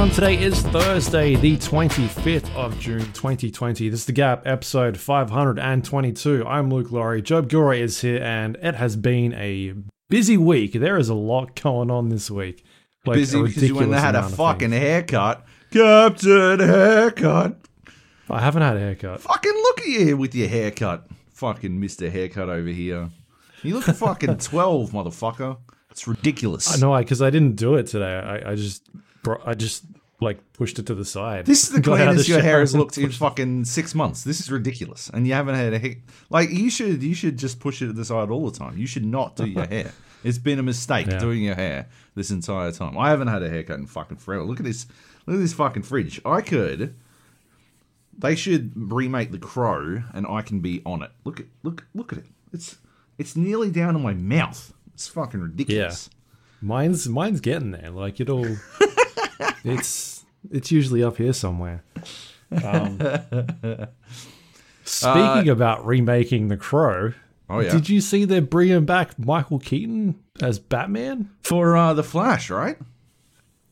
Everyone, today is Thursday, the 25th of June 2020. This is The Gap, episode 522. I'm Luke Lawrie. Joab Gilroy is here, and it has been a busy week. There is a lot going on this week. Like, Busy because you went and had a fucking things. haircut. Captain haircut. I haven't had a haircut. Fucking look at you with your haircut. Fucking Mr. Haircut over here. You look fucking 12, motherfucker. It's ridiculous. I know, because I didn't do it today. I, I just, bro- I just like pushed it to the side. This is the cleanest your hair has looked in fucking six months. This is ridiculous, and you haven't had a hair. Like you should, you should just push it to the side all the time. You should not do your hair. It's been a mistake Yeah. doing your hair this entire time. I haven't had a haircut in fucking forever. Look at this. Look at this fucking fridge. I could. They should remake The Crow, and I can be on it. Look at look look at it. It's it's nearly down to my mouth. It's fucking ridiculous. Yeah. Mine's mine's getting there. Like it'll it's it's usually up here somewhere. Um, speaking about remaking The Crow, Oh yeah. did you see they're bringing back Michael Keaton as Batman? For uh, the Flash, right?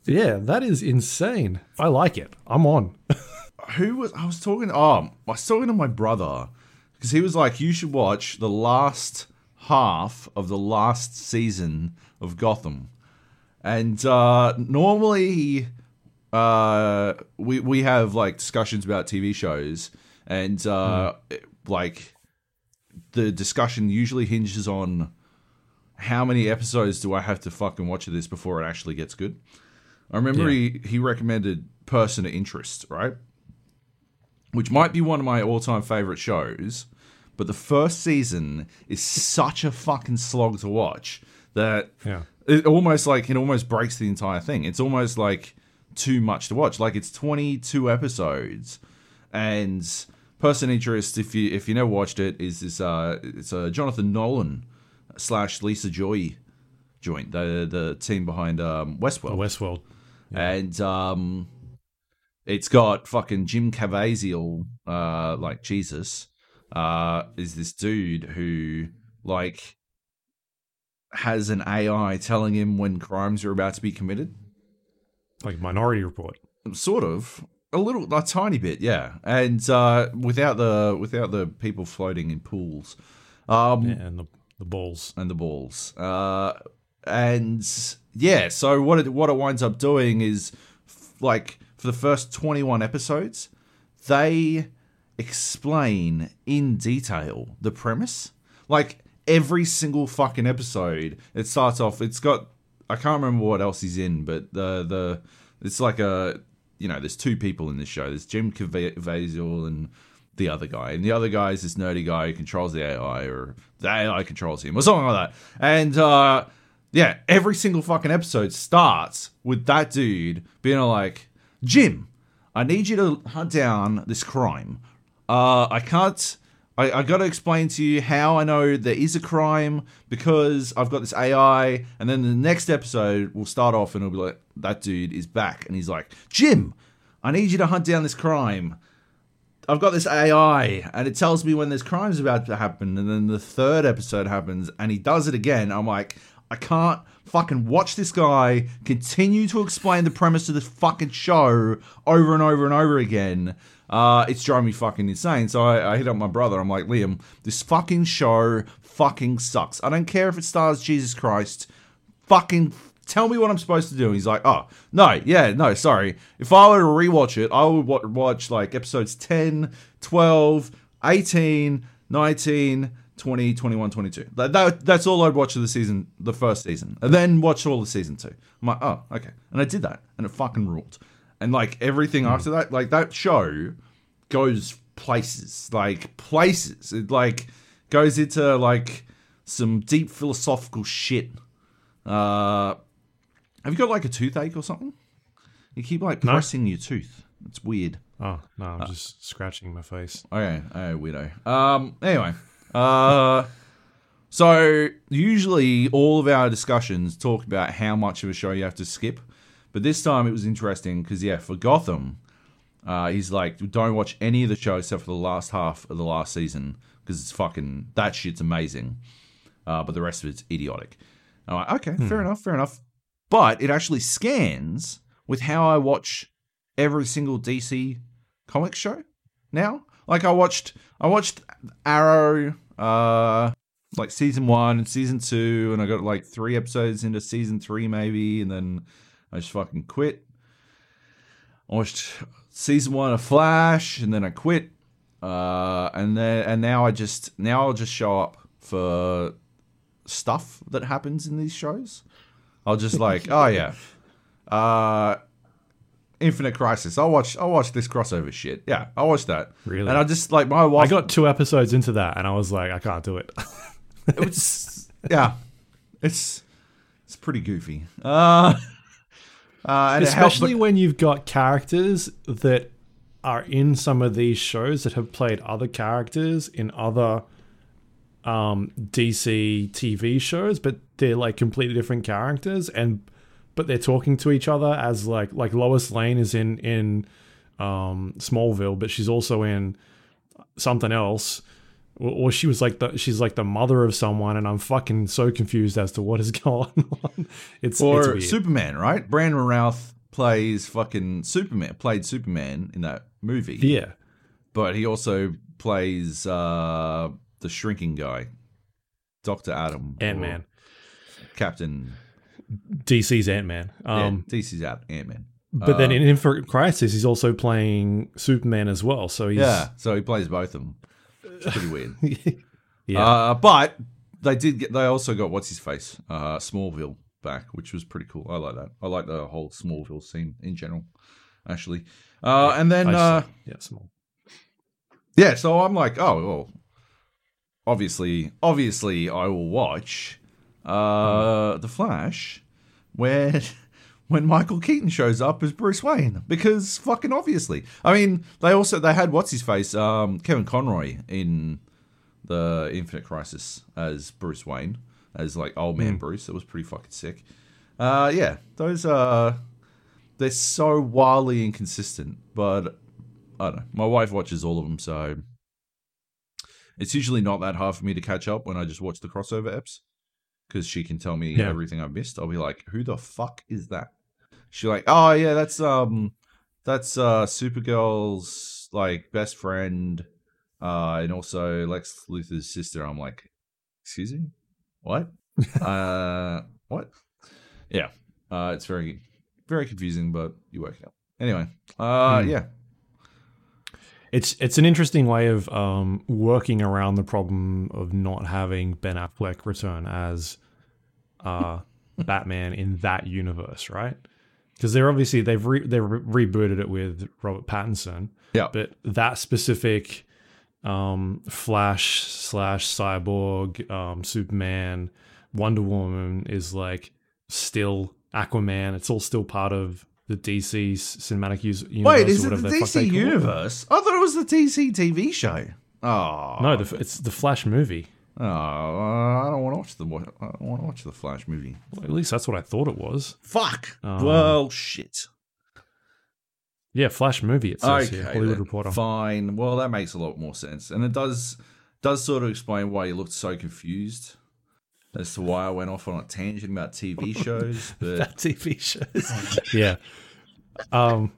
Yeah, that is insane. I like it. I'm on. who was I was talking? Oh, I was talking to my brother because he was like, "You should watch the last half of the last season of Gotham." And uh, normally, uh, we we have like discussions about TV shows, and uh, like the discussion usually hinges on how many episodes do I have to fucking watch of this before it actually gets good. I remember he, he recommended Person of Interest, right? Which might be one of my all time favorite shows, but the first season is such a fucking slog to watch that Yeah. It almost like it almost breaks the entire thing. It's almost like too much to watch. Like it's 22 episodes and Person Interest if you if you never watched it is this uh it's a Jonathan Nolan slash Lisa Joy joint, the the team behind um Westworld Westworld. and um, it's got fucking Jim Caviezel, uh, like Jesus, uh, is this dude who like has an AI telling him when crimes are about to be committed. Like Minority Report. Sort of, a little, a tiny bit, yeah. And uh, without the without the people floating in pools. Um, Yeah, and the the balls. and the balls. Uh, and yeah, so what it what it winds up doing is f- like for the first twenty one episodes, they explain in detail the premise. Like every single fucking episode, it starts off. It's got I can't remember what else he's in, but the the it's like a you know there's two people in this show. There's Jim Caviezel and the other guy, and the other guy is this nerdy guy who controls the AI, or the AI controls him, or something like that. And uh, yeah, every single fucking episode starts with that dude being like, Jim, I need you to hunt down this crime. Uh, I can't. I, I got to explain to you how I know there is a crime because I've got this AI, and then the next episode will start off and it'll be like that dude is back, and he's like, Jim, I need you to hunt down this crime. I've got this AI, and it tells me when there's crimes about to happen, and then the third episode happens, and he does it again. I'm like, I can't fucking watch this guy continue to explain the premise of this fucking show over and over and over again. Uh, it's driving me fucking insane. So I, I hit up my brother. I'm like, Liam, this fucking show fucking sucks. I don't care if it stars Jesus Christ. Fucking tell me what I'm supposed to do. He's like, oh, no, yeah, no, sorry. If I were to rewatch it, I would watch like episodes 10, 12, 18, 19, 20, 21, 22. That, that, that's all I'd watch of the season, the first season. And then watch all of season two. I'm like, oh, okay. And I did that. And it fucking ruled. And like everything after that, like that show goes places, like places. It like goes into like some deep philosophical shit. Uh, have you got like a toothache or something? You keep like No. pressing your tooth. It's weird. Oh no, I'm just scratching my face. Okay, okay, weirdo. Um, anyway, uh, so usually all of our discussions talk about how much of a show you have to skip, but this time it was interesting because yeah, for Gotham, uh, he's like, don't watch any of the show except for the last half of the last season because it's fucking that shit's amazing, uh, but the rest of it's idiotic. I'm like, okay, fair enough, fair enough. But it actually scans with how I watch every single DC comic show now. Like I watched I watched Arrow uh like season 1 and season 2 and I got like 3 episodes into season 3 maybe and then I just fucking quit. I watched season 1 of Flash and then I quit. Uh and then and now I just now I'll just show up for stuff that happens in these shows. I'll just like, oh yeah. Uh Infinite Crisis. I'll watch I'll watch this crossover shit. Yeah, I'll watch that. Really? And I just like my wife I got two episodes into that, and I was like, I can't do it. it was yeah. It's it's pretty goofy. Uh uh, and it helped- Especially when you've got characters that are in some of these shows that have played other characters in other um, DC TV shows, but they're like completely different characters, and but they're talking to each other as like like Lois Lane is in in um, Smallville, but she's also in something else. Or she was like the she's like the mother of someone, and I'm fucking so confused as to what is going on. It's it's or weird. Superman, right? Brandon Routh plays fucking Superman, played Superman in that movie. yeah. But he also plays uh the shrinking guy. Dr. Adam. Ant Man. Captain DC's Ant Man. Um, yeah, DC's out Ant Man. but then in Infinite Crisis, he's also playing Superman as well. So he's Yeah, so he plays both of them. It's pretty weird. yeah. Uh, but they did get. They also got what's his face, uh, Smallville back, which was pretty cool. I like that. I like the whole Smallville scene in general, actually. Uh, and then uh, yeah, small. yeah, so I'm like, oh well. Obviously, obviously, I will watch uh, the Flash, where when Michael Keaton shows up as Bruce Wayne, because fucking obviously. I mean, they also they had what's his face, um, Kevin Conroy in the Infinite Crisis as Bruce Wayne, as like old man Bruce. It was pretty fucking sick. Uh, yeah, those are they're so wildly inconsistent, but I don't know. My wife watches all of them, so it's usually not that hard for me to catch up when I just watch the crossover eps because she can tell me Yeah. everything I've missed. I'll be like, "Who the fuck is that?" She's like, "Oh yeah, that's um, that's uh, Supergirl's like best friend, uh, and also Lex Luthor's sister." I'm like, "Excuse me, what? uh, what?" Yeah, uh, it's very, very confusing, but you work it out. Anyway, uh, Hmm. yeah, It's it's an interesting way of um, working around the problem of not having Ben Affleck return as uh, Batman in that universe, right? Because they're obviously they've re- they re- rebooted it with Robert Pattinson, yeah, but that specific um, Flash slash Cyborg, um, Superman, Wonder Woman is like still Aquaman. It's all still part of the DC cinematic use- universe. Wait, is it the whatever fuck they DC it. universe? I thought it was the DC TV show. Oh No, the, it's the Flash movie. Oh, uh, I don't want to watch the. I don't want to watch the Flash movie. Well, at least that's what I thought it was. Fuck. Um, well, shit. Yeah, Flash movie. It says here, Hollywood then. Reporter. Fine. Well, that makes a lot more sense, and it does does sort of explain why you looked so confused as to why I went off on a tangent about TV shows. But TV shows. yeah. Um,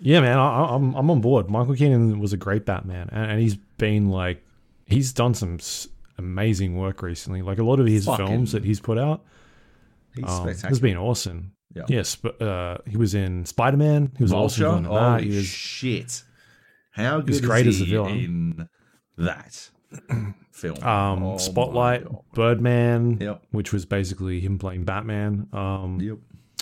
yeah, man, I, I- I'm I'm on board. Michael Keaton was a great Batman, and, and he's been like, he's done some amazing work recently. Like a lot of his Fucking films that he's put out he's um, has been awesome. Yeah. Yes, but uh, he was in Spider Man. He was Vulture. awesome in that. Holy He was, shit! How good was is great as he a villain. in that film? um, Oh Spotlight, Birdman, Yep. which was basically him playing Batman. Um, Yep.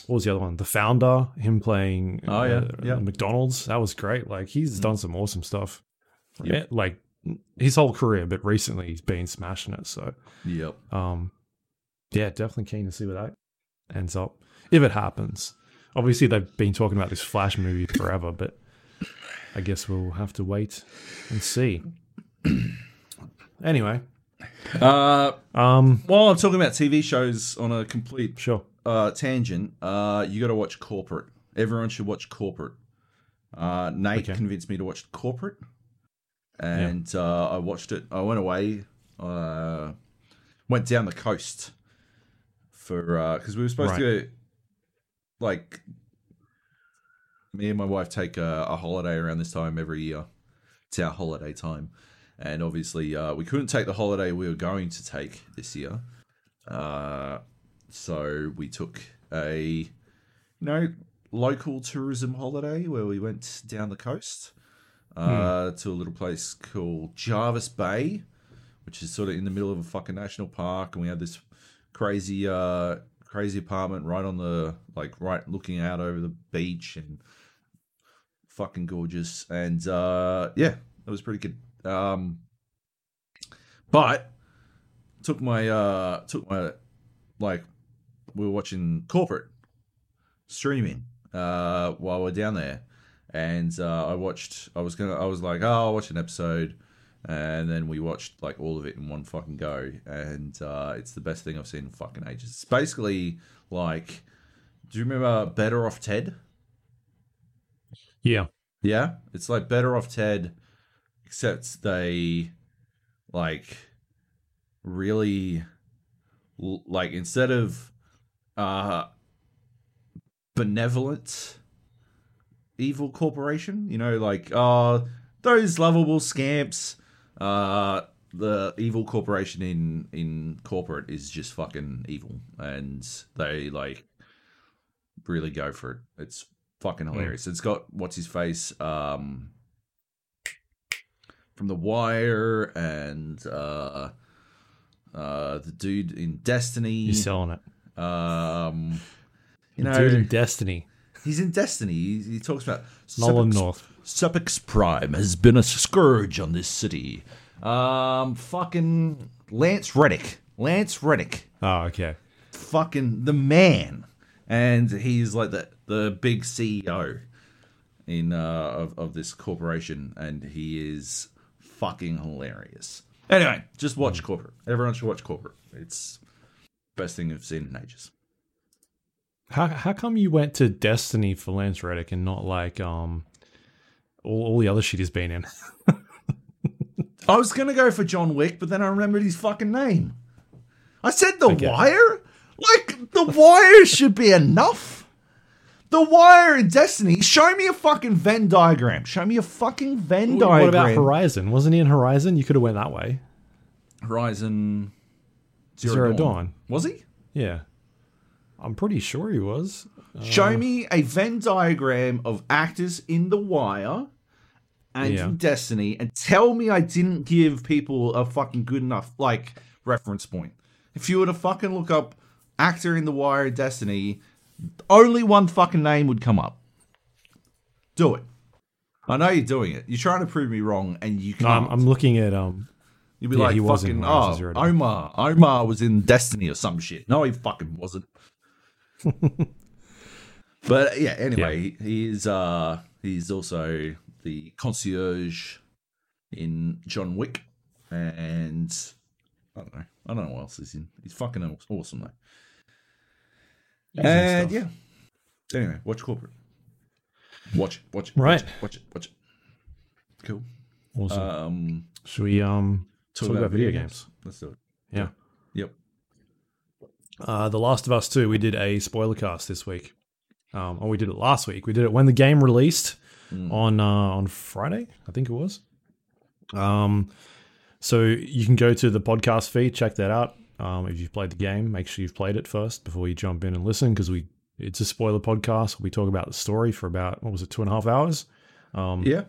what was the other one? The Founder, him playing Oh, yeah, uh, yeah. McDonald's. That was great. Like he's done some awesome stuff. Yep. Yeah, like his whole career, but recently he's been smashing it. So, Yep. um, yeah, definitely keen to see where that ends up if it happens. Obviously, they've been talking about this Flash movie forever, but I guess we'll have to wait and see. anyway, Uh, um, while I'm talking about TV shows on a complete sure. uh, tangent, uh, you got to watch Corporate. Everyone should watch Corporate. Uh, Nate Okay. convinced me to watch Corporate, and uh, I watched it. I went away, uh, went down the coast for because we were supposed to go like me and my wife take a, a holiday around this time every year. It's our holiday time, and obviously uh, we couldn't take the holiday we were going to take this year. Uh, so we took a you know local tourism holiday where we went down the coast uh, to a little place called Jervis Bay, which is sort of in the middle of a fucking national park, and we had this crazy uh crazy apartment right on the like right looking out over the beach and fucking gorgeous. And uh yeah it was pretty good um but took my uh took my like we were watching corporate streaming uh while we're down there. And uh i watched i was gonna i was like oh i'll watch an episode. And then we watched like all of it in one fucking go. And uh it's the best thing i've seen in fucking ages. It's basically like do you remember better off ted? Yeah. yeah, it's like better off Ted, except they like really like instead of uh benevolent evil corporation, you know, like uh those lovable scamps, uh the evil corporation in in corporate is just fucking evil and they like really go for it. It's fucking hilarious. It's got what's his face um from The Wire and uh uh the dude in Destiny. You're selling it. Um you The know, Dude in Destiny. he's in Destiny. He, he talks about Nolan Subex- North. Sepiks Prime has been a scourge on this city. Um fucking Lance Reddick. Lance Reddick. Oh, okay. fucking the man, and he's like the the big CEO in uh, of of this corporation, and he is fucking hilarious. Anyway, just watch corporate. Everyone should watch corporate. It's best thing I've seen in ages. How how come you went to Destiny for Lance Reddick and not like um all, all the other shit he's been in? I was gonna go for John Wick, but then I remembered his fucking name. I said The Okay. Wire. Like The Wire should be enough. The Wire and Destiny. Show me a fucking Venn diagram. Show me a fucking Venn diagram. What about Horizon? Wasn't he in Horizon? You could have went that way. Horizon Zero, Zero Dawn. Dawn. Was he? Yeah. I'm pretty sure he was. Show uh, me a Venn diagram of actors in The Wire and Yeah. in Destiny and tell me I didn't give people a fucking good enough like reference point. If you were to fucking look up actor in The Wire and Destiny, only one fucking name would come up. Do it. I know you're doing it. You're trying to prove me wrong and you can't. I'm, I'm looking at um You'd be Yeah, like he was in fucking oh Omar. Omar was in Destiny or some shit. No, he fucking wasn't. but yeah, anyway, he is uh he's also the concierge in John Wick and I don't know. I don't know what else he's in. He's fucking awesome though. And stuff. yeah. Anyway, watch corporate. Watch it, watch it, Right. watch it, watch it, watch it. Cool. awesome. Um Should we um talk, about, video games? Let's do it. Yeah. Yep. Uh, the Last of Us 2, we did a spoiler cast this week. Um, or we did it last week. We did it when the game released on uh, on Friday, I think it was. Um, so you can go to the podcast feed, check that out. Um, if you've played the game, make sure you've played it first before you jump in and listen because we it's a spoiler podcast. We talk about the story for about what was it two and a half hours. Um, Yeah.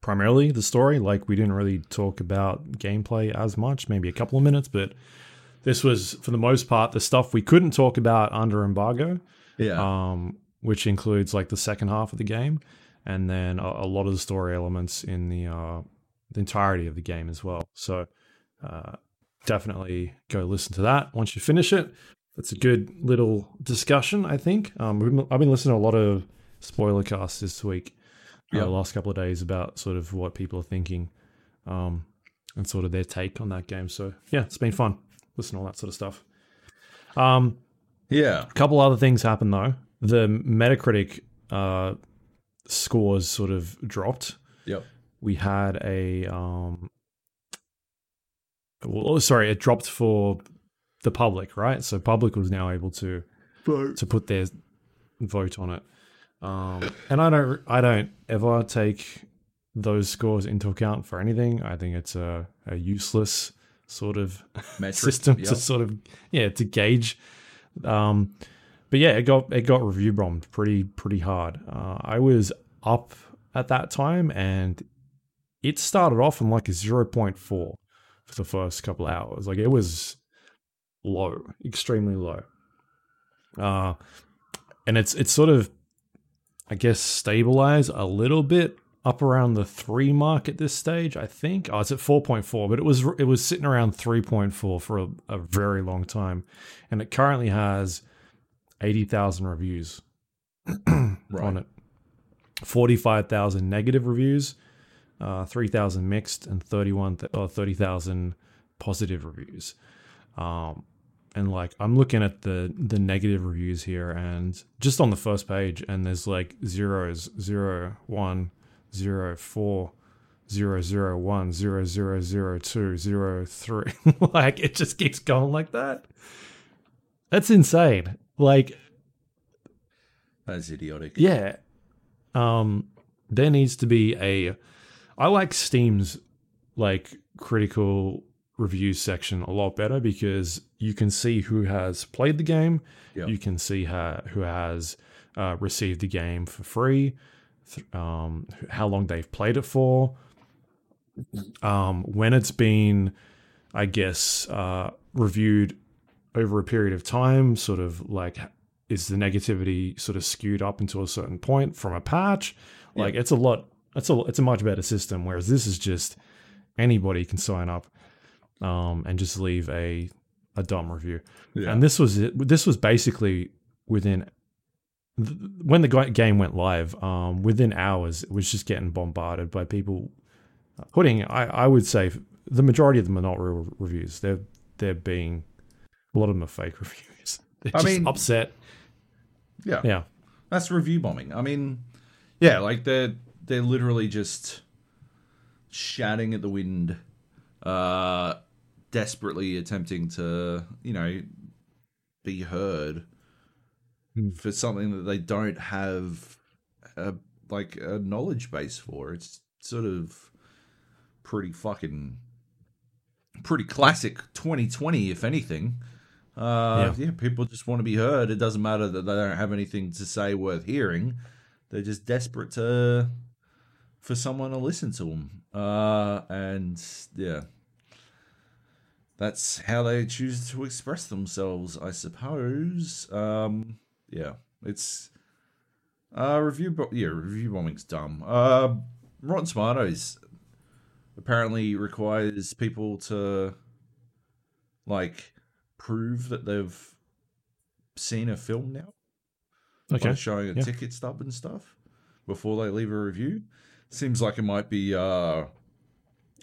primarily the story. Like we didn't really talk about gameplay as much, maybe a couple of minutes, but this was for the most part the stuff we couldn't talk about under embargo, Yeah. um, which includes like the second half of the game, and then a, a lot of the story elements in the uh, the entirety of the game as well. So uh, definitely go listen to that once you finish it. That's a good little discussion, I think. Um, I've been listening to a lot of spoiler casts this week, uh, the last couple of days about sort of what people are thinking, um, and sort of their take on that game. So yeah, it's been fun. Listen to all that sort of stuff. Um, yeah. a couple other things happened though. The Metacritic uh, scores sort of dropped. Yep. We had a um, well, oh, sorry, it dropped for the public, right? So public was now able to to put their vote on it. Um, and I don't I don't ever take those scores into account for anything. I think it's a, a useless sort of Metric, system yep. to sort of yeah to gauge. Um, but yeah, it got it got review bombed pretty pretty hard. Uh, I was up at that time, and it started off in like a zero point four for the first couple hours. Like it was low, extremely low. Uh, and it's it's sort of, I guess, stabilized a little bit up around the three mark at this stage. I think. Oh, it's at four point four, but it was it was sitting around three point four for a, a very long time, and it currently has eighty thousand reviews on it. Forty five thousand negative reviews, uh, three thousand mixed, and thirty one th- or thirty thousand positive reviews. Um, and like I'm looking at the the negative reviews here, and just on the first page, and there's like zeros, zero, one, zero, four, zero, zero, one, zero, zero, zero, two, zero, three. like it just keeps going like that. That's insane. Like That's idiotic. yeah. Um there needs to be a I like Steam's like critical review section a lot better because you can see who has played the game. Yep. You can see ha- who has uh, received the game for free, um, how long they've played it for, um, when it's been, I guess, uh, reviewed over a period of time, sort of like is the negativity sort of skewed up into a certain point from a patch? Like it's a lot. It's a it's a much better system. Whereas this is just anybody can sign up um, and just leave a a dumb review. Yeah. And this was it. This was basically within th- when the game went live. Um, within hours, it was just getting bombarded by people putting. I I would say the majority of them are not real reviews. They're they're being a lot of them are fake reviews. They're I just mean- upset. yeah. Yeah. That's review bombing. I mean, yeah, like they're they're literally just shouting at the wind, uh, desperately attempting to, you know, be heard Hmm. for something that they don't have a like a knowledge base for. It's sort of pretty fucking pretty classic 2020 if anything. Uh, yeah. people just want to be heard. It doesn't matter that they don't have anything to say worth hearing. They're just desperate to for someone to listen to them. Uh, and yeah, that's how they choose to express themselves, I suppose. Um, yeah, it's uh review. Bo- yeah, review bombing's dumb. Uh, Rotten Tomatoes apparently requires people to like prove that they've seen a film now Okay. by showing a yeah. ticket stub and stuff before they leave a review. Seems like it might be uh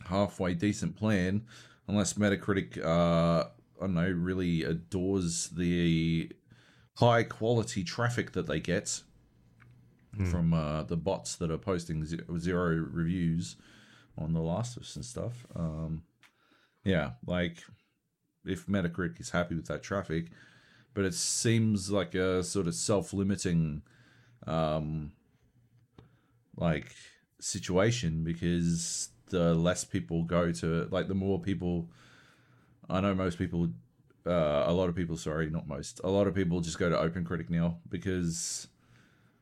halfway decent plan, unless Metacritic uh I don't know really adores the high quality traffic that they get Hmm. from uh, the bots that are posting zero reviews on The Last of Us and stuff. Um, yeah, like if Metacritic is happy with that traffic, but it seems like a sort of self-limiting, um, like situation because the less people go to, like, the more people. I know most people, uh, a lot of people. Sorry, not most. A lot of people just go to OpenCritic now because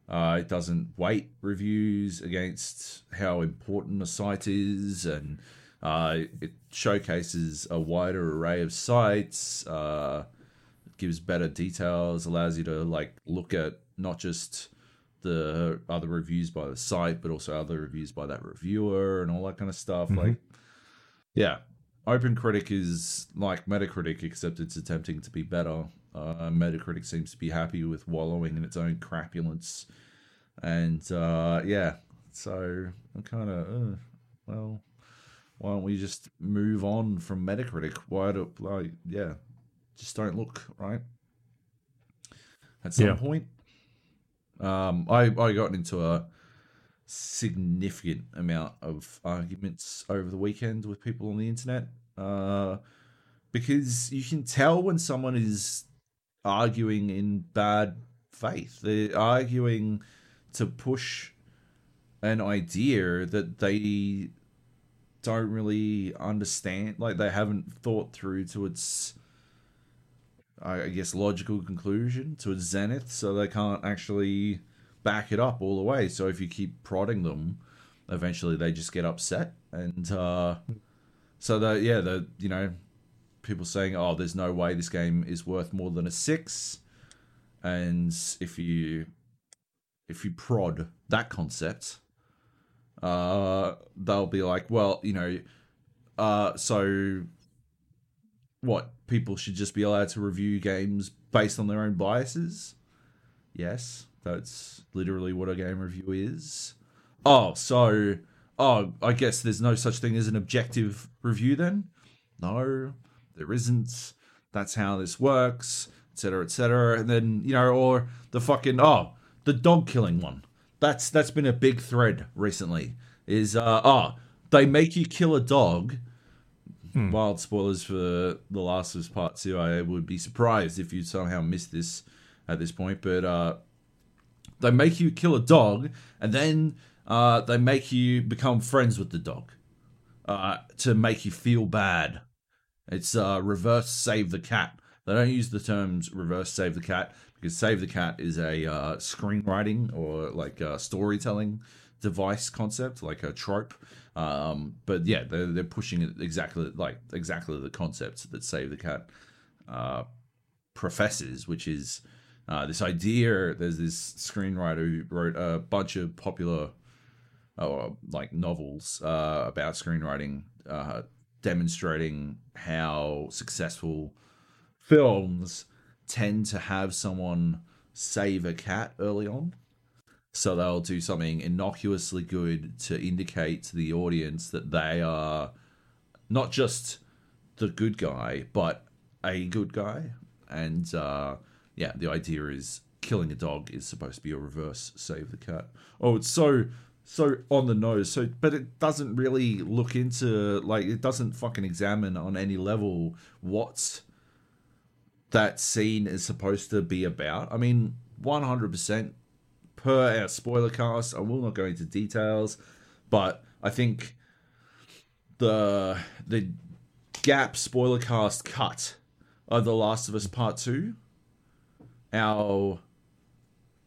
uh, it doesn't weight reviews against how important a site is, and uh, it showcases a wider array of sites. Uh, gives better details, allows you to like look at not just the other reviews by the site, but also other reviews by that reviewer and all that kind of stuff. Mhm. Like, yeah, OpenCritic is like Metacritic, except it's attempting to be better. Uh, Metacritic seems to be happy with wallowing in its own crapulence, and uh, yeah, so I'm kind of uh, well. Why don't we just move on from Metacritic? Why do like yeah, just don't look right at some Yeah. point. Um, I I got into a significant amount of arguments over the weekend with people on the internet uh, because you can tell when someone is arguing in bad faith. They're arguing to push an idea that they don't really understand like they haven't thought through to its I guess logical conclusion to its zenith so they can't actually back it up all the way. So if you keep prodding them eventually they just get upset and uh so the yeah the you know people saying oh there's no way this game is worth more than a 6 and if you if you prod that concept uh, they'll be like, well, you know, uh, so what? People should just be allowed to review games based on their own biases? Yes, that's literally what a game review is. Oh, so, oh, I guess there's no such thing as an objective review then? No, there isn't. That's how this works, etc., etc. And then, you know, or the fucking, oh, the dog killing one that's that's been a big thread recently. Is uh oh they make you kill a dog. Hmm. Wild spoilers for The Last of Us Part Two. I would be surprised if you somehow missed this at this point, but uh, they make you kill a dog, and then uh, they make you become friends with the dog uh, to make you feel bad. It's uh, reverse save the cat. They don't use the terms reverse save the cat because Save the Cat is a uh, screenwriting or like storytelling device concept, like a trope. Um, but yeah, they're, they're pushing it exactly like exactly the concept that Save the Cat uh, professes, which is uh, this idea. There's this screenwriter who wrote a bunch of popular or like novels uh, about screenwriting, uh, demonstrating how successful films tend to have someone save a cat early on. So they'll do something innocuously good to indicate to the audience that they are not just the good guy, but a good guy. And uh, yeah, the idea is killing a dog is supposed to be a reverse save the cat. Oh, it's so so on the nose. So, but it doesn't really look into like it doesn't fucking examine on any level what that scene is supposed to be about. I mean, 100% per our spoiler cast. I will not go into details, but I think the the gap spoiler cast cut of The Last of Us Part 2, our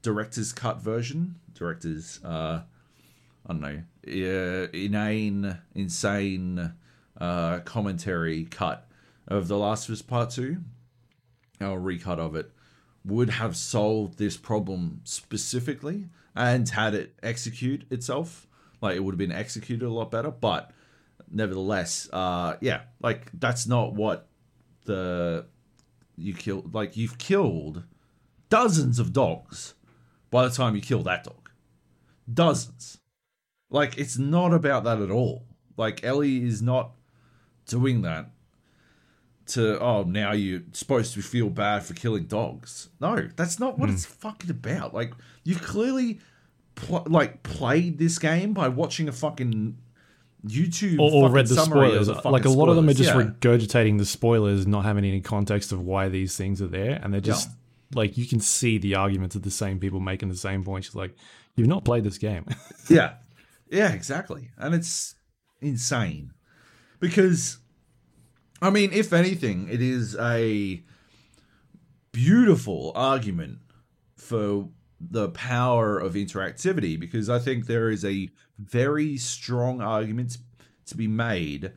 director's cut version, director's, uh, I don't know, uh, inane, insane uh, commentary cut of The Last of Us Part 2 our recut of it would have solved this problem specifically and had it execute itself like it would have been executed a lot better but nevertheless uh yeah like that's not what the you killed like you've killed dozens of dogs by the time you kill that dog. Dozens. Like it's not about that at all. Like ellie is not doing that to oh now you're supposed to feel bad for killing dogs. No, that's not what mm. it's fucking about. Like you've clearly pl- like played this game by watching a fucking YouTube or, or read the spoilers. Like a lot spoilers. of them are just yeah. regurgitating the spoilers, not having any context of why these things are there, and they're just yeah. like you can see the arguments of the same people making the same points. Like you've not played this game. yeah, yeah, exactly, and it's insane because I mean, if anything, it is a beautiful argument for the power of interactivity because I think there is a very strong argument to be made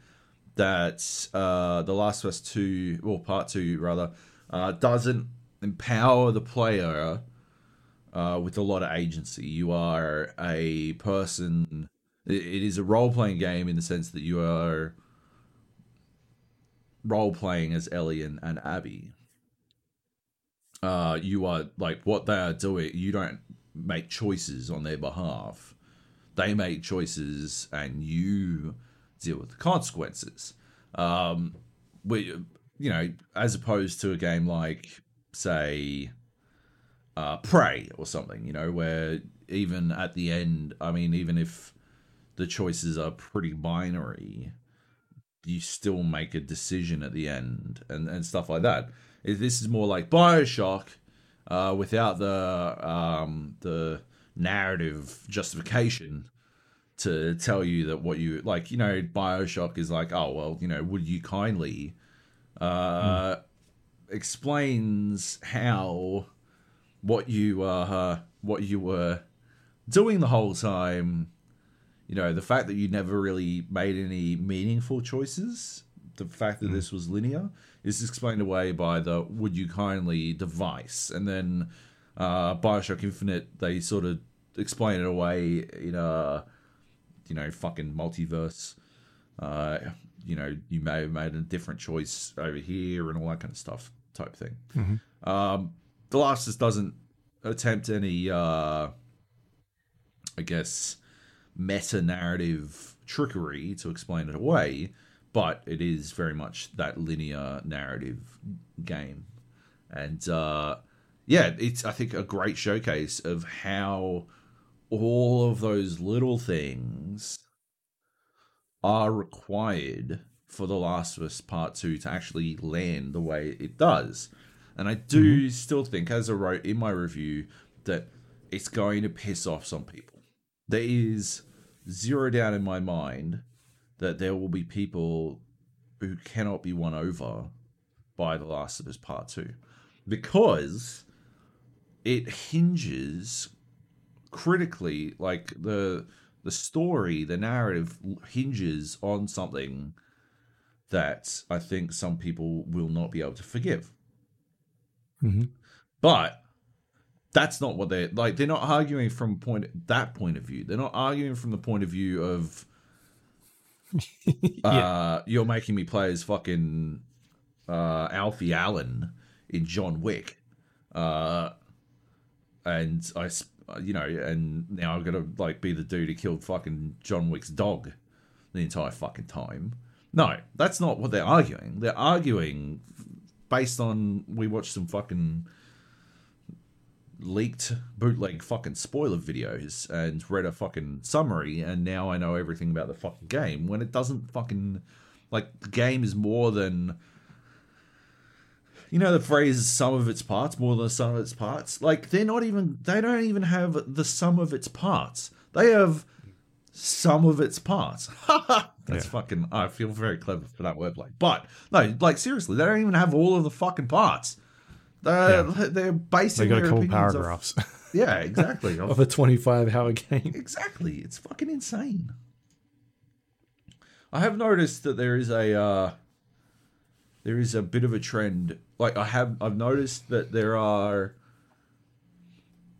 that uh, The Last of Us 2, or Part 2 rather, uh, doesn't empower the player uh, with a lot of agency. You are a person, it is a role playing game in the sense that you are role playing as Ellie and, and Abby, uh, you are like what they are doing. You don't make choices on their behalf. They make choices, and you deal with the consequences. Um, we, you know, as opposed to a game like, say, uh, Prey or something. You know, where even at the end, I mean, even if the choices are pretty binary, you still make a decision at the end and, and stuff like that. This is more like Bioshock, uh, without the um, the narrative justification to tell you that what you like, you know, Bioshock is like, oh well, you know, would you kindly uh mm. explains how what you uh what you were doing the whole time, you know, the fact that you never really made any meaningful choices, the fact that mm. this was linear is explained away by the would you kindly device and then uh Bioshock Infinite they sort of explain it away in a you know, fucking multiverse. Uh, you know, you may have made a different choice over here and all that kind of stuff type thing. Mm-hmm. Um, the Last of Us doesn't attempt any, uh, I guess, meta narrative trickery to explain it away, but it is very much that linear narrative game. And uh, yeah, it's, I think, a great showcase of how all of those little things are required for The Last of Us Part 2 to actually land the way it does. And I do mm-hmm. still think, as I wrote in my review, that it's going to piss off some people. There is zero doubt in my mind that there will be people who cannot be won over by The Last of Us Part 2 because it hinges critically like the the story the narrative hinges on something that i think some people will not be able to forgive mm-hmm. but that's not what they're like they're not arguing from point that point of view they're not arguing from the point of view of yeah. uh you're making me play as fucking uh alfie allen in john wick uh and i you know, and now I've got to like be the dude who killed fucking John Wick's dog the entire fucking time. No, that's not what they're arguing. They're arguing based on we watched some fucking leaked bootleg fucking spoiler videos and read a fucking summary and now I know everything about the fucking game when it doesn't fucking like the game is more than you know the phrase "sum of its parts" more than the sum of its parts. Like they're not even they don't even have the sum of its parts. They have some of its parts. That's yeah. fucking. I feel very clever for that wordplay. But no, like seriously, they don't even have all of the fucking parts. They're yeah. they're basing they got cool paragraphs. Of, yeah, exactly. of, of a twenty-five hour game. Exactly. It's fucking insane. I have noticed that there is a uh, there is a bit of a trend. Like I have, I've noticed that there are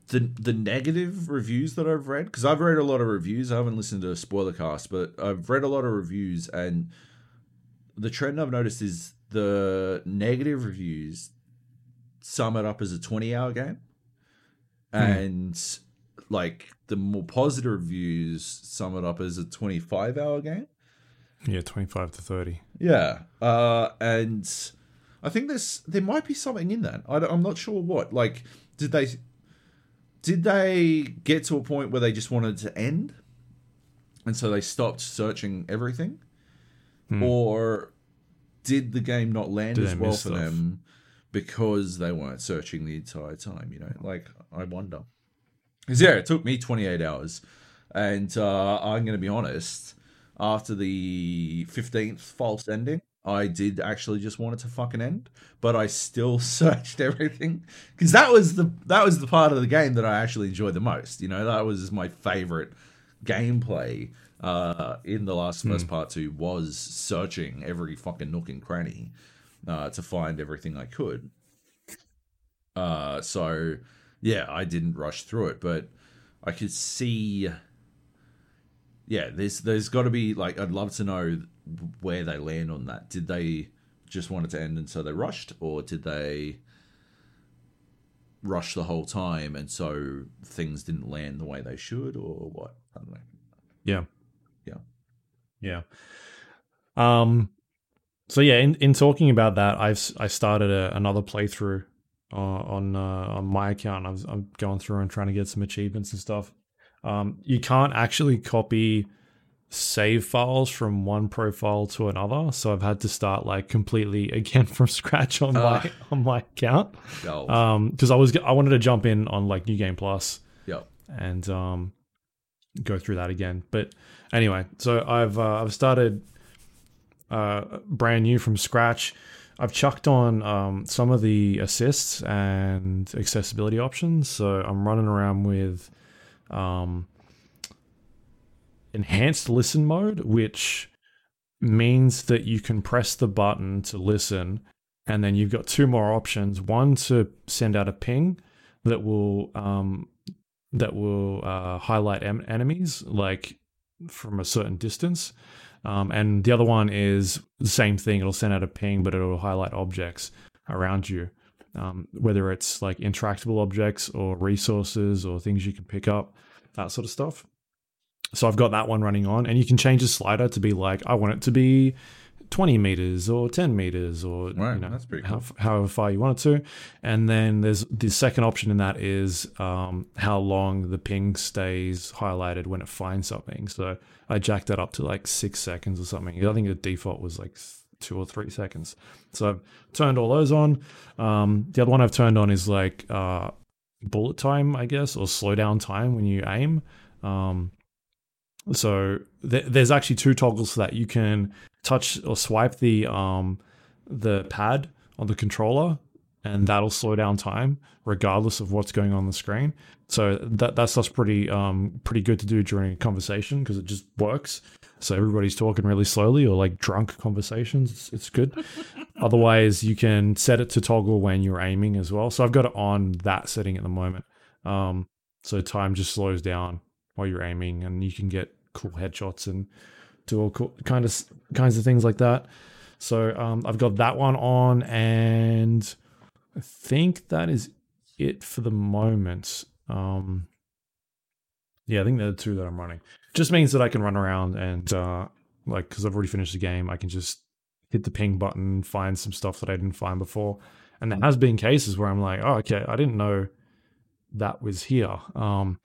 the the negative reviews that I've read because I've read a lot of reviews. I haven't listened to a spoiler cast, but I've read a lot of reviews, and the trend I've noticed is the negative reviews sum it up as a twenty hour game, hmm. and like the more positive reviews sum it up as a twenty five hour game. Yeah, 25 to 30. Yeah. Uh, and I think there's there might be something in that. I am not sure what. Like, did they did they get to a point where they just wanted to end, and so they stopped searching everything, hmm. or did the game not land did as well for stuff? them because they weren't searching the entire time? You know, like I wonder. Because yeah, it took me 28 hours, and uh, I'm going to be honest after the 15th false ending. I did actually just want it to fucking end, but I still searched everything because that was the that was the part of the game that I actually enjoyed the most. You know, that was my favorite gameplay uh, in the last first mm. part two was searching every fucking nook and cranny uh, to find everything I could. Uh, so yeah, I didn't rush through it, but I could see yeah, there's there's got to be like I'd love to know where they land on that. Did they just want it to end and so they rushed, or did they rush the whole time and so things didn't land the way they should, or what? I don't know. Yeah, yeah, yeah. Um. So yeah, in, in talking about that, I've I started a, another playthrough uh, on uh, on my account. I I'm going through and trying to get some achievements and stuff. Um, you can't actually copy save files from one profile to another, so I've had to start like completely again from scratch on uh, my on my account. Um, because I was I wanted to jump in on like New Game Plus. Yep. and um, go through that again. But anyway, so I've uh, I've started uh, brand new from scratch. I've chucked on um, some of the assists and accessibility options. So I'm running around with um, enhanced listen mode, which means that you can press the button to listen, and then you've got two more options. One to send out a ping that will um, that will uh, highlight em- enemies like from a certain distance. Um, and the other one is the same thing. It'll send out a ping, but it'll highlight objects around you, um, whether it's like interactable objects or resources or things you can pick up, that sort of stuff. So I've got that one running on, and you can change the slider to be like, I want it to be 20 meters or 10 meters or Right, you know, that's pretty how, cool. however far you want it to. And then there's the second option in that is um, how long the ping stays highlighted when it finds something. So I jacked that up to like six seconds or something. I think the default was like two or three seconds. So I've turned all those on. Um, the other one I've turned on is like uh, bullet time, I guess, or slow down time when you aim. Um, so th- there's actually two toggles for that. You can touch or swipe the um, the pad on the controller, and that'll slow down time regardless of what's going on the screen. So that that stuff's pretty um, pretty good to do during a conversation because it just works. So everybody's talking really slowly or like drunk conversations. It's, it's good. Otherwise, you can set it to toggle when you're aiming as well. So I've got it on that setting at the moment. Um, so time just slows down while you're aiming, and you can get cool headshots and do all cool kind of kinds of things like that. So um, I've got that one on, and I think that is it for the moment. Um, yeah, I think they're the two that I'm running. Just means that I can run around and uh, like because I've already finished the game, I can just hit the ping button, find some stuff that I didn't find before. And there has been cases where I'm like, oh, okay, I didn't know that was here. Um,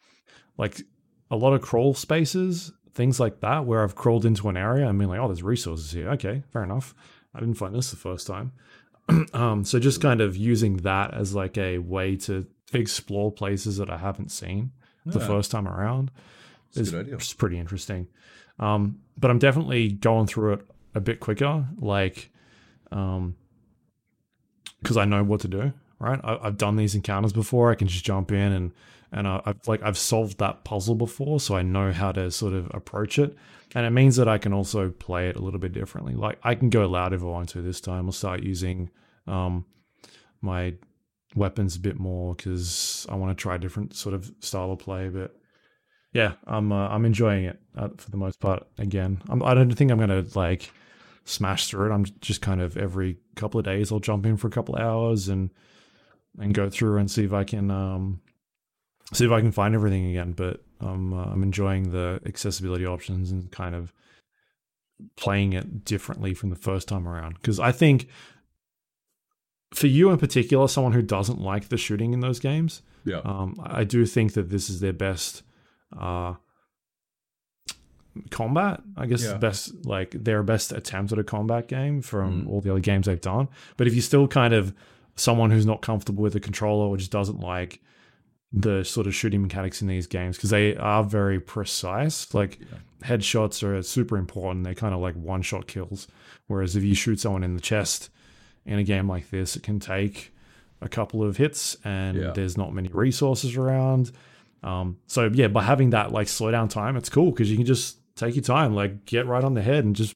like a lot of crawl spaces, things like that, where I've crawled into an area and been like, oh, there's resources here. Okay, fair enough. I didn't find this the first time. um, so just kind of using that as like a way to explore places that I haven't seen the first time around It's is it's pretty interesting. Um, but I'm definitely going through it a bit quicker, like, um, because I know what to do. Right, I, I've done these encounters before. I can just jump in and and I, I've like I've solved that puzzle before, so I know how to sort of approach it. And it means that I can also play it a little bit differently. Like I can go loud if I want to this time. I'll start using um, my weapons a bit more because I want to try a different sort of style of play. But yeah, I'm uh, I'm enjoying it uh, for the most part. Again, I'm, I don't think I'm gonna like smash through it. I'm just kind of every couple of days I'll jump in for a couple of hours and and go through and see if I can um see if I can find everything again. But um, uh, I'm enjoying the accessibility options and kind of playing it differently from the first time around because I think for you in particular, someone who doesn't like the shooting in those games, Yeah. um, I do think that this is their best uh, combat. I guess Yeah. best like their best attempt at a combat game from Mm. all the other games they've done. But if you're still kind of someone who's not comfortable with the controller or just doesn't like the sort of shooting mechanics in these games because they are very precise. Like headshots are super important. They're kind of like one shot kills. Whereas if you shoot someone in the chest in a game like this, it can take a couple of hits and Yeah. there's not many resources around. Um, so yeah, by having that like slow down time, it's cool because you can just take your time, like get right on the head and just,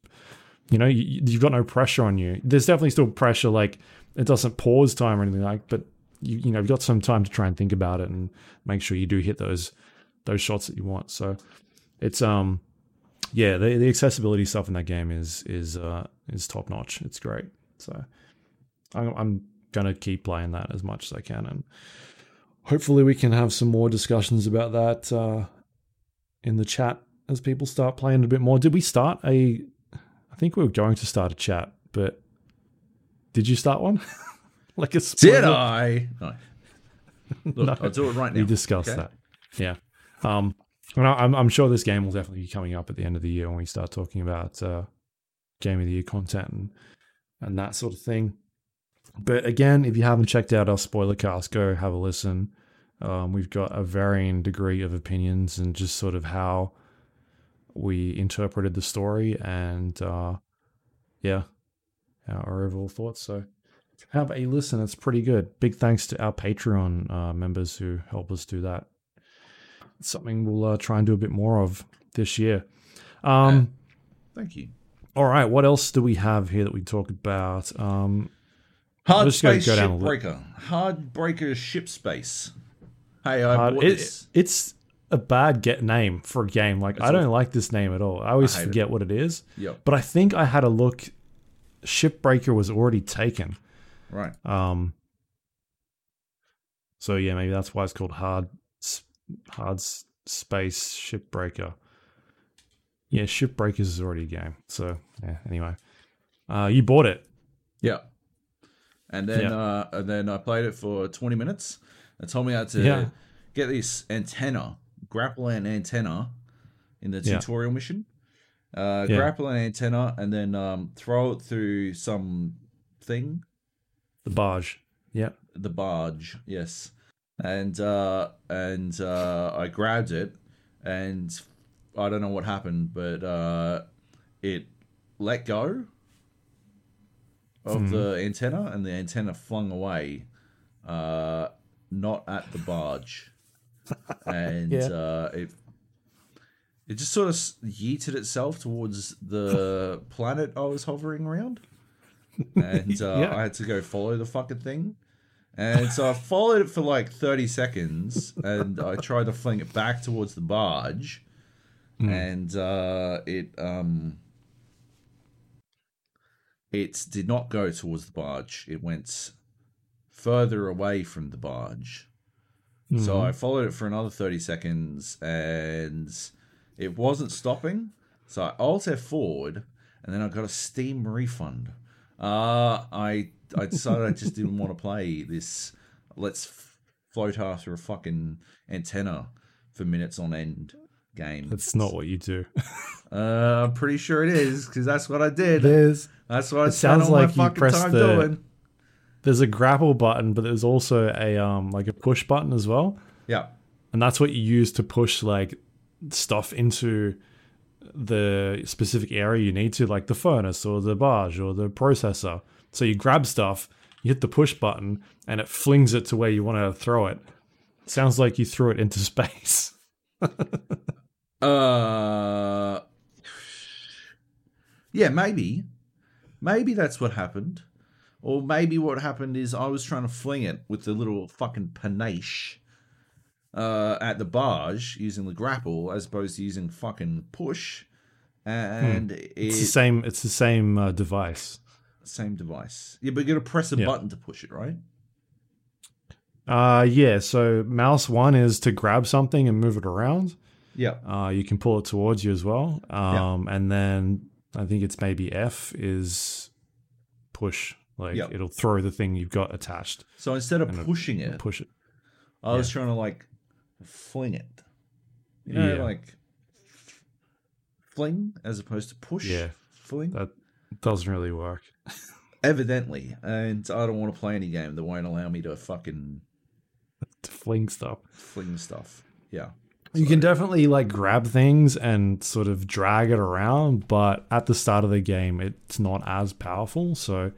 you know, you, you've got no pressure on you. There's definitely still pressure, like it doesn't pause time or anything like, but you you know, you've got some time to try and think about it and make sure you do hit those those shots that you want. So it's um yeah, the the accessibility stuff in that game is is uh is top notch. It's great. So I'm I'm gonna keep playing that as much as I can and hopefully we can have some more discussions about that uh in the chat as people start playing a bit more. Did we start a I think we were going to start a chat, but did you start one? like a Did? I? No. Look, No. I'll do it right now. We discussed okay? that. Yeah. Um, and I- I'm, I'm sure this game will definitely be coming up at the end of the year when we start talking about uh, game of the year content and, and that sort of thing. But again, if you haven't checked out our spoiler cast, go have a listen. Um, we've got a varying degree of opinions and just sort of how we interpreted the story and uh, yeah, our overall thoughts. So have a listen. It's pretty good. Big thanks to our Patreon uh, members who help us do that. It's something we'll uh, try and do a bit more of this year. Um, Thank you. all right, what else do we have here that we talk about? Um, Hard space go ship breaker. Hard breaker ship space. Hey, I bought it- this. it's a bad get name for a game. Like I don't like this name at all. I always I hate it. forget what it is. Yep. But I think I had a look. Shipbreaker was already taken. Right. Um. So yeah, maybe that's why it's called hard, hard space shipbreaker. Yeah, shipbreakers is already a game. So yeah. Anyway, uh, you bought it. Yeah. And then Yeah. uh and then I played it for 20 minutes. It told me how to Yeah. get this antenna, grapple an antenna in the Yeah. tutorial mission. Uh Yeah. grapple an antenna and then um throw it through some thing, The barge. Yeah. the barge, yes. And uh and uh I grabbed it and I don't know what happened, but uh it let go of the antenna and the antenna flung away uh not at the barge and Yeah. uh it it just sort of yeeted itself towards the planet I was hovering around and uh, Yeah. I had to go follow the fucking thing and so I followed it for like 30 seconds and I tried to fling it back towards the barge and uh, it um it did not go towards the barge. It went further away from the barge. So I followed it for another 30 seconds and it wasn't stopping. So I alt F4'd and then I got a Steam refund. Uh, I I decided I just didn't want to play this let's f- float after a fucking antenna for minutes on end game. That's not what you do. Uh, I'm pretty sure it is because that's what I did. There's That's what It spent sounds like my you time the- doing. there's a grapple button, but there's also a um like a push button as well. Yeah, and that's what you use to push like stuff into the specific area you need to like the furnace or the barge or the processor. So you grab stuff you hit the push button and it flings it to where you want to throw it. Sounds like you threw it into space. Uh, yeah, maybe, maybe that's what happened, or maybe what happened is I was trying to fling it with the little fucking panache uh, at the barge using the grapple as opposed to using fucking push, and it's the same it's the same uh, device same device. Yeah, but you got to press a Yeah. button to push it, right? uh yeah so mouse one is to grab something and move it around Yeah. uh you can pull it towards you as well um and then i think it's maybe f is push like Yep. it'll throw the thing you've got attached So instead of pushing it, push it I was trying to like fling it. You know, Yeah. like fling as opposed to push. Yeah. Fling. that doesn't really work Evidently. And I don't want to play any game that won't allow me to fucking to fling stuff fling stuff. Yeah. you can definitely like grab things and sort of drag it around but at the start of the game it's not as powerful so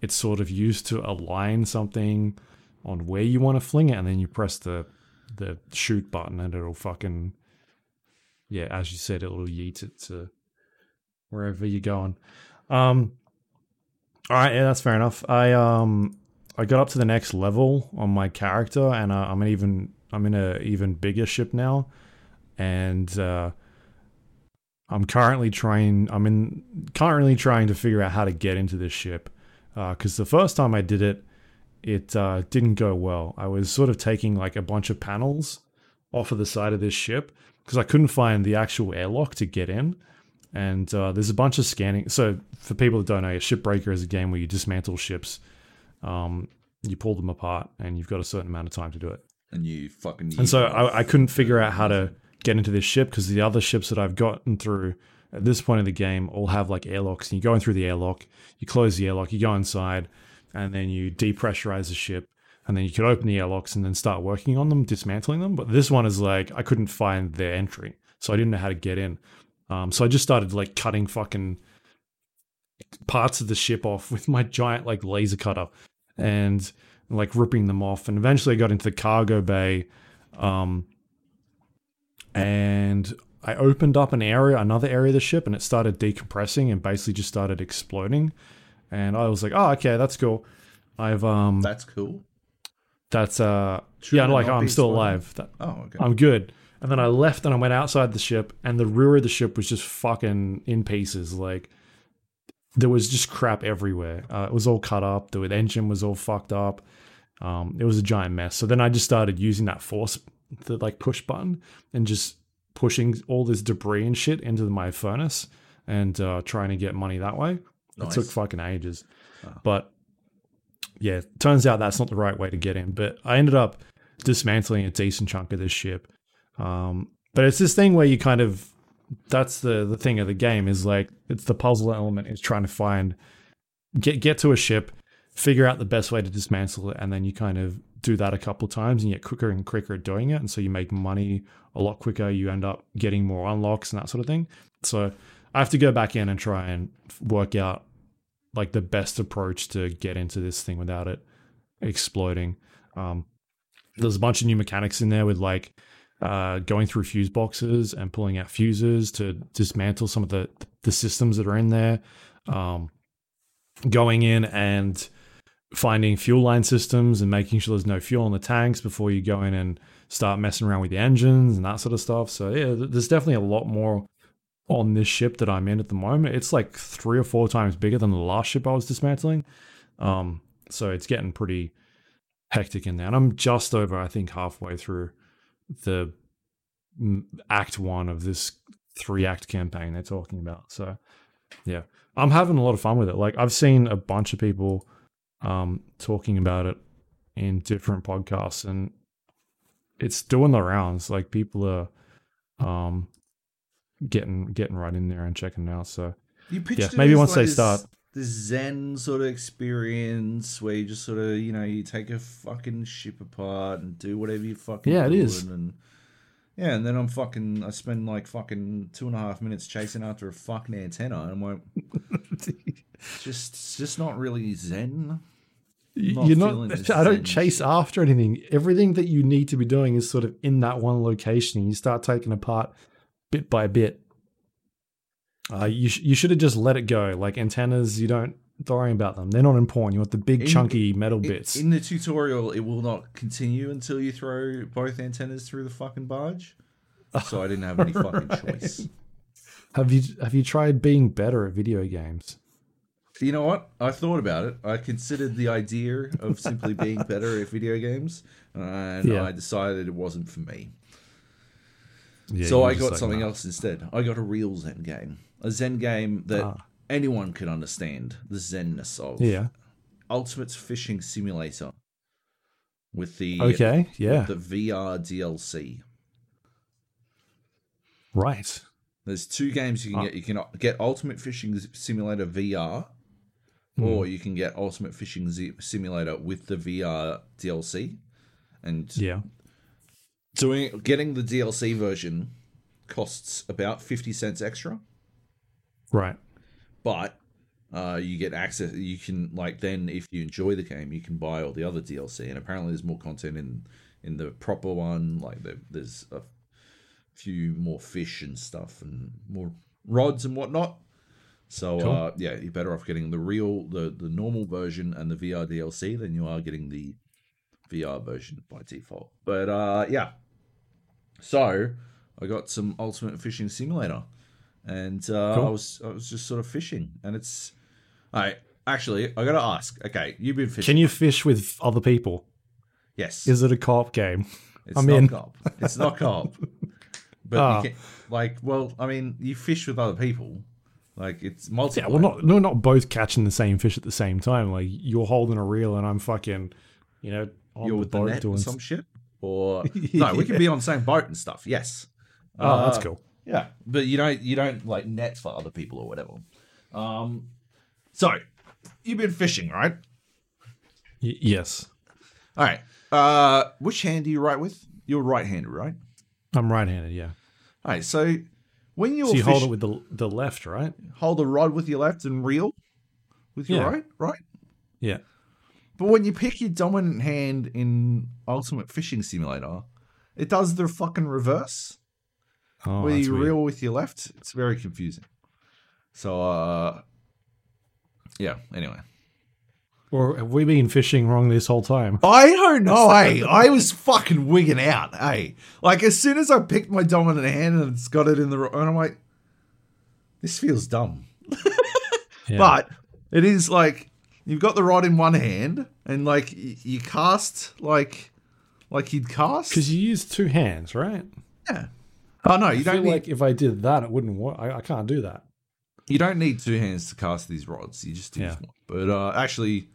it's sort of used to align something on where you want to fling it and then you press the the shoot button and it'll fucking yeah as you said it'll yeet it to wherever you're going. Um all right yeah that's fair enough. I um i got up to the next level on my character and uh, i'm an even i'm in a even bigger ship now. And uh i'm currently trying i'm in currently trying to figure out how to get into this ship Uh, because the first time i did it it uh, didn't go well. I was sort of taking like a bunch of panels off of the side of this ship because I couldn't find the actual airlock to get in. And uh, there's a bunch of scanning. So for people that don't know, a shipbreaker is a game where you dismantle ships, um, you pull them apart, and you've got a certain amount of time to do it. And you fucking. And so I, I couldn't figure out how to get into this ship because the other ships that I've gotten through at this point in the game all have like airlocks. And you go in through the airlock, you close the airlock, you go inside, and then you depressurize the ship, and then you could open the airlocks and then start working on them, dismantling them. But this one is like I couldn't find their entry, so I didn't know how to get in. Um, so I just started like cutting fucking parts of the ship off with my giant like laser cutter and like ripping them off. And eventually I got into the cargo bay. Um, and I opened up an area, another area of the ship, and it started decompressing and basically just started exploding. And I was like, oh, okay, that's cool. I've um That's cool. that's uh Should yeah, like I'm still alive. That, Oh, okay. I'm good. And then I left and I went outside the ship, and the rear of the ship was just fucking in pieces. Like there was just crap everywhere. Uh, it was all cut up. The engine was all fucked up. Um, it was a giant mess. So then I just started using that force, the like push button, and just pushing all this debris and shit into my furnace and uh, trying to get money that way. Nice. It took fucking ages. Ah. But yeah, turns out that's not the right way to get in. But I ended up dismantling a decent chunk of this ship. Um, but it's this thing where you kind of that's the the thing of the game is like it's the puzzle element is trying to find get get to a ship, figure out the best way to dismantle it, and then you kind of do that a couple of times and you get quicker and quicker at doing it, and so you make money a lot quicker. You end up getting more unlocks and that sort of thing. So I have to go back in and try and work out like the best approach to get into this thing without it exploding. Um, there's a bunch of new mechanics in there with like uh, going through fuse boxes and pulling out fuses to dismantle some of the the systems that are in there. Um, going in and finding fuel line systems and making sure there's no fuel in the tanks before you go in and start messing around with the engines and that sort of stuff. So yeah, there's definitely a lot more on this ship that I'm in at the moment. It's like three or four times bigger than the last ship I was dismantling. Um, so it's getting pretty hectic in there. And I'm just over, I think, halfway through the act one of this three act campaign they're talking about. So yeah, I'm having a lot of fun with it. Like I've seen a bunch of people um, talking about it in different podcasts and it's doing the rounds. Like people are um, getting getting right in there and checking it out. So You pitched Yeah, maybe once like they this, start- this Zen sort of experience where you just sort of you know you take a fucking ship apart and do whatever you fucking Yeah, it is and yeah, and then I'm fucking I spend like fucking two and a half minutes chasing after a fucking antenna and I'm like, just it's just not really Zen. Not you're not. I don't chase shit. after anything. Everything that you need to be doing is sort of in that one location. You start taking apart bit by bit. Uh, you sh- you should have just let it go. Like antennas, you don't don't worry about them. They're not important. You want the big In- chunky metal In- bits. In the tutorial, it will not continue until you throw both antennas through the fucking barge. So I didn't have any fucking choice. have you have you tried being better at video games? You know what? I thought about it. I considered the idea of simply being better at video games, and Yeah. I decided it wasn't for me. Yeah, so I got like, something "Nah." else instead. I got a real Zen game, a Zen game that Ah. anyone can understand the Zenness of. Yeah. Ultimate Fishing Simulator with the Okay. Yeah. the VR DLC. right. There's two games you can Ah. get. You can get Ultimate Fishing Simulator VR, Hmm. or you can get Ultimate Fishing Z- Simulator with the VR DLC. And Yeah. Doing getting the DLC version costs about fifty cents extra, Right. but uh, you get access. You can like then if you enjoy the game, you can buy all the other DLC. And apparently, there's more content in in the proper one. Like there, there's a few more fish and stuff, and more rods and whatnot. So Cool. uh, yeah, you're better off getting the real, the the normal version and the VR DLC than you are getting the VR version by default. But uh, yeah, so I got some Ultimate Fishing Simulator, and uh, Cool. I was I was just sort of fishing, and it's. All right, actually, I got to ask. Okay, you've been fishing. Can you fish with other people? Yes. Is it a co-op game? It's I'm not in. co-op. It's not co-op. But Ah. can, like, well, I mean, you fish with other people. Like it's multiplayer. Yeah, well, not no, not both catching the same fish at the same time. Like you're holding a reel and I'm fucking, you know, on You're the with the boat net or doing. some shit. Or no, we can be on the same boat and stuff. Yes. oh, that's Uh, cool. Yeah, but you don't you don't like net for other people or whatever. Um, so you've been fishing, right? Y- yes. All right. Uh, which hand do you write with? You're right-handed, right? I'm right-handed. Yeah. All right. So when you're So you fish- hold it with the the left, right? hold the rod with your left and reel with your Yeah. right, right? Yeah. But when you pick your dominant hand in Ultimate Fishing Simulator, it does the fucking reverse. Oh, where you reel with your left. It's very confusing. So, uh, yeah. Anyway, Or have we been fishing wrong this whole time? I don't know. hey, I was fucking wigging out. Hey, like as soon as I picked my dominant hand and it's got it in the, and I'm like, this feels dumb. Yeah. But it is like you've got the rod in one hand and like y- you cast like like you'd cast. because you use two hands, right? yeah. Oh no, you I don't need like if I did that, it wouldn't work. I, I can't do that. you don't need two hands to cast these rods. You just use Yeah. one. But uh, actually,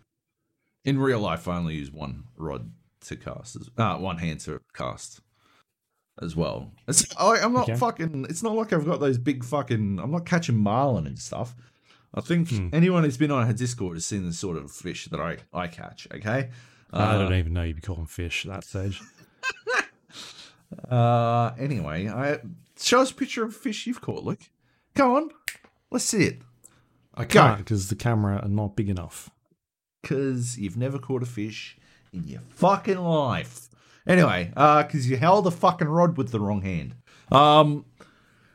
in real life, I only use one rod to cast. As, uh, one hand to cast as well. It's, I, I'm not Okay. fucking. It's not like I've got those big fucking. I'm not catching marlin and stuff. I think Hmm. anyone who's been on a Discord has seen the sort of fish that I I catch. Okay. I Uh, don't even know you'd be calling fish at that stage. Uh, anyway, I show us a picture of a fish you've caught. Look, go on, let's see it. I can't because the camera are not big enough. Because you've never caught a fish in your fucking life. Anyway, uh, because you held a fucking rod with the wrong hand. Um,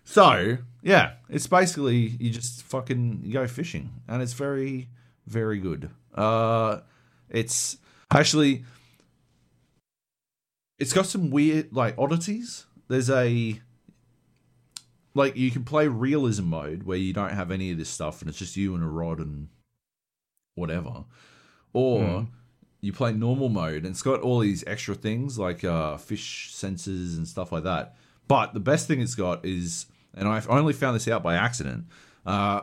so yeah, it's basically you just fucking you go fishing, and it's very, very good. Uh, it's actually it's got some weird like oddities. There's a like you can play realism mode where you don't have any of this stuff and it's just you and a rod and whatever. Or Hmm. you play normal mode and it's got all these extra things like uh, fish sensors and stuff like that. But the best thing it's got is, and I've only found this out by accident, uh,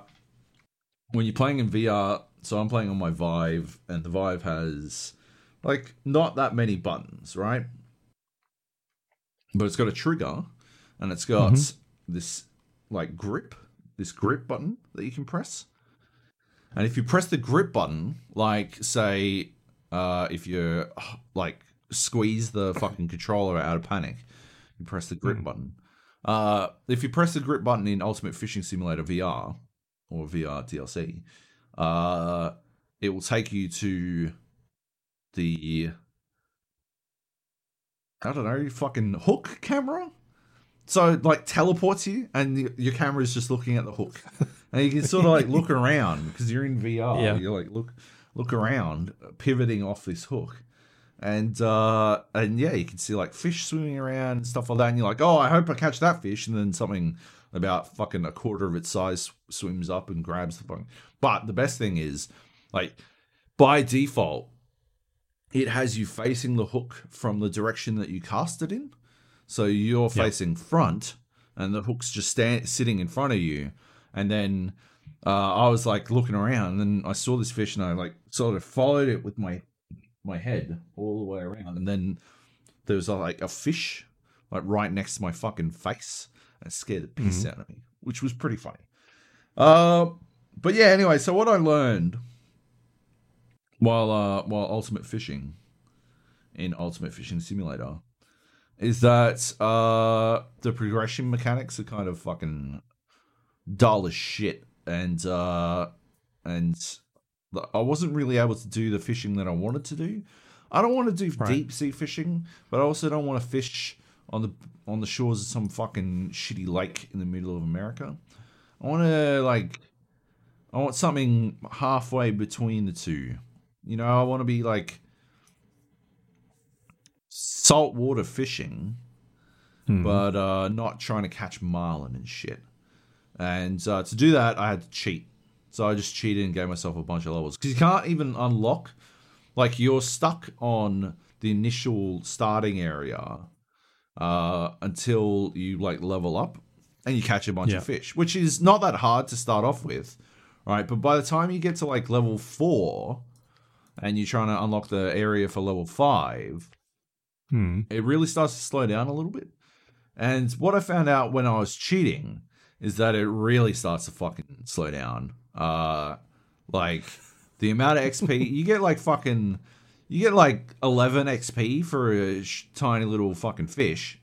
when you're playing in VR, so I'm playing on my Vive, and the Vive has like not that many buttons, right? But it's got a trigger and it's got this like grip, this grip button that you can press. And if you press the grip button, like say, uh, if you like squeeze the fucking controller out of panic, you press the grip button. Uh, if you press the grip button in Ultimate Fishing Simulator VR or VR DLC, uh, it will take you to the I don't know, fucking hook camera. So it, like teleports you, and y- your camera is just looking at the hook, and you can sort of like look around because you're in VR. Yeah. You're like look look around, pivoting off this hook, and uh and yeah, you can see like fish swimming around and stuff like that. And you're like, oh, I hope I catch that fish, and then something about fucking a quarter of its size swims up and grabs the fucking. But the best thing is, like by default, it has you facing the hook from the direction that you cast it in. So you're facing front, and the hook's just stand, sitting in front of you. And then uh, I was like looking around, and then I saw this fish, and I like sort of followed it with my my head all the way around, and then there was like a fish like right next to my fucking face, and scared the piss out of me, which was pretty funny. Uh, but yeah, anyway, so what I learned while uh while ultimate fishing in ultimate fishing simulator is that uh the progression mechanics are kind of fucking dull as shit. And uh and I wasn't really able to do the fishing that I wanted to do. I don't want to do Right. deep sea fishing, but I also don't want to fish on the on the shores of some fucking shitty lake in the middle of America. I want to like I want something halfway between the two. You know, I want to be like saltwater fishing, Hmm. but uh, not trying to catch marlin and shit. And uh, to do that, I had to cheat. So I just cheated and gave myself a bunch of levels because you can't even unlock. Like you're stuck on the initial starting area uh, until you like level up and you catch a bunch Yeah. of fish, which is not that hard to start off with, right? But by the time you get to like level four and you're trying to unlock the area for level five, Hmm. it really starts to slow down a little bit. And what I found out when I was cheating is that it really starts to fucking slow down. Uh, like the amount of XP you get, like fucking, you get like 11 XP for a sh- tiny little fucking fish.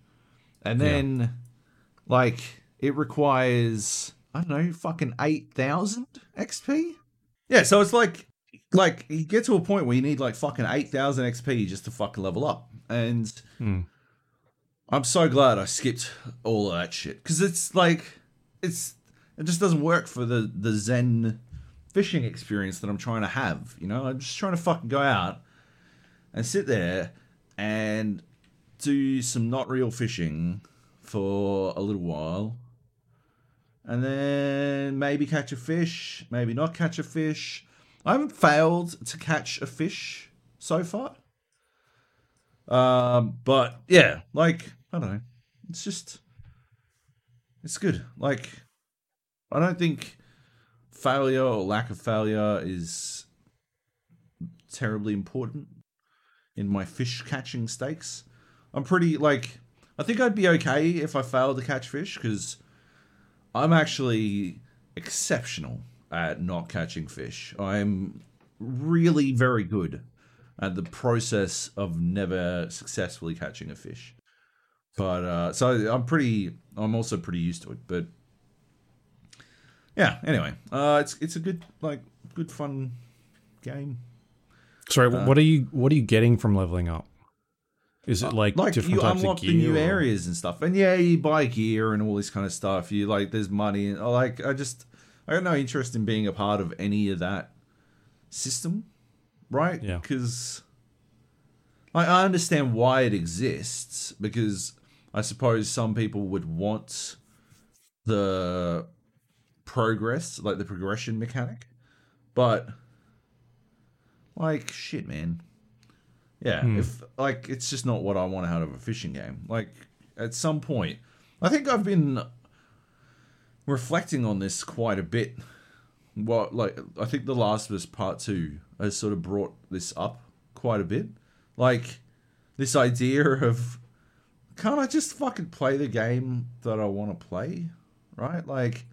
And then, like, it requires, I don't know, fucking 8,000 XP? Yeah, so it's like, like, you get to a point where you need like fucking 8,000 XP just to fucking level up. And Hmm. I'm so glad I skipped all of that shit. Because it's like, it's, it just doesn't work for the, the Zen fishing experience that I'm trying to have. You know, I'm just trying to fucking go out and sit there and do some not real fishing for a little while. And then maybe catch a fish, maybe not catch a fish. I haven't failed to catch a fish so far. Um, but yeah, like, I don't know. It's just, it's good. Like, I don't think failure or lack of failure is terribly important in my fish catching stakes. I'm pretty like I think I'd be okay if I failed to catch fish because I'm actually exceptional at not catching fish. I'm really very good at the process of never successfully catching a fish. But uh, so I'm pretty. I'm also pretty used to it. But yeah. Anyway, uh, it's it's a good like good fun game. Sorry, what are you what are you getting from leveling up? Is it like, Uh, like different you types unlock of the new or- areas and stuff, and yeah, you buy gear and all this kind of stuff. You like, there's money, and like, I just, I got no interest in being a part of any of that system, right? Yeah. because I I understand why it exists because I suppose some people would want the progress, like the progression mechanic, but like shit, man. Yeah, Hmm. if like it's just not what I want out of a fishing game. Like at some point, I think I've been reflecting on this quite a bit. What like I think The Last of Us Part Two has sort of brought this up quite a bit. Like this idea of can't I just fucking play the game that I want to play, right? Like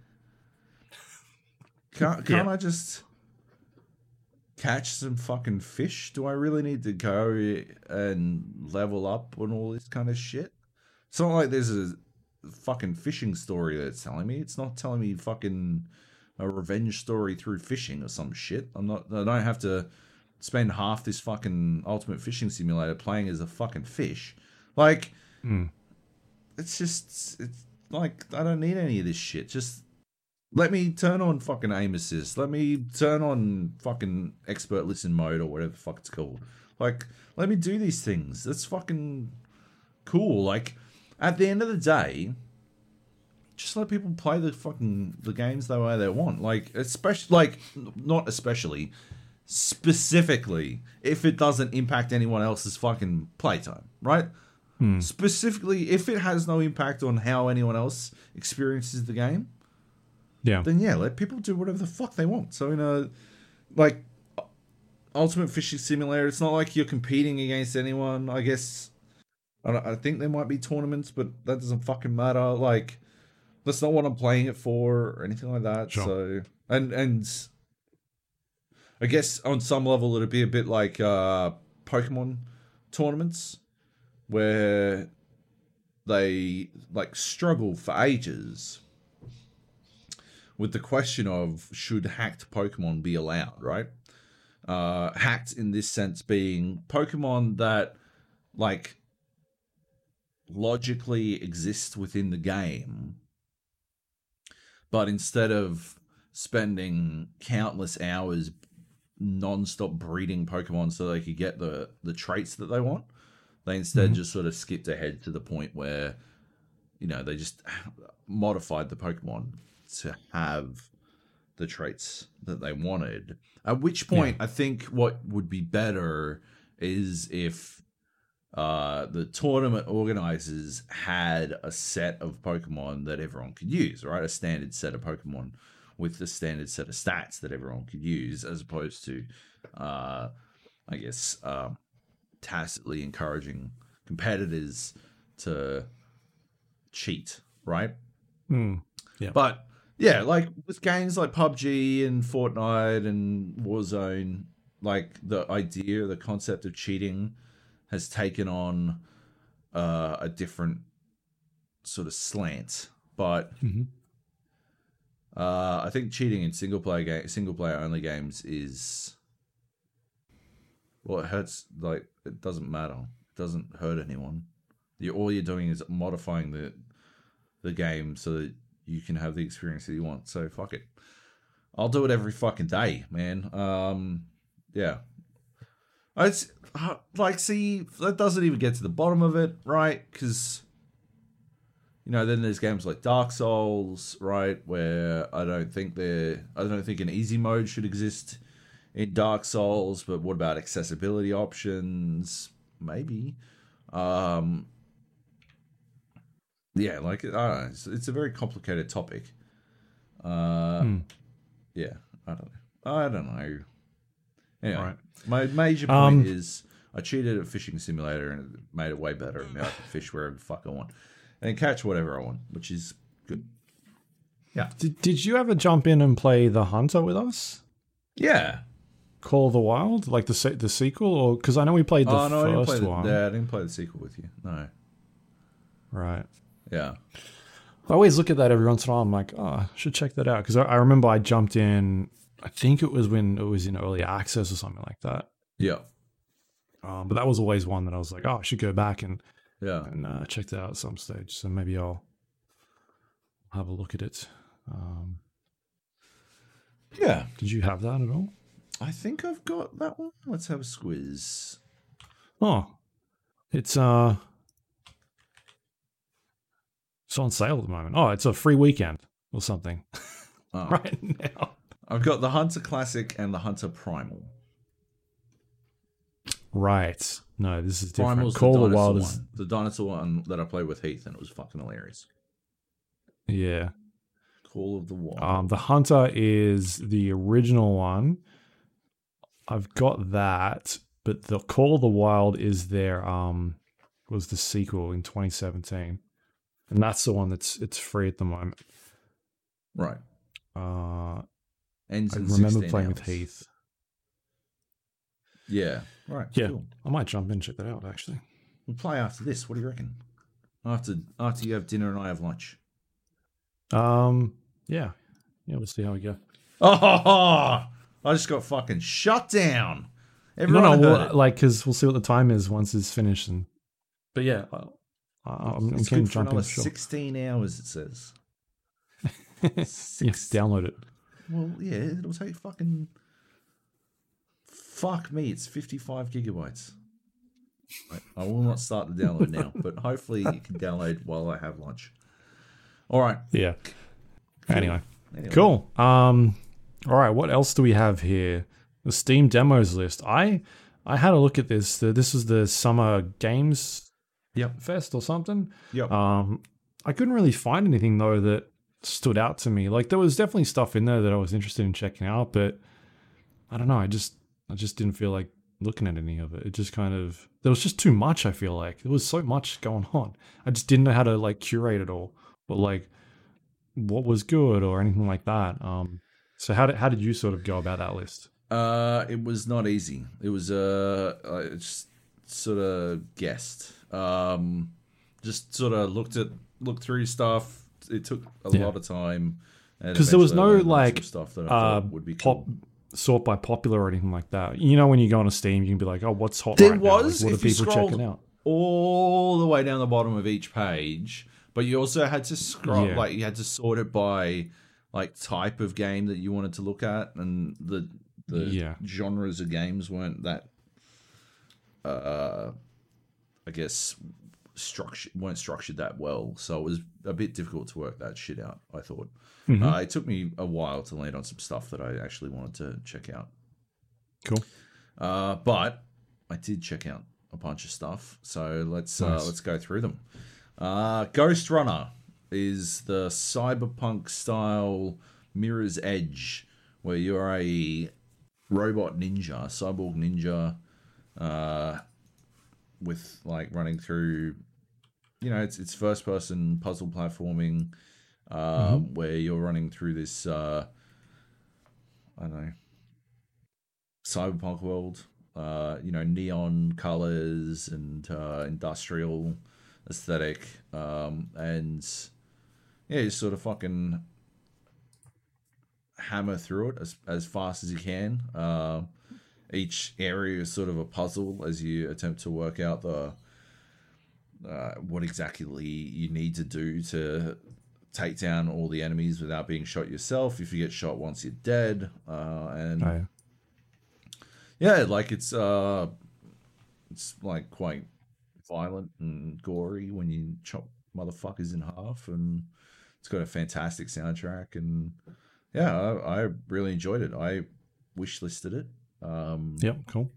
can't can't I just catch some fucking fish? Do I really need to go and level up on all this kind of shit? It's not like there's a fucking fishing story that's telling me. It's not telling me fucking a revenge story through fishing or some shit. I'm not. I don't have to spend half this fucking ultimate fishing simulator playing as a fucking fish. Like, Hmm. it's just it's like I don't need any of this shit. Just let me turn on fucking aim assist. Let me turn on fucking expert listen mode or whatever the fuck it's called. Like, let me do these things. That's fucking cool. Like, at the end of the day, just let people play the fucking the games the way they want. Like, especially like not especially, specifically if it doesn't impact anyone else's fucking playtime, right? Hmm. Specifically, if it has no impact on how anyone else experiences the game, Yeah. then yeah, let people do whatever the fuck they want. So in a like Ultimate Fishing Simulator, it's not like you're competing against anyone. I guess I, I think there might be tournaments, but that doesn't fucking matter. Like that's not what I'm playing it for or anything like that. Sure. So and and I guess on some level it'd be a bit like uh Pokemon tournaments where they like struggle for ages with the question of should hacked Pokemon be allowed, right? Uh, hacked in this sense being Pokemon that like logically exist within the game, but instead of spending countless hours non-stop breeding Pokemon so they could get the the traits that they want, they instead Mhm. just sort of skipped ahead to the point where you know they just modified the Pokemon to have the traits that they wanted. At which point, I think what would be better is if uh, the tournament organizers had a set of Pokemon that everyone could use, right? A standard set of Pokemon with the standard set of stats that everyone could use, as opposed to, uh, I guess, um, tacitly encouraging competitors to cheat, right? Yeah, But yeah, like with games like PUBG and Fortnite and Warzone, like the idea, the concept of cheating has taken on uh, a different sort of slant. But Mhm. uh, I think cheating in single player game, single player only games is well, it hurts. Like it doesn't matter. It doesn't hurt anyone. You all you're doing is modifying the the game so that you can have the experience that you want. So fuck it. I'll do it every fucking day, man. Um, yeah. It's uh, like, see, that doesn't even get to the bottom of it, right? Because you know, then there's games like Dark Souls, right, where I don't think there, I don't think an easy mode should exist in Dark Souls. But what about accessibility options? Maybe. Um, yeah, like I don't know. It's, it's a very complicated topic. Uh, Hmm. yeah, I don't know. I don't know. Anyway, Right. my major point Um, is I cheated at Fishing Simulator and it made it way better. And now I can fish wherever the fuck I want and catch whatever I want, which is good. Yeah. Did, did you ever jump in and play The Hunter with us? Yeah. Call the Wild, like the se- the sequel, or because I know we played the oh no, I didn't first play the, one, yeah, I didn't play the sequel with you. No. right? Yeah. I always look at that every once in a while. I'm like, oh, I should check that out because I, I remember I jumped in. I think it was when it was in early access or something like that. Yeah. Um, but that was always one that I was like, oh, I should go back and Yeah. and uh, check that out at some stage. So maybe I'll have a look at it. Um, Yeah. did you have that at all? I think I've got that one. Let's have a squeeze. Oh, it's uh, it's on sale at the moment. Oh, it's a free weekend or something Oh, right now. I've got the Hunter Classic and the Hunter Primal. Right. No, this is different. Primal's Call the of the Wild is one. The dinosaur one that I played with Heath and it was fucking hilarious. yeah. Call of the Wild. Um, the Hunter is the original one. I've got that, but the Call of the Wild is their um was the sequel in 2017, and that's the one that's it's free at the moment. right. Uh, Ends I remember 16 playing with. Heath. Yeah. Right. Yeah. Cool. I might jump in and check that out actually. We'll play after this. What do you reckon? After after you have dinner and I have lunch. Um, yeah, yeah, we'll see how we go. Oh, I just got fucking shut down. Everyone no, no, we'll, like because we'll see what the time is once it's finished, and but yeah, I, I'm, I'm keen good to for jump another for Sure. 16 hours, it says. yes, download it. Well, yeah, it'll take fucking. Fuck me, it's 55 gigabytes. Right, I will not start the download now, but hopefully you can download while I have lunch. All right. Yeah. Anyway, Anyway. cool. Um, all right. What else do we have here? The Steam demos list. I I had a look at this. This is the Summer Games Yep. Fest or something. Yep. Um, I couldn't really find anything though that stood out to me. Like there was definitely stuff in there that I was interested in checking out, but I don't know. I just I just didn't feel like looking at any of it. It just kind of there was just too much. I feel like there was so much going on. I just didn't know how to like curate it all, but like what was good or anything like that. Um, so how did how did you sort of go about that list? Uh, it was not easy. It was uh, I just sort of guessed. Um, just sort of looked at looked through stuff. It took a Yeah. lot of time because there was no, like, stuff that I Uh, would be pop cool. sort by popular or anything like that. You know, when you go on a Steam, you can be like, oh, what's hot There right now? Like, was, what are if you people scrolled- checking out? all the way down the bottom of each page, but you also had to scroll Yeah. like you had to sort it by like type of game that you wanted to look at, and the the Yeah. genres of games weren't that. Uh, I guess structured weren't structured that well, so it was a bit difficult to work that shit out. I thought Mhm. uh, it took me a while to land on some stuff that I actually wanted to check out. Cool. Uh, but I did check out a bunch of stuff, so let's uh, let's go through them. Uh, Ghostrunner is the cyberpunk style Mirror's Edge, where you're a robot ninja, cyborg ninja, uh, with like running through. You know, it's it's first person puzzle platforming, um, where you're running through this. Uh, I don't know cyberpunk world. Uh, you know, neon colors and uh, industrial aesthetic, um, and yeah, just sort of fucking hammer through it as as fast as you can. Each area is sort of a puzzle as you attempt to work out the uh, what exactly you need to do to take down all the enemies without being shot yourself. If you get shot once, you're dead. Uh, and Oh, yeah. yeah, like it's uh, it's like quite violent and gory when you chop motherfuckers in half, and it's got a fantastic soundtrack. And yeah, I, I really enjoyed it. I wish listed it. Um, Yep, cool.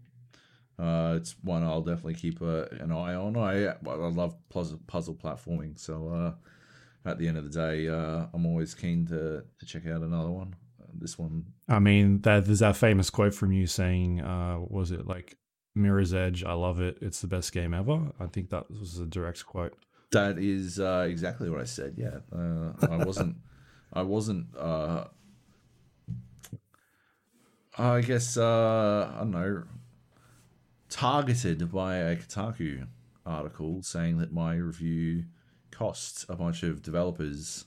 uh, it's one I'll definitely keep a, an eye on. I I love puzzle, puzzle platforming, so uh, at the end of the day, uh, I'm always keen to to check out another one. Uh, this one, I mean, that, there's that famous quote from you saying, uh, was it like Mirror's Edge? I love it. It's the best game ever. I think that was a direct quote. that is uh, exactly what I said. Yeah, uh, I wasn't, I wasn't. Uh, I guess uh, I don't know. Targeted by a Kotaku article saying that my review cost a bunch of developers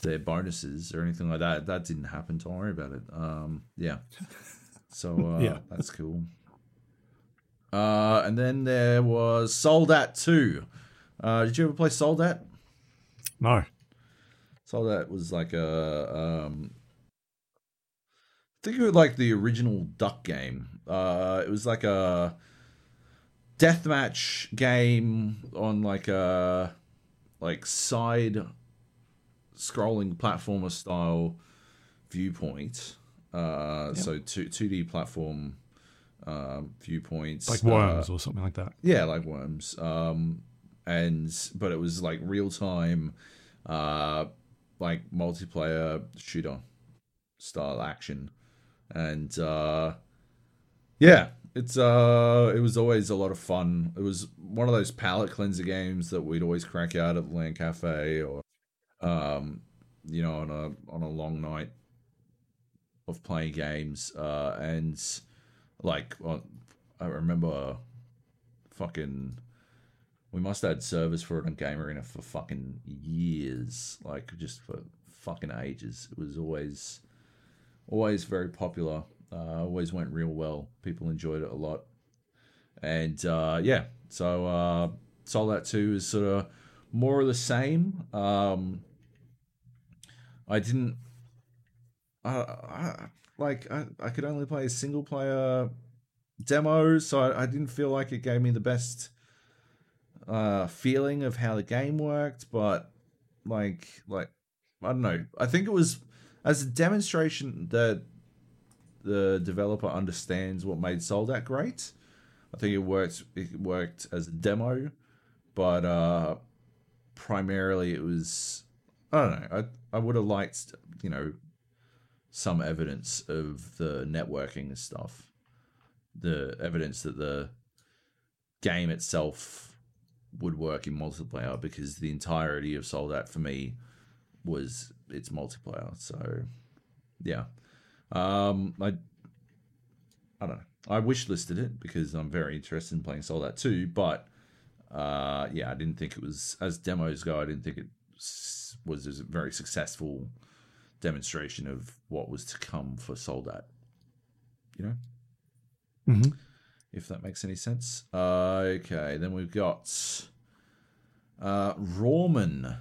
their bonuses or anything like that. That didn't happen. Don't worry about it. Um, yeah. So uh, Yeah. that's cool. Uh, and then there was Soldat 2. Uh, did you ever play Soldat? No. Soldat was like a. Um, think of it like the original Duck game. Uh, it was like a deathmatch game on like a like side scrolling platformer style viewpoint. Uh, So two two D platform um, viewpoints, Like uh, Worms or something like that. yeah, like worms. Um, and but it was like real time, uh, like multiplayer shooter style action, and uh, yeah, it's uh, it was always a lot of fun. It was one of those palate cleanser games that we'd always crack out at the LAN Cafe or, um, you know, on a on a long night of playing games, uh, and like well, I remember fucking we must have had servers for it on Game Arena for fucking years, like just for fucking ages. It was always always very popular. Uh, always went real well. People enjoyed it a lot, and uh, yeah. So uh, Soldat Two is sort of more of the same. Um, I didn't. I, I like I, I could only play a single player demo, so I, I didn't feel like it gave me the best uh feeling of how the game worked, but like like I don't know. I think it was as a demonstration that the developer understands what made Soldat great. I think it worked it worked as a demo, but uh primarily it was I don't know. I I would have liked, you know, some evidence of the networking stuff. The evidence that the game itself would work in multiplayer because the entirety of Soldat for me was its multiplayer. So yeah. Um I I don't know. I wish listed it because I'm very interested in playing Soldat 2, but uh yeah, I didn't think it was as demos go, I didn't think it was a very successful demonstration of what was to come for Soldat. You know? hmm if that makes any sense. Uh, okay, then we've got uh, RAWMEN.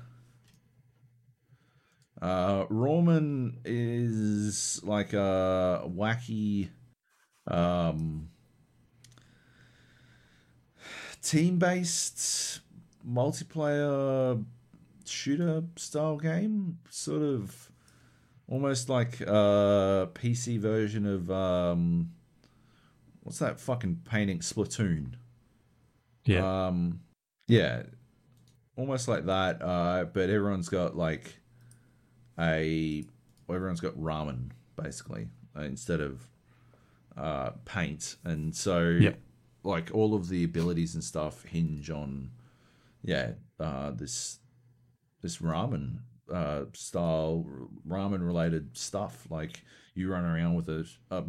Uh, RAWMEN is like a wacky um, team based multiplayer shooter style game. Sort of almost like a PC version of. Um, what's that fucking painting Splatoon? Yeah. Um, yeah, almost like that. Uh, but everyone's got like a well, everyone's got ramen basically uh, instead of uh, paint, and so Yep. like all of the abilities and stuff hinge on yeah uh, this this ramen uh, style ramen related stuff. Like you run around with a, a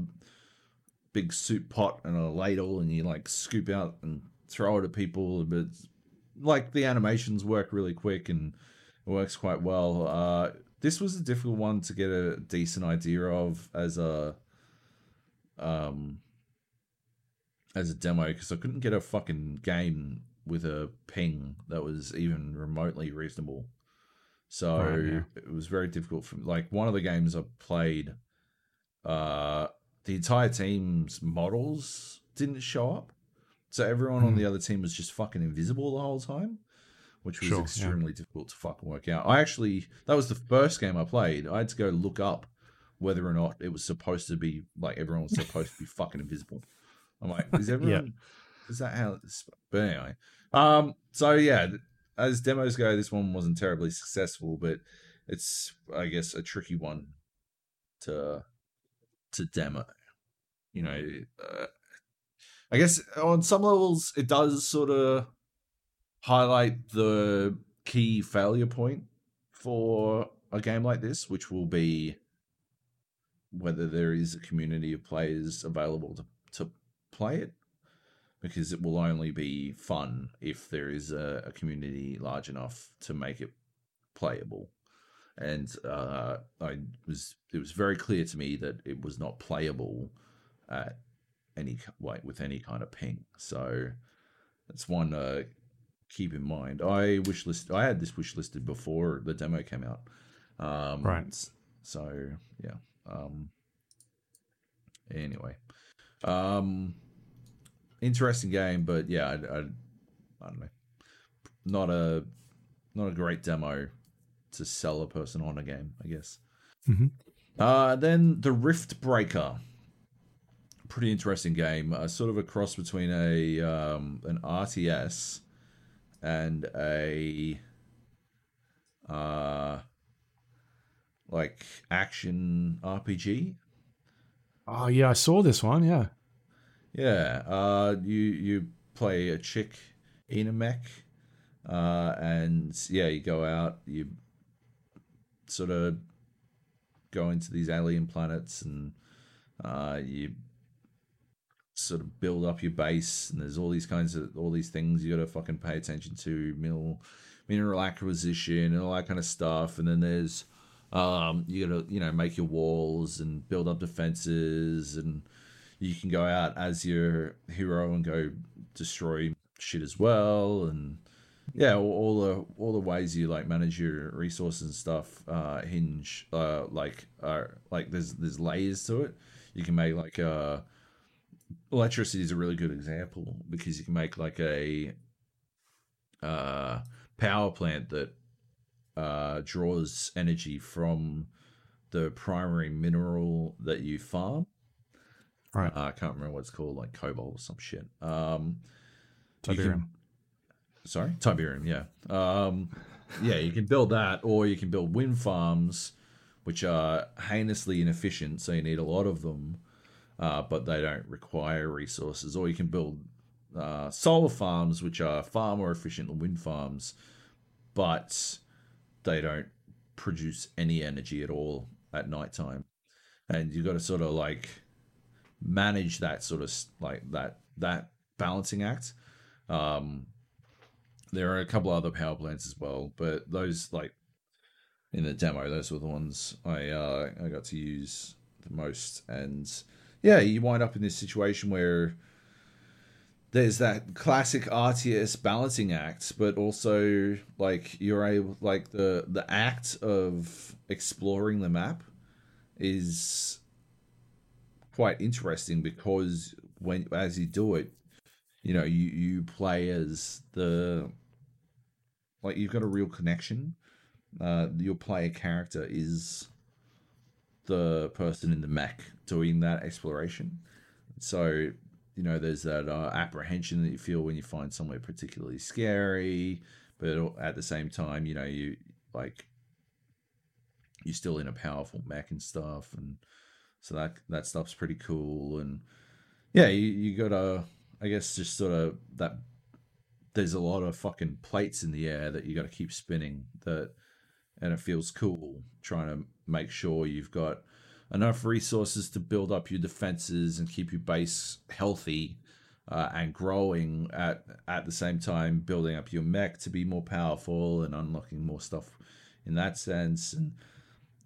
big soup pot and a ladle, and you like scoop out and throw it at people. But like the animations work really quick and it works quite well. Uh, this was a difficult one to get a decent idea of as a um as a demo because I couldn't get a fucking game with a ping that was even remotely reasonable. So yeah. it was very difficult for like one of the games I played. Uh, the entire team's models didn't show up, so everyone on Hmm. the other team was just fucking invisible the whole time, which was Sure, yeah. extremely difficult to fucking work out. I actually that was the first game I played. I had to go look up whether or not it was supposed to be like everyone was supposed to be fucking invisible. I'm like, is everyone? Is that how? It's, but anyway, um, so yeah, as demos go, this one wasn't terribly successful, but it's I guess a tricky one to to demo. You know, uh, I guess on some levels it does sort of highlight the key failure point for a game like this, which will be whether there is a community of players available to, to play it because it will only be fun if there is a, a community large enough to make it playable. And uh, I was it was very clear to me that it was not playable at any like with any kind of ping. So that's one to keep in mind. I wish list I had this wish listed before the demo came out. Um, Right. So yeah. Um, anyway, um, interesting game, but yeah, I, I, I don't know, not a not a great demo to sell a person on a game, I guess. Mhm. Uh, then the Riftbreaker, pretty interesting game, uh, sort of a cross between a um, an RTS and a uh, like action RPG. Oh yeah, I saw this one. Yeah. Yeah, uh, you you play a chick in a mech, uh, and yeah, you go out, you sort of go into these alien planets, and uh, you sort of build up your base, and there's all these kinds of all these things you got to fucking pay attention to, mineral mineral acquisition and all that kind of stuff, and then there's um, you got to you know make your walls and build up defenses and you can go out as your hero and go destroy shit as well. And yeah all, all the all the ways you like manage your resources and stuff uh hinge uh like are like there's there's layers to it. You can make like uh electricity is a really good example because you can make like a uh power plant that uh draws energy from the primary mineral that you farm Right. uh, I can't remember what it's called, like cobalt or some shit. Um, Tiberium. can- sorry, Tiberium. Yeah, um, yeah. You can build that, or you can build wind farms, which are heinously inefficient. So you need a lot of them, uh, but they don't require resources. Or you can build uh, solar farms, which are far more efficient than wind farms, but they don't produce any energy at all at nighttime. And you've got to sort of like manage that sort of like that that balancing act. Um, there are a couple other power plants as well, but those like in the demo, those were the ones I uh, I got to use the most. And yeah, you wind up in this situation where there's that classic RTS balancing act, but also like you're able like the the act of exploring the map is quite interesting because when as you do it, you know, you you play as the like you've got a real connection. Uh, your player character is the person in the mech doing that exploration. So you know, there's that uh, apprehension that you feel when you find somewhere particularly scary, but at the same time, you know, you like you're still in a powerful mech and stuff, and so that that stuff's pretty cool. And yeah, you you gotta, I guess, just sort of that. There's a lot of fucking plates in the air that you got to keep spinning. That and it feels cool trying to make sure you've got enough resources to build up your defenses and keep your base healthy uh, and growing at at the same time, building up your mech to be more powerful and unlocking more stuff in that sense. And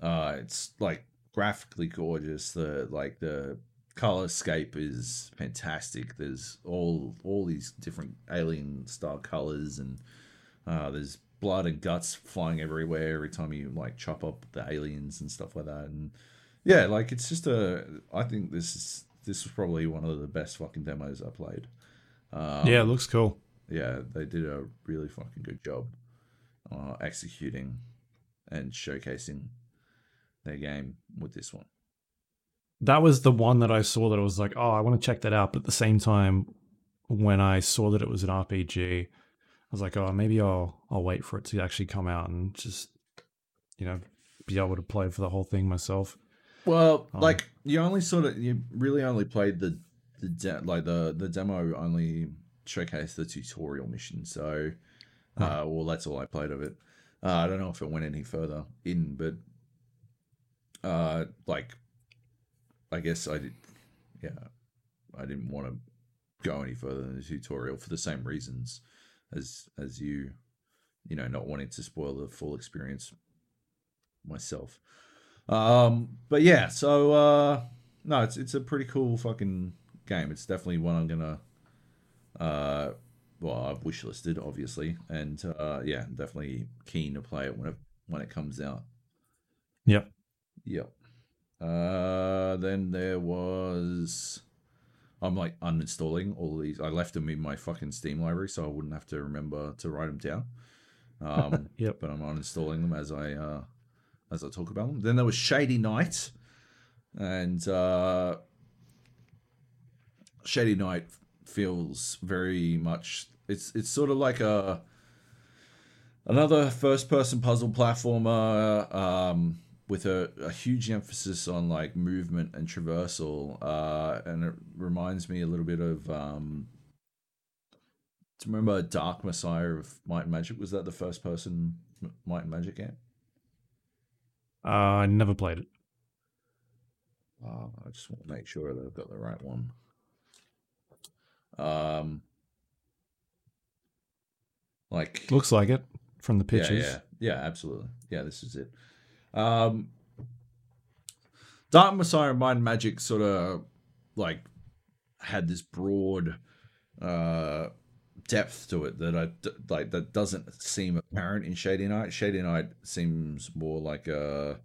uh, it's like graphically gorgeous. The like the color scape is fantastic. There's all all these different alien style colors and uh, there's blood and guts flying everywhere every time you like chop up the aliens and stuff like that. And yeah, like it's just a. I think this is this was probably one of the best fucking demos I played. Um, yeah, it looks cool. Yeah, they did a really fucking good job uh, executing and showcasing their game with this one. That was the one that I saw that I was like, oh, I want to check that out. But at the same time, when I saw that it was an RPG, was like, oh, maybe I'll I'll wait for it to actually come out and just you know be able to play for the whole thing myself. Well, um, like you only sort of you really only played the the de- like the the demo only showcased the tutorial mission. So, uh, well, that's all I played of it. Uh, I don't know if it went any further in, but uh, like, I guess I did. Yeah, I didn't want to go any further than the tutorial for the same reasons as as you, you know, not wanting to spoil the full experience myself. Um, but yeah, so uh, no, it's it's a pretty cool fucking game. It's definitely one I'm gonna uh, well, I've wishlisted obviously, and uh, yeah, definitely keen to play it when it when it comes out. Yep. Yep. Uh, then there was. I'm like uninstalling all these. I left them in my fucking Steam library, so I wouldn't have to remember to write them down. Um, yep. But I'm uninstalling them as I uh, as I talk about them. Then there was Shady Knight, and uh, Shady Knight feels very much. It's it's sort of like a another first person puzzle platformer um, with a, a, huge emphasis on like movement and traversal, uh, and it reminds me a little bit of. Um, do you remember Dark Messiah of Might and Magic? Was that the first person Might and Magic game? Uh, I never played it. Uh, I just want to make sure that I've got the right one. Um, like looks like it from the pictures. Yeah, yeah, yeah, absolutely. Yeah, this is it. Um, Dark Messiah and Mind Magic sort of like had this broad uh depth to it that I like that doesn't seem apparent in Shady Knight. Shady Knight seems more like a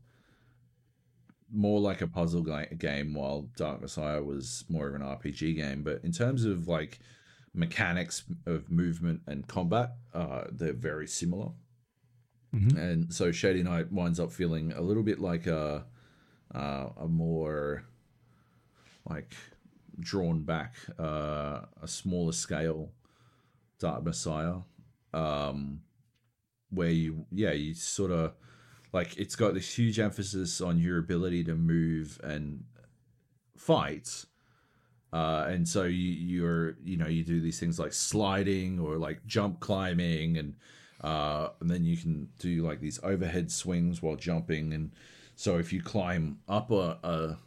more like a puzzle game, while Dark Messiah was more of an RPG game. But in terms of like mechanics of movement and combat, uh, they're very similar. Mm-hmm. And so Shady Knight winds up feeling a little bit like a uh, a more like drawn back, uh, a smaller scale Dark Messiah, um, where you yeah you sort of like it's got this huge emphasis on your ability to move and fight uh, and so you, you're you know you do these things like sliding or like jump climbing and uh, and then you can do like these overhead swings while jumping. And so if you climb up a, a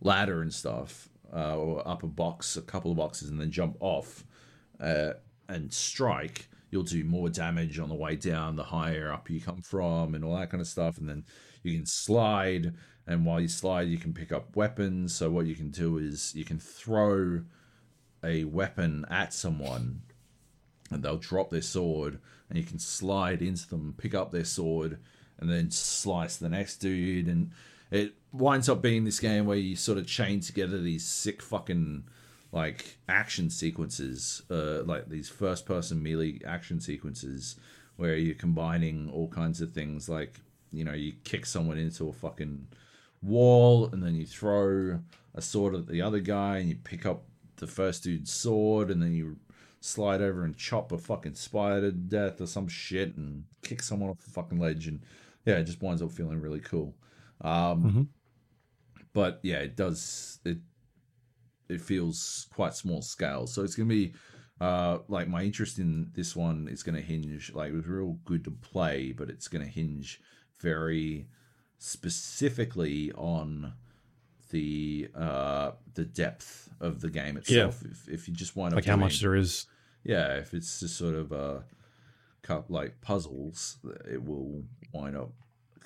ladder and stuff uh, or up a box a couple of boxes and then jump off uh, and strike you'll do more damage on the way down the higher up you come from and all that kind of stuff. And then you can slide and while you slide you can pick up weapons. So what you can do is you can throw a weapon at someone and they'll drop their sword and you can slide into them pick up their sword and then slice the next dude. And it winds up being this game where you sort of chain together these sick fucking like action sequences, uh, like these first person melee action sequences where you're combining all kinds of things. Like, you know, you kick someone into a fucking wall and then you throw a sword at the other guy and you pick up the first dude's sword and then you slide over and chop a fucking spider to death or some shit and kick someone off the fucking ledge and yeah, it just winds up feeling really cool. Um, mm-hmm. But yeah, it does. It it feels quite small scale. So it's going to be uh, like my interest in this one is going to hinge like it was real good to play, but it's going to hinge very specifically on the uh, the depth of the game itself. If, if you just wind up Like how much there is. Yeah, if it's just sort of uh, cup like puzzles, it will wind up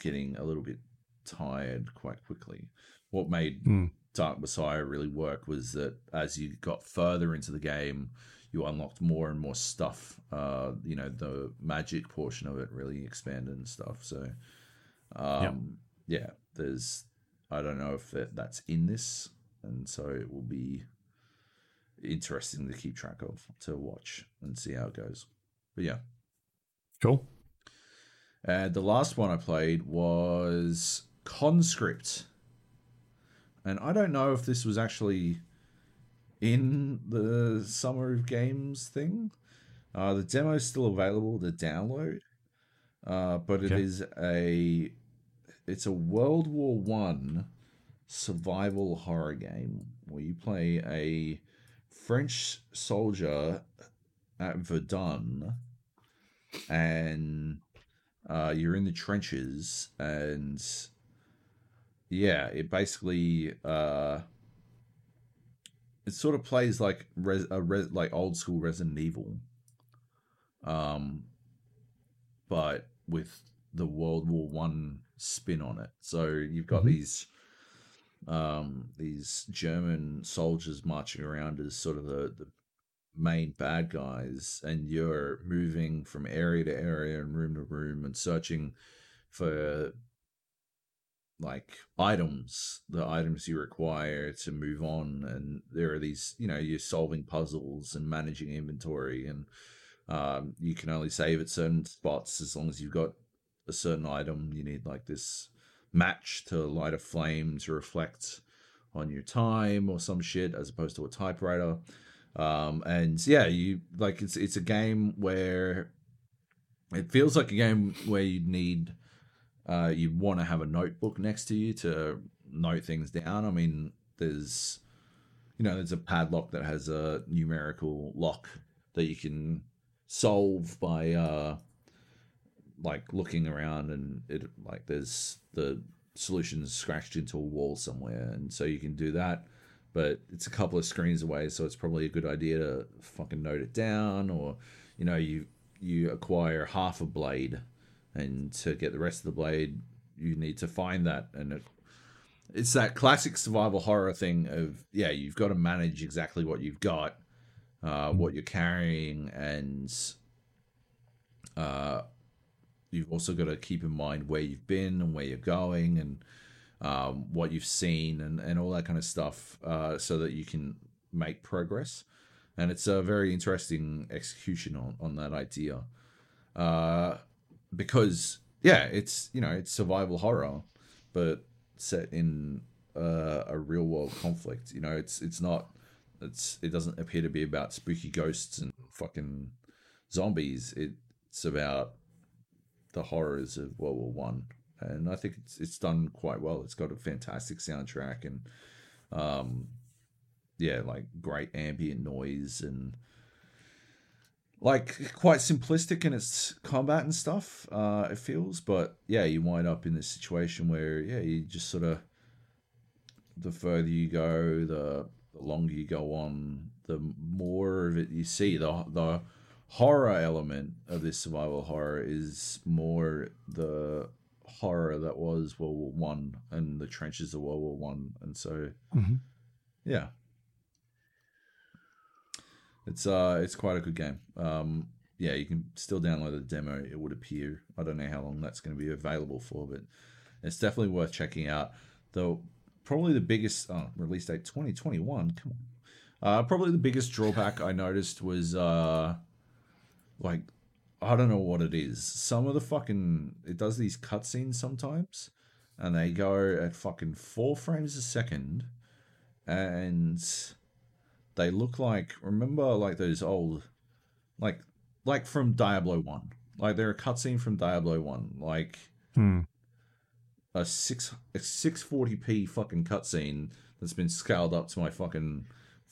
getting a little bit tired quite quickly. What made Hmm. Dark Messiah really work was that as you got further into the game, you unlocked more and more stuff. Uh, you know, the magic portion of it really expanded and stuff. So, um, yeah, there's I don't know if that, that's in this, and so it will be interesting to keep track of to watch and see how it goes. But yeah, Cool. and the last one I played was Conscript. And I don't know if this was actually in the Summer of Games thing. Uh, the demo is still available to download, uh, but it Okay. is a it's a World War One survival horror game where you play a French soldier at Verdun, and uh, you're in the trenches, and yeah, it basically uh, it sort of plays like res- a res- like old school Resident Evil, um, but with the World War One spin on it. So you've got Mhm. these um, these German soldiers marching around as sort of the, the main bad guys, and you're moving from area to area and room to room and searching for like items, the items you require to move on. And there are these, you know, you're solving puzzles and managing inventory, and um, you can only save at certain spots as long as you've got a certain item. You need like this match to light a flame to reflect on your time or some shit as opposed to a typewriter. Um, and yeah, you like it's it's a game where it feels like a game where you'd need uh, you want to have a notebook next to you to note things down. I mean, there's you know there's a padlock that has a numerical lock that you can solve by uh, like looking around and it like there's the solutions scratched into a wall somewhere, and so you can do that but it's a couple of screens away, so it's probably a good idea to fucking note it down, or you know, you you acquire half a blade, and to get the rest of the blade, you need to find that, and it, it's that classic survival horror thing of yeah, you've got to manage exactly what you've got, uh, what you're carrying, and uh, you've also got to keep in mind where you've been and where you're going, and um, what you've seen and, and all that kind of stuff uh, so that you can make progress. And it's a very interesting execution on, on that idea. Uh, because, yeah, it's, you know, it's survival horror, but set in uh, a real world conflict. You know, it's, it's not, it's, it doesn't appear to be about spooky ghosts and fucking zombies. It's about the horrors of World War One and I think it's it's done quite well. It's got a fantastic soundtrack and um yeah, like great ambient noise and like quite simplistic in its combat and stuff. Uh it feels, but yeah, you wind up in this situation where yeah, you just sort of the further you go, the, the longer you go on, the more of it you see. The the horror element of this survival horror is more the horror that was World War One and the trenches of World War One, and so Mhm. yeah, it's uh it's quite a good game. Um, yeah, you can still download the demo. It would appear. I don't know how long that's going to be available for, but it's definitely worth checking out. Though probably the biggest oh, release date twenty twenty one. Come on. Uh, probably the biggest drawback I noticed was uh, like I don't know what it is. Some of the fucking it does these cutscenes sometimes, and they go at fucking four frames a second, and they look like remember like those old, like like from Diablo One. Like they're a cutscene from Diablo One, like Hmm. a six a six forty p fucking cutscene that's been scaled up to my fucking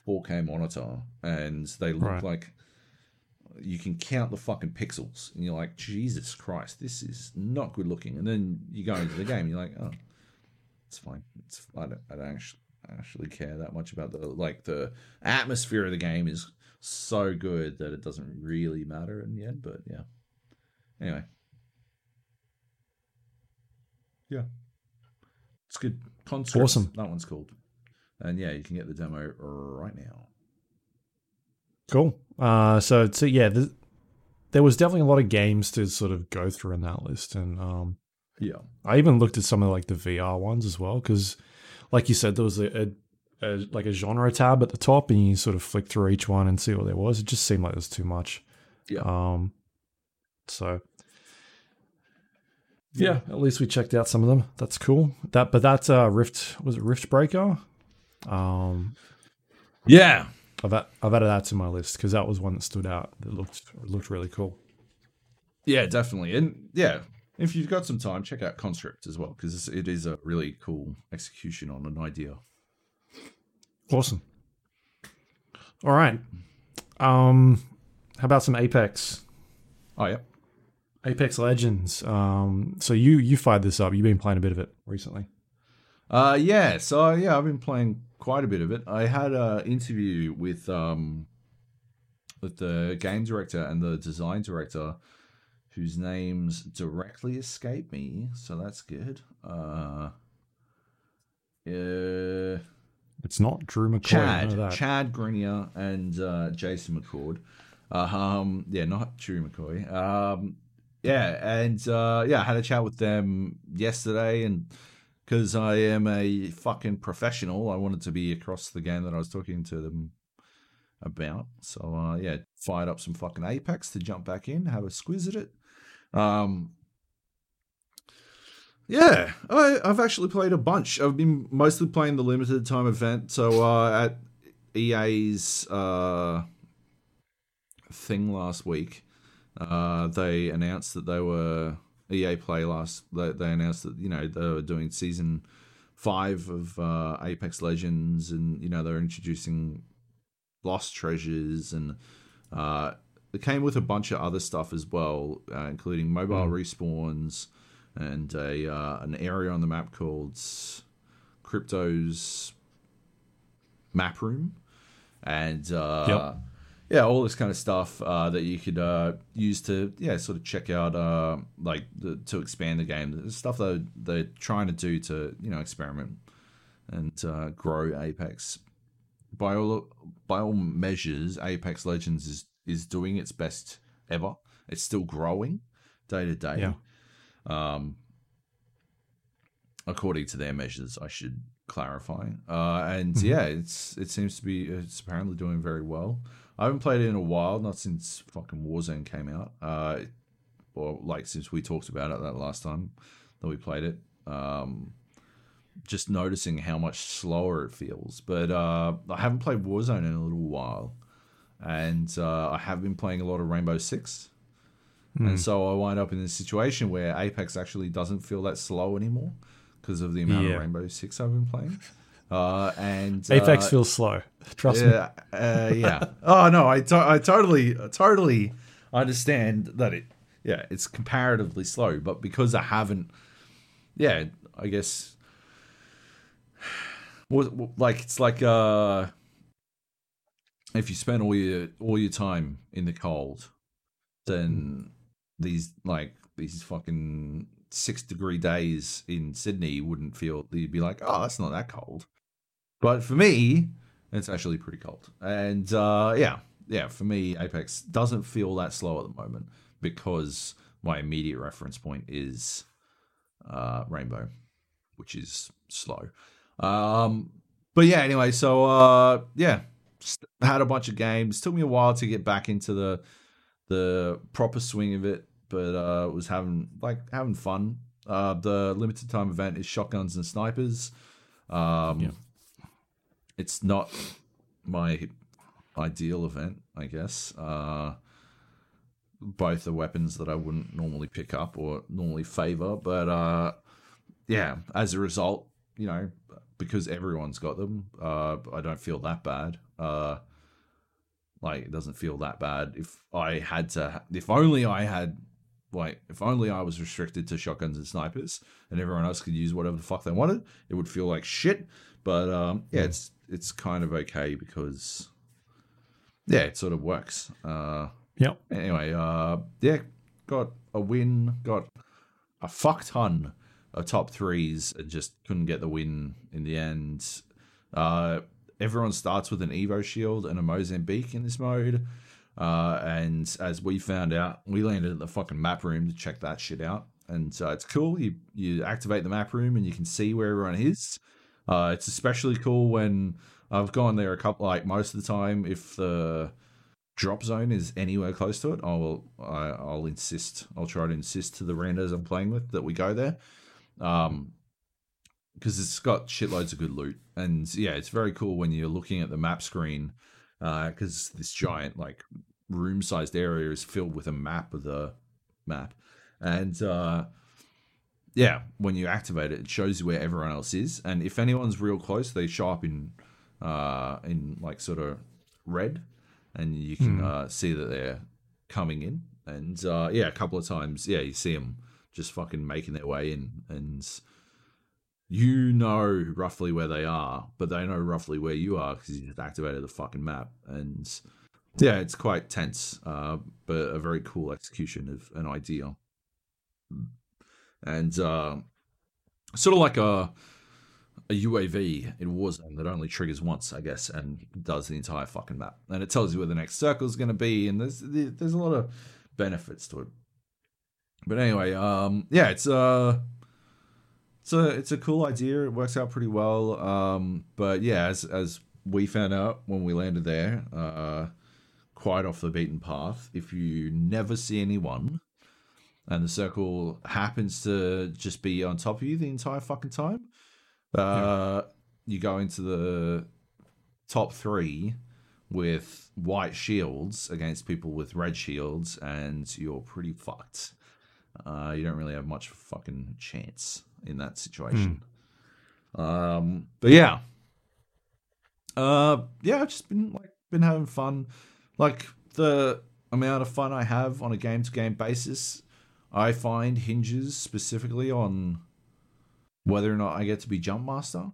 four K monitor, and they look Right. like you can count the fucking pixels, and you're like, Jesus Christ, this is not good looking. And then you go into the game, you're like, oh, it's fine. It's I don't I don't actually actually care that much about the like the atmosphere of the game is so good that it doesn't really matter in the end. But yeah. Anyway. Yeah. It's good. Conscript, Awesome. That one's called. And yeah, you can get the demo right now. Cool. Uh, so, so yeah, th- there was definitely a lot of games to sort of go through in that list, and um, Yeah. I even looked at some of like the VR ones as well because, like you said, there was a, a, a like a genre tab at the top, and you sort of flick through each one and see what there was. It just seemed like there was too much. Yeah. Um. So. Yeah, at least we checked out some of them. That's cool. That, but that uh, Rift was it Riftbreaker. Um, Yeah. I've I've added that to my list because that was one that stood out. That looked looked really cool. Yeah, definitely. And yeah, if you've got some time, check out Conscript as well because it is a really cool execution on an idea. Awesome. All right. Um, how about some Apex? Oh yeah. Apex Legends. Um, so you you fired this up. You've been playing a bit of it recently. Uh yeah, so yeah, I've been playing quite a bit of it. I had an interview with um with the game director and the design director whose names directly escape me, so that's good. Uh uh It's not Drew McCoy. I Chad. Chad Grenier, and uh, Jason McCord. Uh, um, yeah, not Drew McCoy. Um, yeah, and uh, yeah, I had a chat with them yesterday, and because I am a fucking professional, I wanted to be across the game that I was talking to them about. So uh, yeah, fired up some fucking Apex to jump back in, have a squiz at it. Um, yeah, I, I've actually played a bunch. I've been mostly playing the limited time event. So uh, at EA's uh, thing last week, uh, they announced that they were EA Play last. They, they announced that you know they were doing season five of uh, Apex Legends, and you know they're introducing lost treasures and. Uh, it came with a bunch of other stuff as well, uh, including mobile respawns and a uh, an area on the map called Crypto's Map Room, and uh, Yep. Yeah, all this kind of stuff uh, that you could uh, use to yeah sort of check out uh, like the, to expand the game. The stuff that they're trying to do to you know experiment and uh, grow Apex. By all by all measures, Apex Legends is is doing its best ever. It's still growing day to day. Yeah. Um, according to their measures, I should clarify. Uh, and Mm-hmm. yeah, it's it seems to be it's apparently doing very well. I haven't played it in a while, not since fucking Warzone came out. Uh, or like since we talked about it that last time that we played it. Um, just noticing how much slower it feels. But uh, I haven't played Warzone in a little while, and uh, I have been playing a lot of Rainbow Six. And so I wind up in this situation where Apex actually doesn't feel that slow anymore because of the amount Yeah. of Rainbow Six I've been playing. Uh, and Apex uh, feels slow. Trust me. yeah, uh, yeah. Oh no, I, to- I totally, totally understand that it, yeah, it's comparatively slow, but because I haven't, yeah, I guess, like it's like uh, if you spend all your all your time in the cold, then these like these fucking six degree days in Sydney wouldn't feel you'd be like, oh, that's not that cold. But for me, it's actually pretty cold. And uh, yeah, yeah, for me, Apex doesn't feel that slow at the moment because my immediate reference point is uh, Rainbow, which is slow. Um, but yeah, anyway, so uh, yeah, had a bunch of games. Took me a while to get back into the the proper swing of it, but uh, was having like having fun. Uh, the limited time event is shotguns and snipers. Um, Yeah. It's not my ideal event, I guess. Uh, both the weapons that I wouldn't normally pick up or normally favor, but uh, yeah, as a result, you know, because everyone's got them, uh, I don't feel that bad. Uh, like it doesn't feel that bad. If I had to, if only I had, like, if only I was restricted to shotguns and snipers, and everyone else could use whatever the fuck they wanted, it would feel like shit. But um, yeah, it's it's kind of okay because yeah, it sort of works. Uh, Yep. anyway, uh, yeah, got a win, got a fuck ton of top threes, and just couldn't get the win in the end. Uh, everyone starts with an Evo shield and a Mozambique in this mode. Uh, and as we found out, we landed at the fucking map room to check that shit out. And uh, it's cool. You you activate the map room and you can see where everyone is. Uh, it's especially cool when I've gone there a couple, like most of the time, if the drop zone is anywhere close to it, I'll I, I'll insist. I'll try to insist to the randos I'm playing with that we go there, um, because it's got shitloads of good loot, and yeah, it's very cool when you're looking at the map screen, because this giant like room sized area is filled with a map of the map, and uh, yeah, when you activate it, it shows you where everyone else is, and if anyone's real close, they show up in uh in like sort of red and you can Hmm. uh, see that they're coming in. And uh, yeah, a couple of times, yeah, you see them just fucking making their way in, and you know roughly where they are, but they know roughly where you are because you just activated the fucking map. And yeah, it's quite tense, uh, but a very cool execution of an idea. And uh, sort of like a a UAV in Warzone that only triggers once, I guess, and does the entire fucking map. And it tells you where the next circle is going to be, and there's there's a lot of benefits to it. But anyway, um, yeah, it's uh it's a it's a cool idea. It works out pretty well. Um, but yeah, as as we found out when we landed there, uh, quite off the beaten path. If you never see anyone, and the circle happens to just be on top of you the entire fucking time, uh, you go into the top three with white shields against people with red shields, and you're pretty fucked. Uh, you don't really have much fucking chance in that situation. Um, but yeah, uh, yeah, I've just been like been having fun. Like the amount of fun I have on a game to game basis, I find hinges specifically on whether or not I get to be jump master.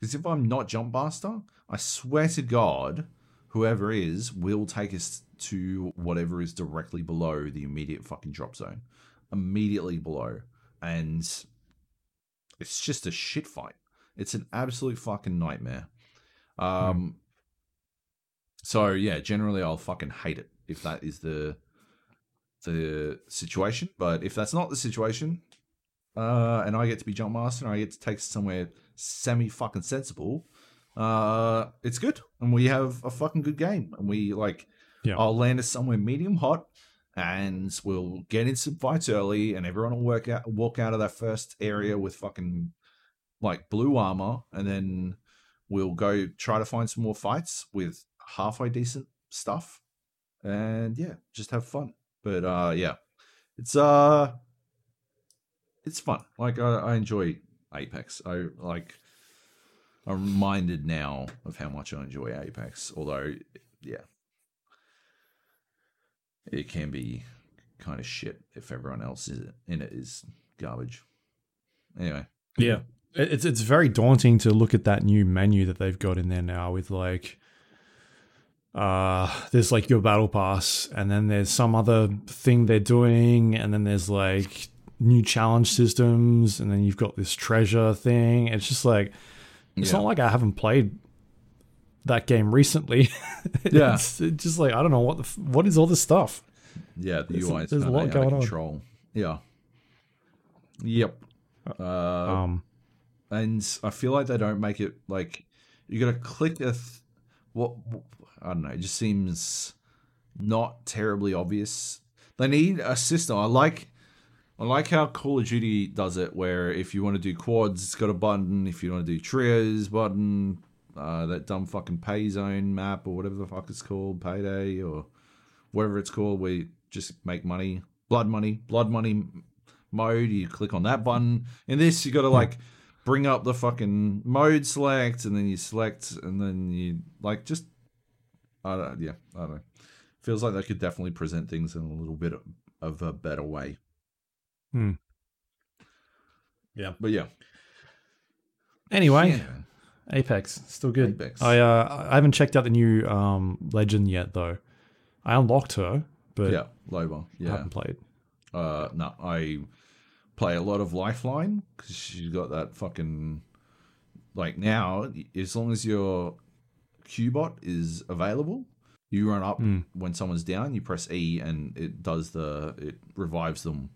Because if I'm not jump master, I swear to God, whoever is will take us to whatever is directly below the immediate fucking drop zone, immediately below, and it's just a shit fight. It's an absolute fucking nightmare. Um. So yeah, generally I'll fucking hate it if that is the the situation. But if that's not the situation, uh, and I get to be jump master and I get to take somewhere semi fucking sensible, uh, it's good, and we have a fucking good game, and we like. Yeah. I'll land us somewhere medium hot, and we'll get in some fights early, and everyone will work out walk out of that first area with fucking like blue armor, and then we'll go try to find some more fights with halfway decent stuff, and yeah, just have fun. But uh, yeah, it's uh, it's fun. Like I, I enjoy Apex. I like. I'm reminded now of how much I enjoy Apex. Although, yeah, it can be kind of shit if everyone else is in it is garbage. Anyway, Yeah. It's it's very daunting to look at that new menu that they've got in there now with like uh there's like your battle pass and then there's some other thing they're doing and then there's like new challenge systems and then you've got this treasure thing. It's just like it's Yeah. not like I haven't played that game recently. Yeah. it's it's just like I don't know what the what is all this stuff. yeah, the There's- UI is there's a lot going of on. control. Yeah. Yep. Uh, Um and I feel like they don't make it like you got to click a th- what I don't know. It just seems not terribly obvious. They need a system. I like I like how Call of Duty does it, where if you want to do quads, it's got a button. If you want to do trios, button. Uh, that dumb fucking pay zone map or whatever the fuck it's called, payday or whatever it's called, where you just make money, blood money, blood money mode. You click on that button. In this, you got to like bring up the fucking mode select, and then you select, and then you like just I don't yeah I don't know. Feels like they could definitely present things in a little bit of, of a better way. Hmm. Yeah. But yeah, anyway, Yeah. Apex, still good. Apex. I uh, I haven't checked out the new um legend yet though. I unlocked her, but Yeah, Loba. I Yeah. haven't played. Uh, no, I play a lot of Lifeline because she's got that fucking like now. As long as your Qbot is available, you run up Mm. when someone's down. You press E and it does the it revives them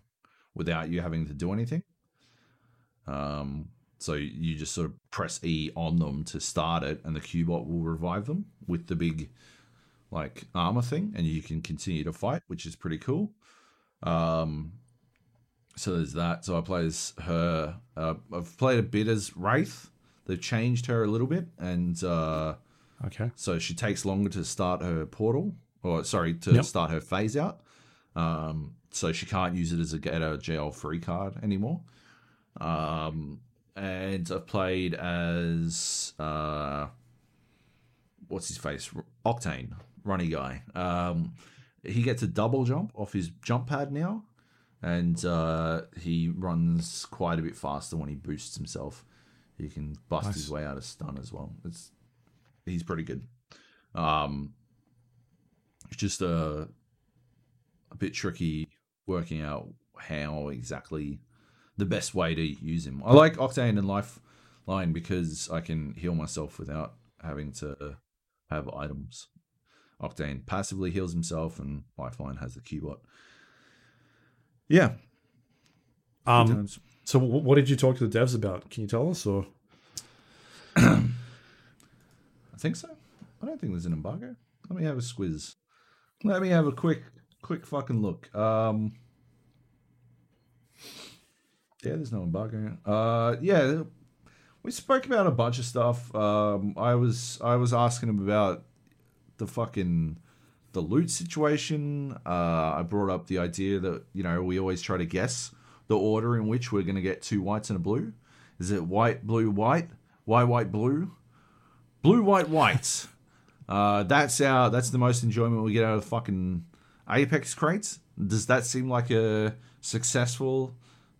without you having to do anything. Um, so you just sort of press E on them to start it, and the Qbot will revive them with the big like armor thing, and you can continue to fight, which is pretty cool. Um, so there's that. So I play as her. Uh, I've played a bit as Wraith. They've changed her a little bit, and uh, Okay. so she takes longer to start her portal, or sorry, to Yep. start her phase out. Um, so she can't use it as a get out of jail free card anymore. Um, and I've played as uh, what's his face, Octane, runny guy. Um, he gets a double jump off his jump pad now, and uh, he runs quite a bit faster when he boosts himself. He can bust Nice. his way out of stun as well. It's he's pretty good. Um, it's just a a bit tricky working out how exactly the best way to use him. I like Octane and Lifeline because I can heal myself without having to have items. Octane passively heals himself, and Lifeline has the Qbot. Yeah. Um. So what did you talk to the devs about? Can you tell us or? I think so. I don't think there's an embargo. Let me have a squiz. Let me have a quick, quick fucking look. Um, yeah, there's no embargo. Uh, yeah, we spoke about a bunch of stuff. Um, I was, I was asking him about the fucking the loot situation. Uh, I brought up the idea that you know we always try to guess the order in which we're going to get two whites and a blue. Is it white, blue, white, Why white, blue, blue, white, white? Uh, that's our that's the most enjoyment we get out of fucking Apex crates. Does that seem like a successful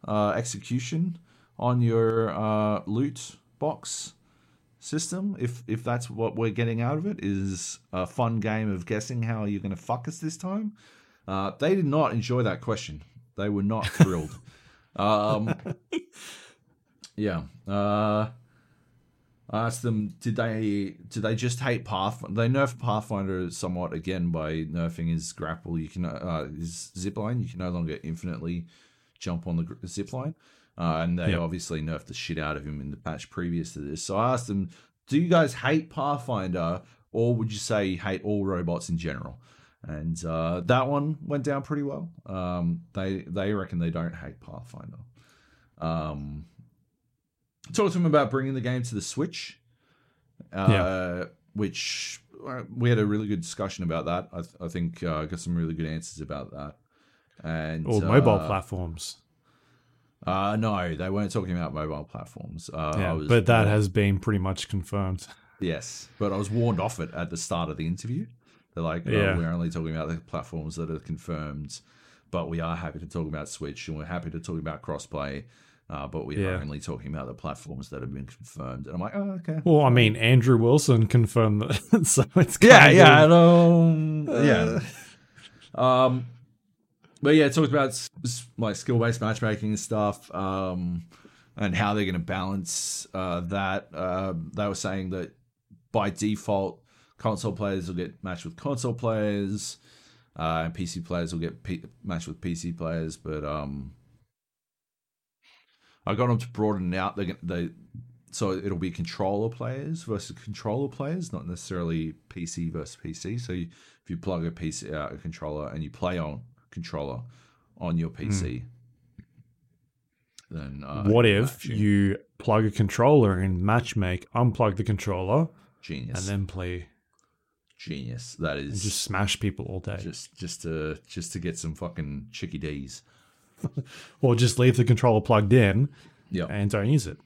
uh, execution on your uh, loot box system? If if that's what we're getting out of it, is a fun game of guessing how you're going to fuck us this time. Uh, they did not enjoy that question. They were not thrilled. um, yeah. Uh, I asked them, did they did they just hate Pathfinder? They nerfed Pathfinder somewhat again by nerfing his grapple. You can uh, his zipline. You can no longer infinitely jump on the zipline, uh, and they Yep. obviously nerfed the shit out of him in the patch previous to this. So I asked them, do you guys hate Pathfinder, or would you say you hate all robots in general? And uh, that one went down pretty well. Um, they they reckon they don't hate Pathfinder. Um, talked to him about bringing the game to the Switch, uh, which uh, we had a really good discussion about that. I, th- I think uh, got some really good answers about that. And Or mobile uh, platforms? Uh, no, they weren't talking about mobile platforms. Uh, I Yeah, was but that has been pretty much confirmed. yes, but I was warned off it at the start of the interview. They're like, oh, Yeah. we're only talking about the platforms that are confirmed, but we are happy to talk about Switch and we're happy to talk about crossplay. Uh, but we Yeah. are only talking about the platforms that have been confirmed. And I'm like, oh, okay. Well, I mean, Andrew Wilson confirmed that, so it's yeah, kind yeah, of- um, yeah. Um, but yeah, it talked about like skill based matchmaking and stuff, um, and how they're going to balance uh, that. Uh, they were saying that by default, console players will get matched with console players, uh, and PC players will get P- matched with PC players. But um, I got them to broaden it out. They they so it'll be controller players versus controller players, not necessarily PC versus PC. So you, if you plug a PC uh, a controller and you play on controller on your PC, then uh, what if matching. you plug a controller in matchmake, unplug the controller, genius and then play genius? That is and just smash people all day? just just to just to get some fucking chicky D's. or just leave the controller plugged in Yeah, and don't use it.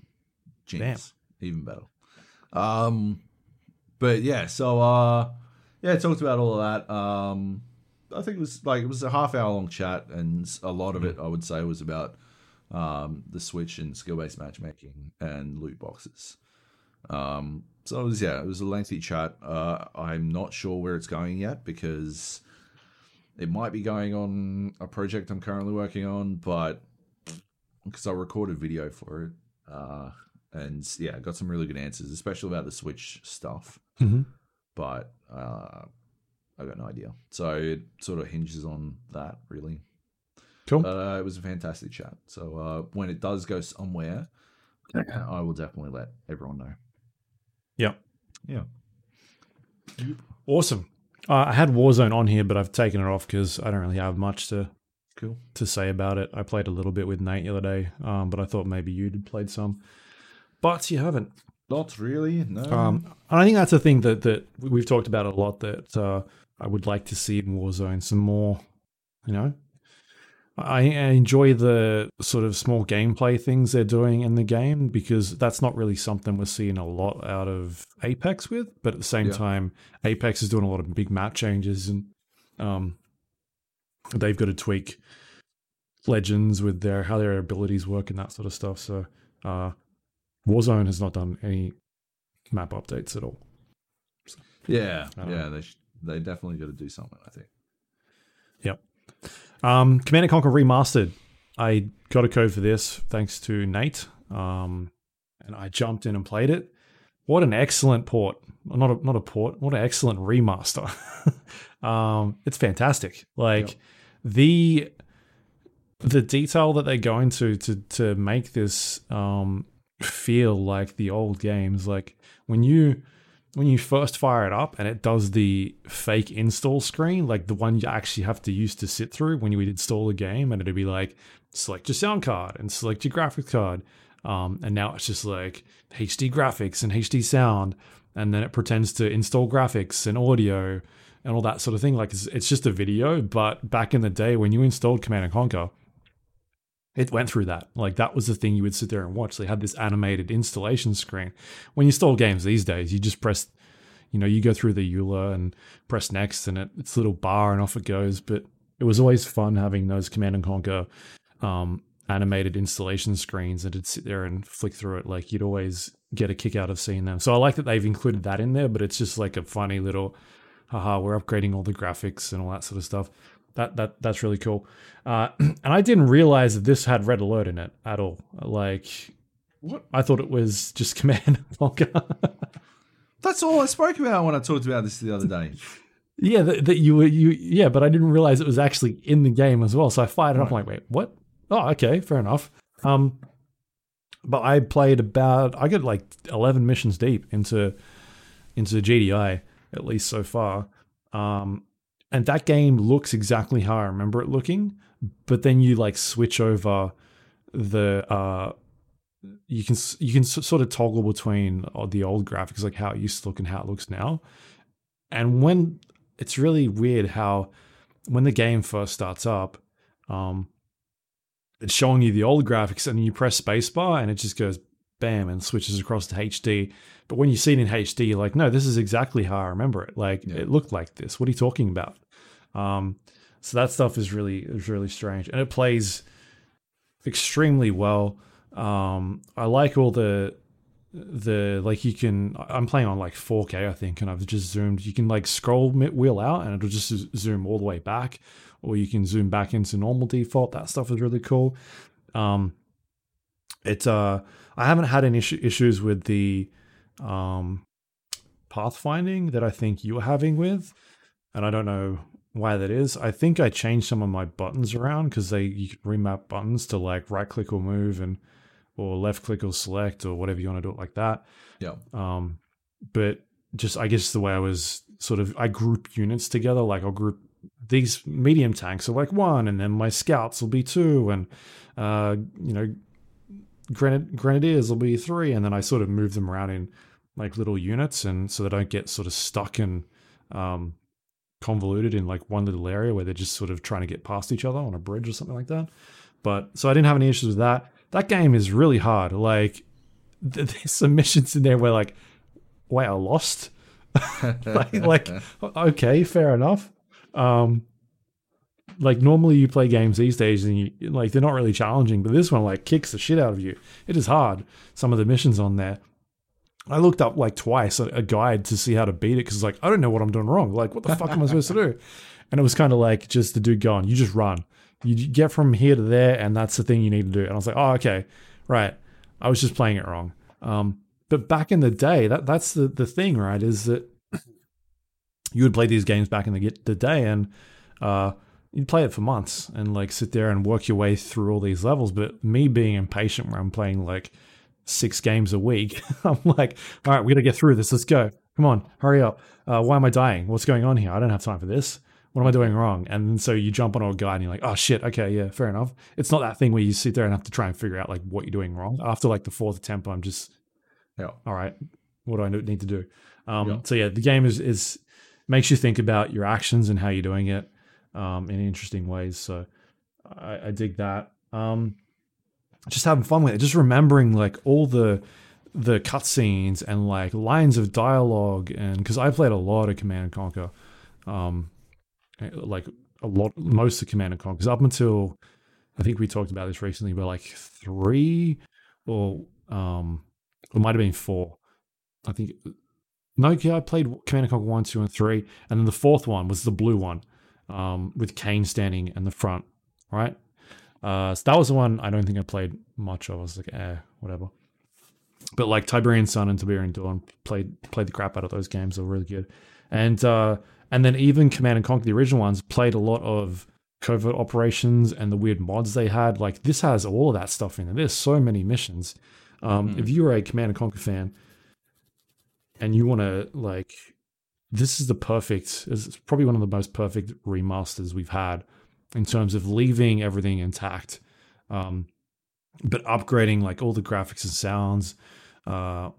genius. Even better. Um, but yeah, so uh, yeah, talked about all of that. Um, I think it was like it was a half hour long chat, and a lot of it I would say was about um the Switch and skill based matchmaking and loot boxes. Um, so it was yeah, it was a lengthy chat. Uh, I'm not sure where it's going yet because it might be going on a project I'm currently working on, but because I recorded video for it, uh, and yeah, got some really good answers, especially about the Switch stuff. Mm-hmm. But uh, I got no idea. So it sort of hinges on that really. Cool. Uh, it was a fantastic chat. So uh, when it does go somewhere, okay. I will definitely let everyone know. Yeah. Yeah. Awesome. Uh, I had Warzone on here, but I've taken it off because I don't really have much to Cool. to say about it. I played a little bit with Nate the other day, um, but I thought maybe you'd played some, but you haven't. Not really. No. Um, and I think that's a thing that that we've talked about a lot. That uh, I would like to see in Warzone some more. You know, I, enjoy the sort of small gameplay things they're doing in the game because that's not really something we're seeing a lot out of Apex with. But at the same Yeah. time, Apex is doing a lot of big map changes and um, they've got to tweak legends with their how their abilities work and that sort of stuff. So uh, Warzone has not done any map updates at all. yeah. I don't Yeah. They sh- they definitely got to do something. I think. Um, Command and Conquer Remastered. I got a code for this thanks to Nate, um, and I jumped in and played it. What an excellent port! Not a not a port. What an excellent remaster. um, it's fantastic. Like Yep. the the detail that they go into to to make this um, feel like the old games. Like when you when you first fire it up and it does the fake install screen, like the one you actually have to use to sit through when you would install a game, and it'd be like select your sound card and select your graphics card. Um, and now it's just like HD graphics and HD sound, and then it pretends to install graphics and audio and all that sort of thing. Like it's, it's just a video, but back in the day when you installed Command and Conquer, it went through that. Like that was the thing you would sit there and watch. They had this animated installation screen. When you install games these days, you just press, you know, you go through the EULA and press next, and it, it's a little bar and off it goes. But it was always fun having those Command and Conquer um, animated installation screens, and to sit there and flick through it. Like you'd always get a kick out of seeing them. So I like that they've included that in there, but it's just like a funny little, haha, we're upgrading all the graphics and all that sort of stuff. That that that's really cool. Uh, and I didn't realize that this had red alert in it at all. Like, What? I thought it was just Command and Conquer. That's all I spoke about when I talked about this the other day. yeah, that, that you were you yeah, but I didn't realize it was actually in the game as well. So I fired it up. I'm like, wait, what? Oh, okay, fair enough. Um, but I played about I got like 11 missions deep into into GDI at least so far. Um, and that game looks exactly how I remember it looking, but then you like switch over the uh you can you can sort of toggle between uh, the old graphics like how it used to look and how it looks now. And when it's really weird how when the game first starts up, um it's showing you the old graphics and you press spacebar and it just goes bam and switches across to HD. But when you see it in HD, you're like, no, this is exactly how I remember it. Like Yeah. it looked like this. What are you talking about? Um, so that stuff is really is really strange, and it plays extremely well. Um, I like all the the like you can. I'm playing on like 4K, I think, and I've just zoomed. You can like scroll wheel out, and it'll just zoom all the way back, or you can zoom back into normal default. That stuff is really cool. Um, it's uh, I haven't had any issue, issues with the um pathfinding that I think you're having with, and I don't know why that is. I think I changed some of my buttons around because they you could remap buttons to like right click or move and or left click or select or whatever you want to do it like that. Yeah. Um, but just I guess the way I was sort of I group units together. Like I'll group these medium tanks are like one, and then my scouts will be two, and uh, you know, grenad- grenadiers will be three, and then I sort of move them around in like little units, and so they don't get sort of stuck and um, convoluted in like one little area where they're just sort of trying to get past each other on a bridge or something like that. But so I didn't have any issues with that. That game is really hard. Like th- there's some missions in there where like, wait, I lost. like, like okay, fair enough. Um, like normally you play games these days and you like they're not really challenging, but this one like kicks the shit out of you. It is hard. Some of the missions on there, I looked up like twice a, a guide to see how to beat it because like I don't know what I'm doing wrong. Like what the fuck am I supposed to do? And it was kind of like just the dude going, you just run, you get from here to there, and that's the thing you need to do. And I was like, oh okay, right. I was just playing it wrong. Um, but back in the day, that that's the the thing, right? Is that you would play these games back in the the day, and uh, you'd play it for months and like sit there and work your way through all these levels. But me being impatient, where I'm playing like six games a week, I'm like, all right, we got to get through this. Let's go. Come on, hurry up. Uh, why am I dying? What's going on here? I don't have time for this. What am I doing wrong? And so you jump on a guy and you're like, oh shit, okay, yeah, fair enough. It's not that thing where you sit there and have to try and figure out like what you're doing wrong. After like the fourth attempt, I'm just, Yeah. all right, what do I need to do? Um, Yeah. So yeah, the game is is makes you think about your actions and how you're doing it um, in interesting ways. So I, I dig that. Um, just having fun with it, just remembering like all the the cutscenes and like lines of dialogue, and because I played a lot of Command and Conquer, um, like a lot, most of Command and Conquer, 'cause up until I think we talked about this recently, but like three or um, it might have been four. I think no, yeah, I played Command and Conquer one, two, and three, and then the fourth one was the blue one, um, with Kane standing in the front, right? Uh, so that was the one I don't think I played much of. I was like, eh, whatever. But like Tiberian Sun and Tiberian Dawn played played the crap out of those games. They were really good, and uh, and then even Command and Conquer the original ones played a lot of covert operations and the weird mods they had. Like this has all of that stuff in it. There's so many missions. Um, If you're a Command and Conquer fan, and you want to like this is the perfect it's probably one of the most perfect remasters we've had in terms of leaving everything intact um but upgrading like all the graphics and sounds uh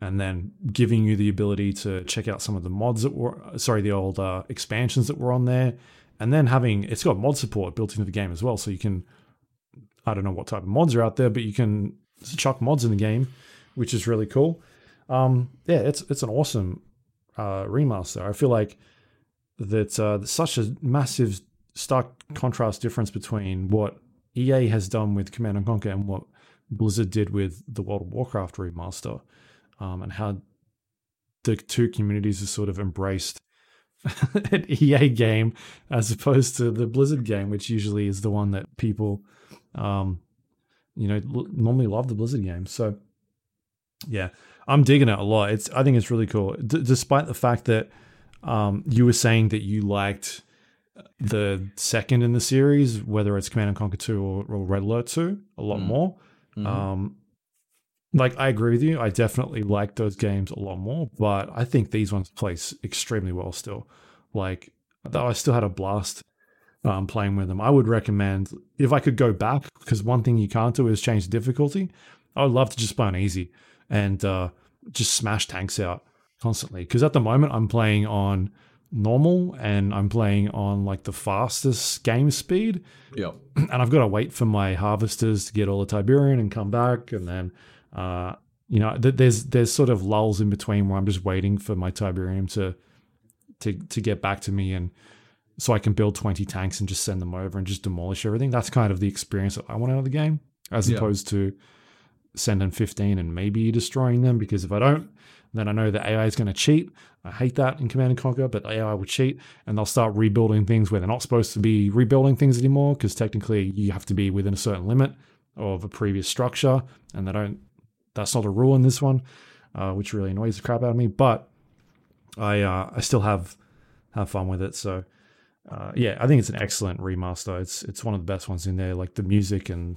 and then giving you the ability to check out some of the mods that were sorry the old uh, expansions that were on there and then having it's got mod support built into the game as well so you can i don't know what type of mods are out there but you can chuck mods in the game which is really cool um, yeah, it's it's an awesome uh, remaster. I feel like that uh, such a massive stark contrast difference between what EA has done with Command and Conquer and what Blizzard did with the World of Warcraft remaster, um, and how the two communities have sort of embraced an EA game as opposed to the Blizzard game, which usually is the one that people, um, you know, l- normally love the Blizzard game. So, yeah, I'm digging it a lot. It's I think it's really cool, D- despite the fact that um, you were saying that you liked the second in the series, whether it's Command and Conquer Two or, or Red Alert Two, a lot Mm. more. Mhm. Um, like I agree with you. I definitely like those games a lot more, but I think these ones play extremely well still. Like, though I still had a blast um, playing with them. I would recommend if I could go back because one thing you can't do is change the difficulty. I would love to just play on easy and uh, just smash tanks out constantly. Because at the moment I'm playing on normal and I'm playing on like the fastest game speed Yep. and I've got to wait for my harvesters to get all the Tiberium and come back, and then uh, you know th- there's there's sort of lulls in between where I'm just waiting for my Tiberium to to to get back to me, and so I can build 20 tanks and just send them over and just demolish everything. That's kind of the experience that I want out of the game, as Yeah. opposed to sending 15 and maybe destroying them. Because if I don't, then I know the AI is going to cheat. I hate that in Command and Conquer, but AI will cheat and they'll start rebuilding things where they're not supposed to be rebuilding things anymore because technically you have to be within a certain limit of a previous structure, and they don't. That's not a rule in this one, uh, which really annoys the crap out of me. But I uh, I still have have fun with it. So uh, yeah, I think it's an excellent remaster. It's it's one of the best ones in there. Like the music and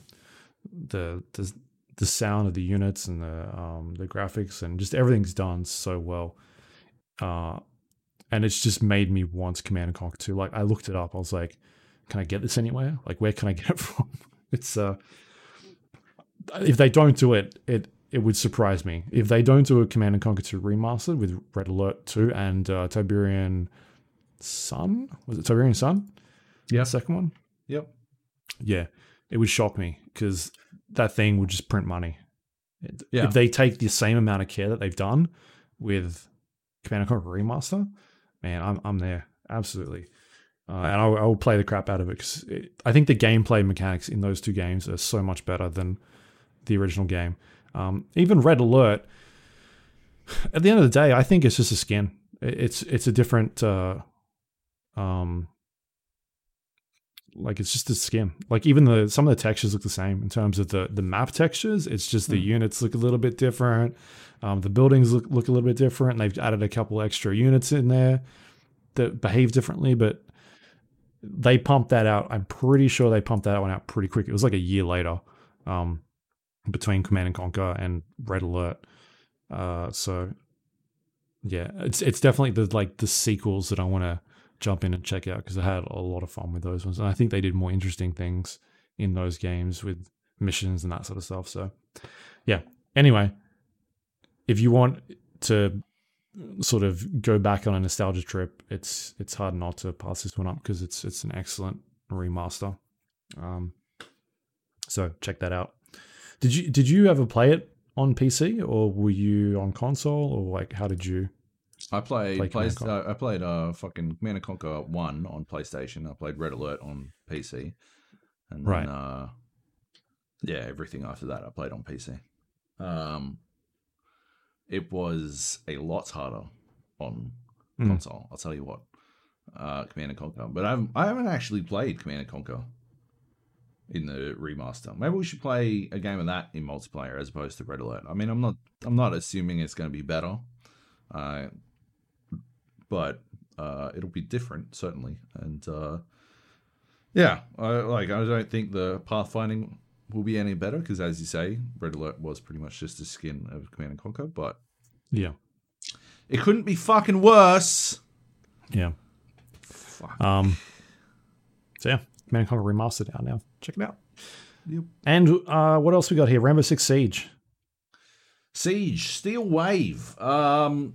the the the sound of the units and the um, the graphics and just everything's done so well. Uh, and it's just made me want Command and Conquer 2. Like I looked it up. I was like, can I get this anywhere? Like where can I get it from? It's uh if they don't do it, it it would surprise me. If they don't do a Command and Conquer 2 remastered with Red Alert 2 and uh, Tiberian Sun, was it Tiberian Sun? Yeah. The second one? Yep. Yeah. It would shock me because that thing would just print money. Yeah. If they take the same amount of care that they've done with Command and Conquer Remaster, man, I'm I'm there absolutely, uh, and I, will- I will play the crap out of it because I think the gameplay mechanics in those two games are so much better than the original game. Um, even Red Alert, at the end of the day, I think it's just a skin. It's it's a different, uh, um, like it's just a skin. Like even the some of the textures look the same in terms of the the map textures. It's just the Hmm. units look a little bit different. Um, the buildings look look a little bit different. They've added a couple extra units in there that behave differently, but they pumped that out. I'm pretty sure they pumped that one out pretty quick. It was like a year later, um, between Command and Conquer and Red Alert. Uh, so yeah, it's it's definitely the like the sequels that I want to jump in and check out because I had a lot of fun with those ones, and I think they did more interesting things in those games with missions and that sort of stuff. So yeah. Anyway, if you want to sort of go back on a nostalgia trip, it's it's hard not to pass this one up because it's it's an excellent remaster. Um, so check that out. Did you did you ever play it on PC or were you on console or like how did you? I played Play play, Command and uh, I played uh fucking Command and Conquer one on PlayStation. I played Red Alert on PC, and then, uh, yeah, everything after that I played on PC. Um, it was a lot harder on Mm. console. I'll tell you what, uh, Command and Conquer. But I haven't, I haven't actually played Command and Conquer in the remaster. Maybe we should play a game of that in multiplayer as opposed to Red Alert. I mean, I'm not I'm not assuming it's going to be better, uh, but uh, it'll be different certainly. And uh, yeah, I, like I don't think the pathfinding will be any better because, as you say, Red Alert was pretty much just a skin of Command and Conquer, but Yeah, it couldn't be fucking worse. yeah. Fuck. Um, so yeah, Command and Conquer remastered out now. Check it out. Yep. And uh, what else we got here? Rainbow Six Siege. Siege Steel Wave um,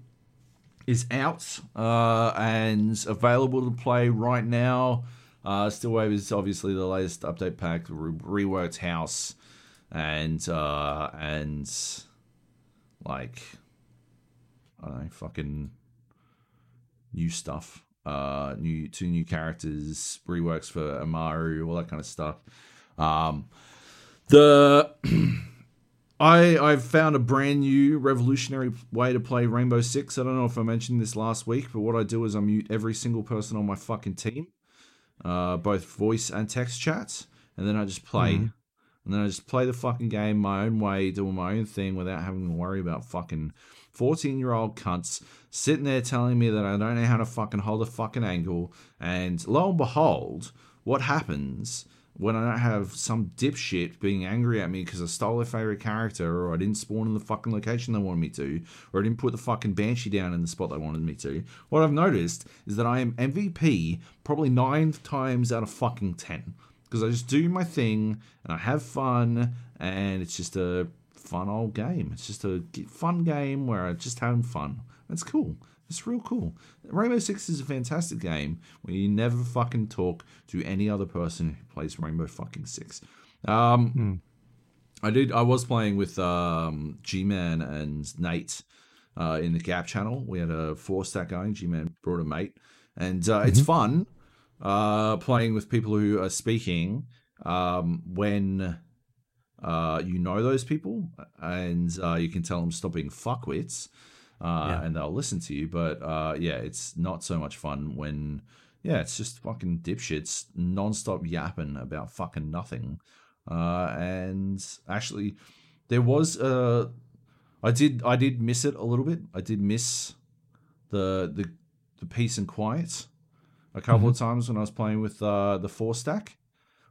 is out uh, and available to play right now. Uh, Steel Wave is obviously the latest update pack, re- reworked house, and uh, and like I don't know, fucking new stuff. Uh, new two new characters, reworks for Amaru, all that kind of stuff. Um, the I I've found a brand new revolutionary way to play Rainbow Six. I don't know if I mentioned this last week, but what I do is I mute every single person on my fucking team, uh, both voice and text chats, and then I just play. Mhm. And then I just play the fucking game my own way, doing my own thing without having to worry about fucking 14 year old cunts sitting there telling me that I don't know how to fucking hold a fucking angle. And lo and behold, what happens when I don't have some dipshit being angry at me because I stole their favorite character or I didn't spawn in the fucking location they wanted me to or I didn't put the fucking Banshee down in the spot they wanted me to. What I've noticed is that I am MVP probably nine times out of fucking 10 because I just do my thing and I have fun and it's just a fun old game. It's just a fun game where I'm just having fun. It's cool. It's real cool. Rainbow Six is a fantastic game where you never fucking talk to any other person who plays Rainbow fucking Six. Um, I did. I was playing with um, G-Man and Nate uh, in the Gap channel. We had a four stack going. G-Man brought a mate, and uh, it's fun uh, playing with people who are speaking um, when uh, you know those people, and uh, you can tell them stop being fuckwits, uh, Yeah. and they'll listen to you. But uh, yeah, it's not so much fun when yeah, it's just fucking dipshits non-stop yapping about fucking nothing. Uh, and actually, there was uh, I did I did miss it a little bit. I did miss the the the peace and quiet a couple of times when I was playing with uh, the four stack.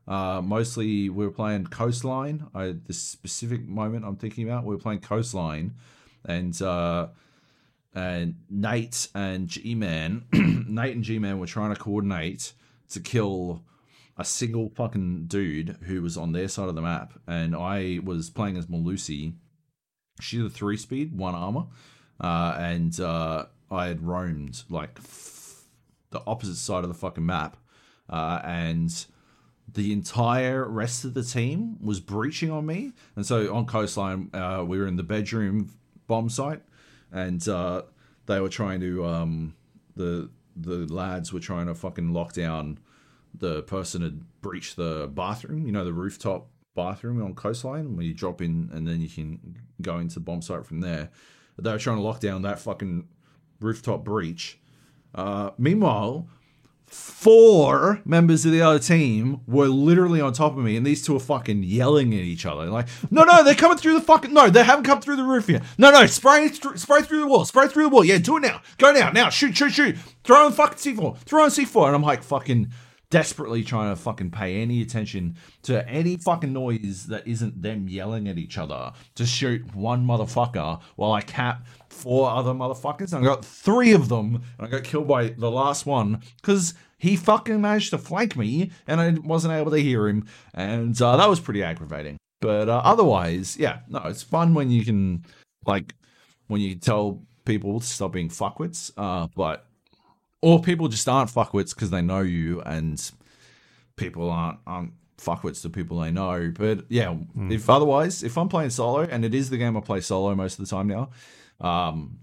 Uh, mostly we were playing Coastline. I, this specific moment I'm thinking about, we were playing Coastline, and uh, and Nate and G Man, Nate and G Man were trying to coordinate to kill a single fucking dude who was on their side of the map, and I was playing as Melusi. She's a three speed, one armor, uh, and uh, I had roamed like f- the opposite side of the fucking map, uh, and the entire rest of the team was breaching on me. And so on coastline, uh, we were in the bedroom bomb site, and uh, they were trying to um, the the lads were trying to fucking lock down the person had breached the bathroom. You know, the rooftop bathroom on coastline where you drop in and then you can go into the bomb site from there. they were trying to lock down that fucking rooftop breach. Uh, meanwhile, four members of the other team were literally on top of me, and these two are fucking yelling at each other. Like, no, no, they're coming through the fucking. No, they haven't come through the roof yet. No, no, spray, spray through the wall, spray through the wall. Yeah, do it now. Go now, now, shoot, shoot, shoot. Throw on fucking C4, throw on C4. And I'm like, fucking desperately trying to fucking pay any attention to any fucking noise that isn't them yelling at each other to shoot one motherfucker while I cap four other motherfuckers. And I got three of them, and I got killed by the last one because he fucking managed to flank me, and I wasn't able to hear him, and uh, that was pretty aggravating. But uh, otherwise, yeah, no, it's fun when you can like when you tell people to stop being fuckwits. Uh, but or people just aren't fuckwits because they know you, and people aren't aren't fuckwits to people they know. But yeah, mm. if otherwise, if I'm playing solo, and it is the game I play solo most of the time now, um,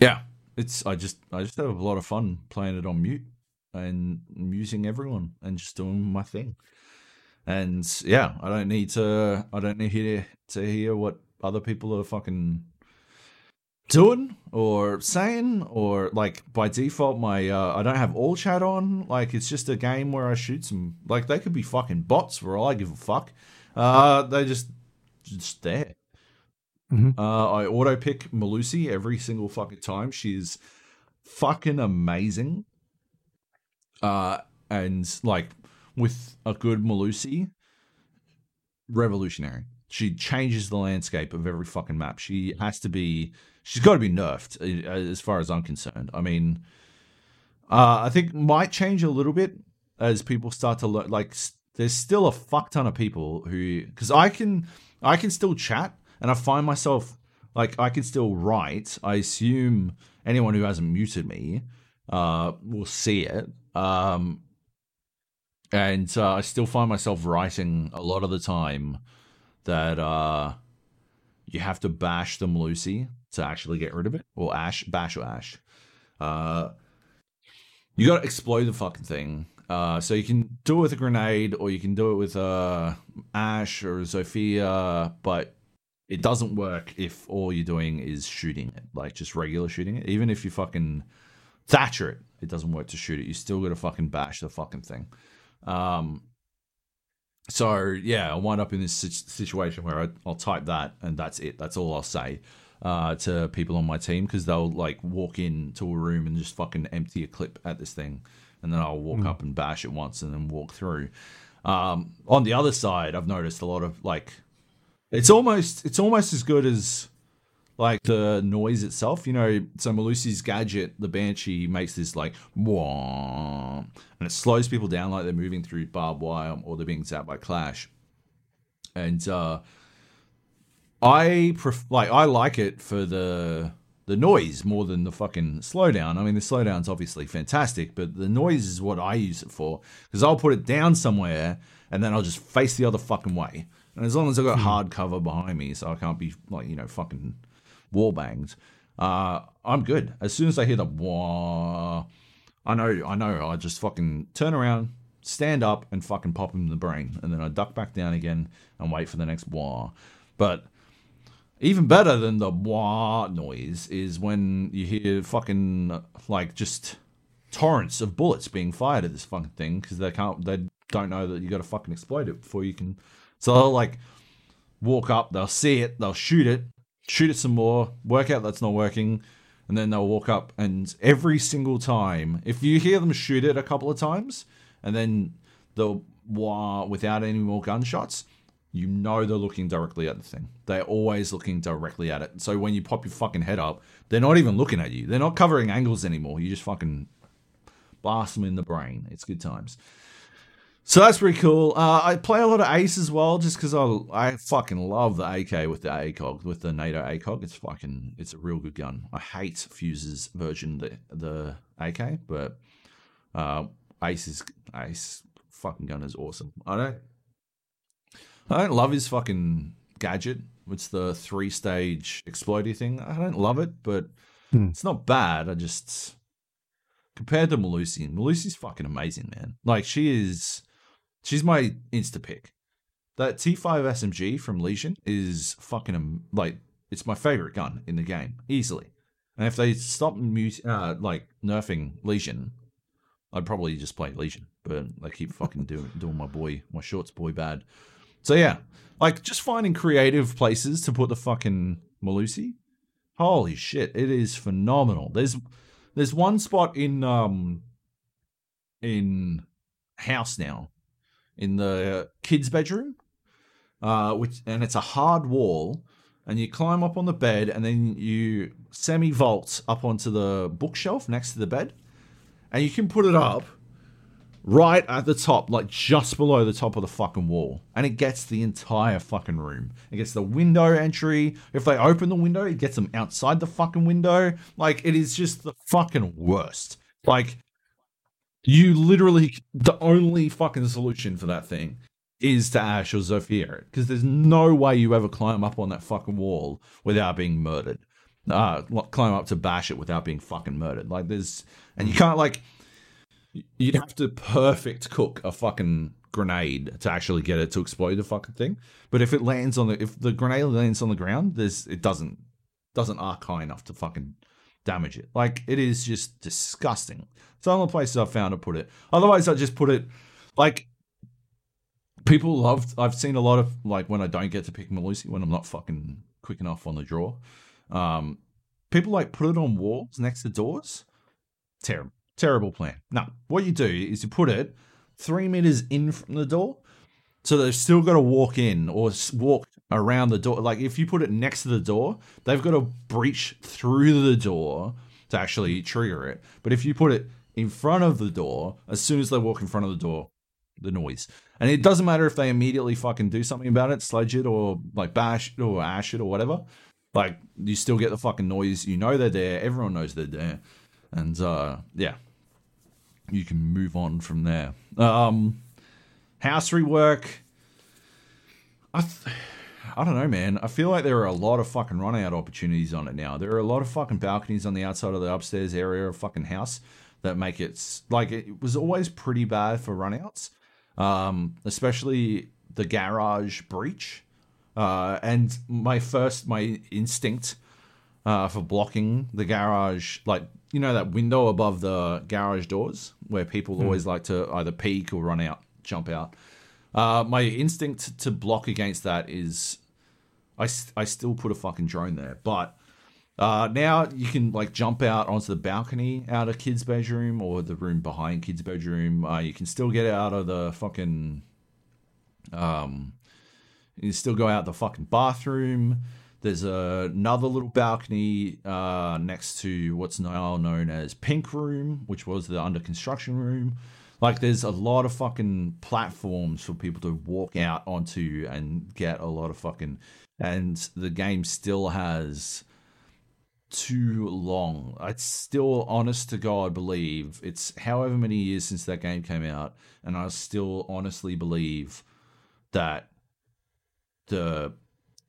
yeah, it's I just I just have a lot of fun playing it on mute and amusing everyone and just doing my thing. And yeah, I don't need to I don't need to, to hear what other people are fucking doing or saying or like by default my uh, I don't have all chat on. Like it's just a game where I shoot some like they could be fucking bots for all I give a fuck. Uh they just just there. Mm-hmm. uh I auto pick Melusi every single fucking time. She's fucking amazing. Uh and like with a good Melusi revolutionary. She changes the landscape of every fucking map. She has to be she's got to be nerfed uh, as far as I'm concerned. I mean, uh, I think might change a little bit as people start to learn. Like, there's still a fuck ton of people who, because I can, I can still chat, and I find myself like I can still write. I assume anyone who hasn't muted me uh, will see it. Um, and uh, I still find myself writing a lot of the time that uh, you have to bash the Melusi to actually get rid of it, or ash, bash or ash. Uh, you got to explode the fucking thing. Uh, so you can do it with a grenade, or you can do it with uh, Ash or Zofia, but it doesn't work if all you're doing is shooting it, like just regular shooting it. Even if you fucking Thatcher it, it doesn't work to shoot it. You still got to fucking bash the fucking thing. Um, so yeah, I'll wind up in this situation where I, will type that, and that's it. That's all I'll say uh, to people on my team because they'll like walk into a room and just fucking empty a clip at this thing, and then I'll walk mm. up and bash it once and then walk through. Um, on the other side, I've noticed a lot of like, it's almost it's almost as good as like the noise itself. You know, so Melusi's gadget, the Banshee, makes this like and it slows people down like they're moving through barbed wire or they're being zapped by Clash. And uh, I pref- like I like it for the the noise more than the fucking slowdown. I mean, the slowdown's obviously fantastic, but the noise is what I use it for because I'll put it down somewhere and then I'll just face the other fucking way. And as long as I've got hmm. hard cover behind me, so I can't be like you know fucking wall banged, uh, I'm good. As soon as I hear the wah, I know, I know. I just fucking turn around, stand up, and fucking pop him in the brain, and then I duck back down again and wait for the next wah. But even better than the wah noise is when you hear fucking like just torrents of bullets being fired at this fucking thing because they can't they don't know that you got to fucking explode it before you can. So they'll like walk up, they'll see it, they'll shoot it, shoot it some more, work out that's not working, and then they'll walk up and every single time, if you hear them shoot it a couple of times, and then they'll wah without any more gunshots, you know they're looking directly at the thing. They're always looking directly at it. So when you pop your fucking head up, they're not even looking at you. They're not covering angles anymore. You just fucking blast them in the brain. It's good times. So that's pretty cool. Uh, I play a lot of Ace as well, just because I I fucking love the AK with the ACOG with the NATO ACOG. It's fucking it's a real good gun. I hate Fuze's version the the AK, but uh, Ace is Ace fucking gun is awesome. I don't I don't love his fucking gadget. It's the three stage explodey thing. I don't love it, but hmm. it's not bad. I just compared to Melusi, Melusi's fucking amazing, man. Like she is, she's my insta pick. That T5 SMG from Lesion is fucking like it's my favorite gun in the game, easily. And if they stop mu- uh, like nerfing Lesion, I'd probably just play Lesion. But they keep fucking doing doing my boy, my shorts boy bad. So yeah, like just finding creative places to put the fucking Melusi. Holy shit, it is phenomenal. There's there's one spot in um in house now in the kids' bedroom, uh, which and it's a hard wall, and you climb up on the bed, and then you semi vault up onto the bookshelf next to the bed, and you can put it up right at the top, like just below the top of the fucking wall, and it gets the entire fucking room. It gets the window entry. If they open the window, it gets them outside the fucking window. Like it is just the fucking worst. Like you literally the only fucking solution for that thing is to Ash or Zofia because there's no way you ever climb up on that fucking wall without being murdered. Uh, climb up to bash it without being fucking murdered. Like there's, and you can't like, you'd have to perfect cook a fucking grenade to actually get it to explode the fucking thing. But if it lands on the, if the grenade lands on the ground, there's, it doesn't, doesn't arc high enough to fucking damage it. Like it is just disgusting. It's the only places I've found to put it. Otherwise, I just put it like people love. I've seen a lot of like when I don't get to pick Melusi when I'm not fucking quick enough on the draw. Um, people like put it on walls next to doors. Terrible, terrible plan. No, what you do is you put it three meters in from the door, so they've still got to walk in or walk around the door. Like if you put it next to the door, they've got to breach through the door to actually trigger it. But if you put it in front of the door, as soon as they walk in front of the door, the noise. And it doesn't matter if they immediately fucking do something about it, sludge it or like bash it or ash it or whatever. Like you still get the fucking noise. You know they're there. Everyone knows they're there. And uh yeah. You can move on from there. Um house rework. I th- I don't know, man. I feel like there are a lot of fucking run out opportunities on it now. There are a lot of fucking balconies on the outside of the upstairs area of fucking house that make it like it was always pretty bad for runouts, um, especially the garage breach. Uh, and my first, my instinct uh, for blocking the garage, like you know that window above the garage doors where people mm. always like to either peek or run out, jump out. Uh, my instinct to block against that is, I, I still put a fucking drone there, but uh, now you can like jump out onto the balcony out of kid's bedroom or the room behind kid's bedroom. Uh, you can still get out of the fucking, um, you still go out the fucking bathroom. There's a, another little balcony uh, next to what's now known as Pink Room, which was the under construction room. Like, there's a lot of fucking platforms for people to walk out onto and get a lot of fucking. And the game still has too long. I still, honest to God, believe it's however many years since that game came out, and I still honestly believe that the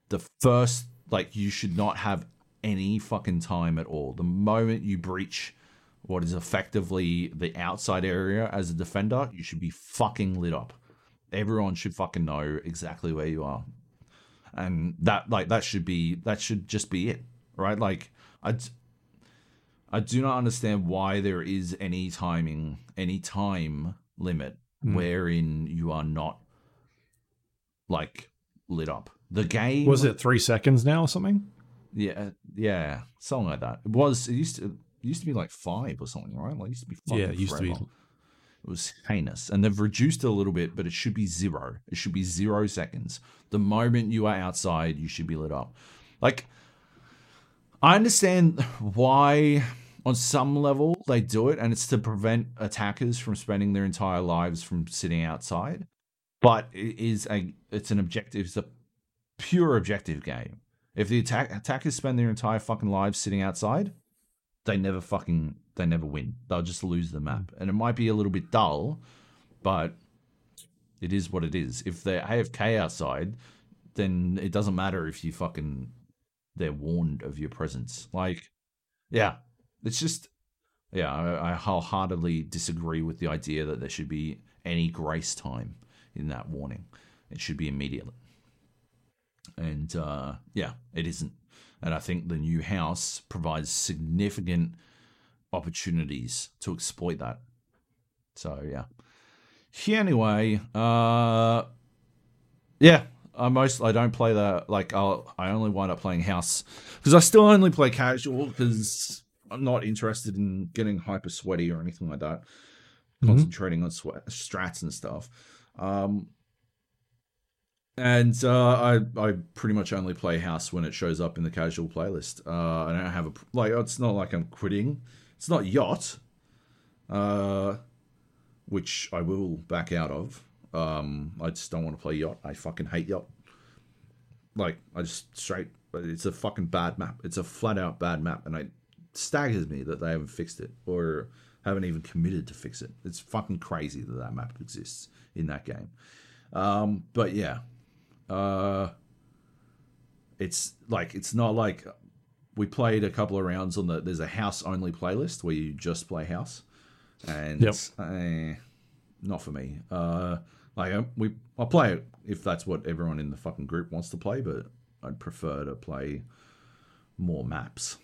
the first like you should not have any fucking time at all. The moment you breach what is effectively the outside area as a defender, you should be fucking lit up. Everyone should fucking know exactly where you are. And that like that should be that should just be it. Right? Like I I do not understand why there is any timing any time limit mm. wherein you are not like lit up. The game was it three seconds now or something? Yeah, yeah, something like that. It was. It used to used to be like five or something, right? Like it used to be five. Yeah, it used forever. to be. It was heinous, and they've reduced it a little bit, but it should be zero. It should be zero seconds. The moment you are outside, you should be lit up. Like, I understand why, on some level, they do it, and it's to prevent attackers from spending their entire lives from sitting outside. But it is a, it's an objective. It's a pure objective game. If the attack, attackers spend their entire fucking lives sitting outside, they never fucking they never win. They'll just lose the map, and it might be a little bit dull, but it is what it is. If they're AFK outside, then it doesn't matter if you fucking they're warned of your presence. Like, yeah, it's just yeah. I, I wholeheartedly disagree with the idea that there should be any grace time in that warning. It should be immediate. and uh, yeah, it isn't. And I think the new house provides significant opportunities to exploit that. So yeah. Anyway, uh, yeah, I most I don't play the like I'll I only wind up playing house because I still only play casual because I'm not interested in getting hyper sweaty or anything like that. Mhm. Concentrating on sweat, strats and stuff. Um, and uh, I I pretty much only play house when it shows up in the casual playlist. Uh, I don't have a like. It's not like I'm quitting. It's not yacht, uh, which I will back out of. Um, I just don't want to play yacht. I fucking hate yacht. Like I just straight. It's a fucking bad map. It's a flat out bad map, and it staggers me that they haven't fixed it or haven't even committed to fix it. It's fucking crazy that that map exists in that game. Um, but yeah, uh, it's like it's not like we played a couple of rounds on the. There's a house only playlist where you just play house, and Yep. eh, not for me. Uh, like I, we, I'll play it if that's what everyone in the fucking group wants to play, but I'd prefer to play more maps.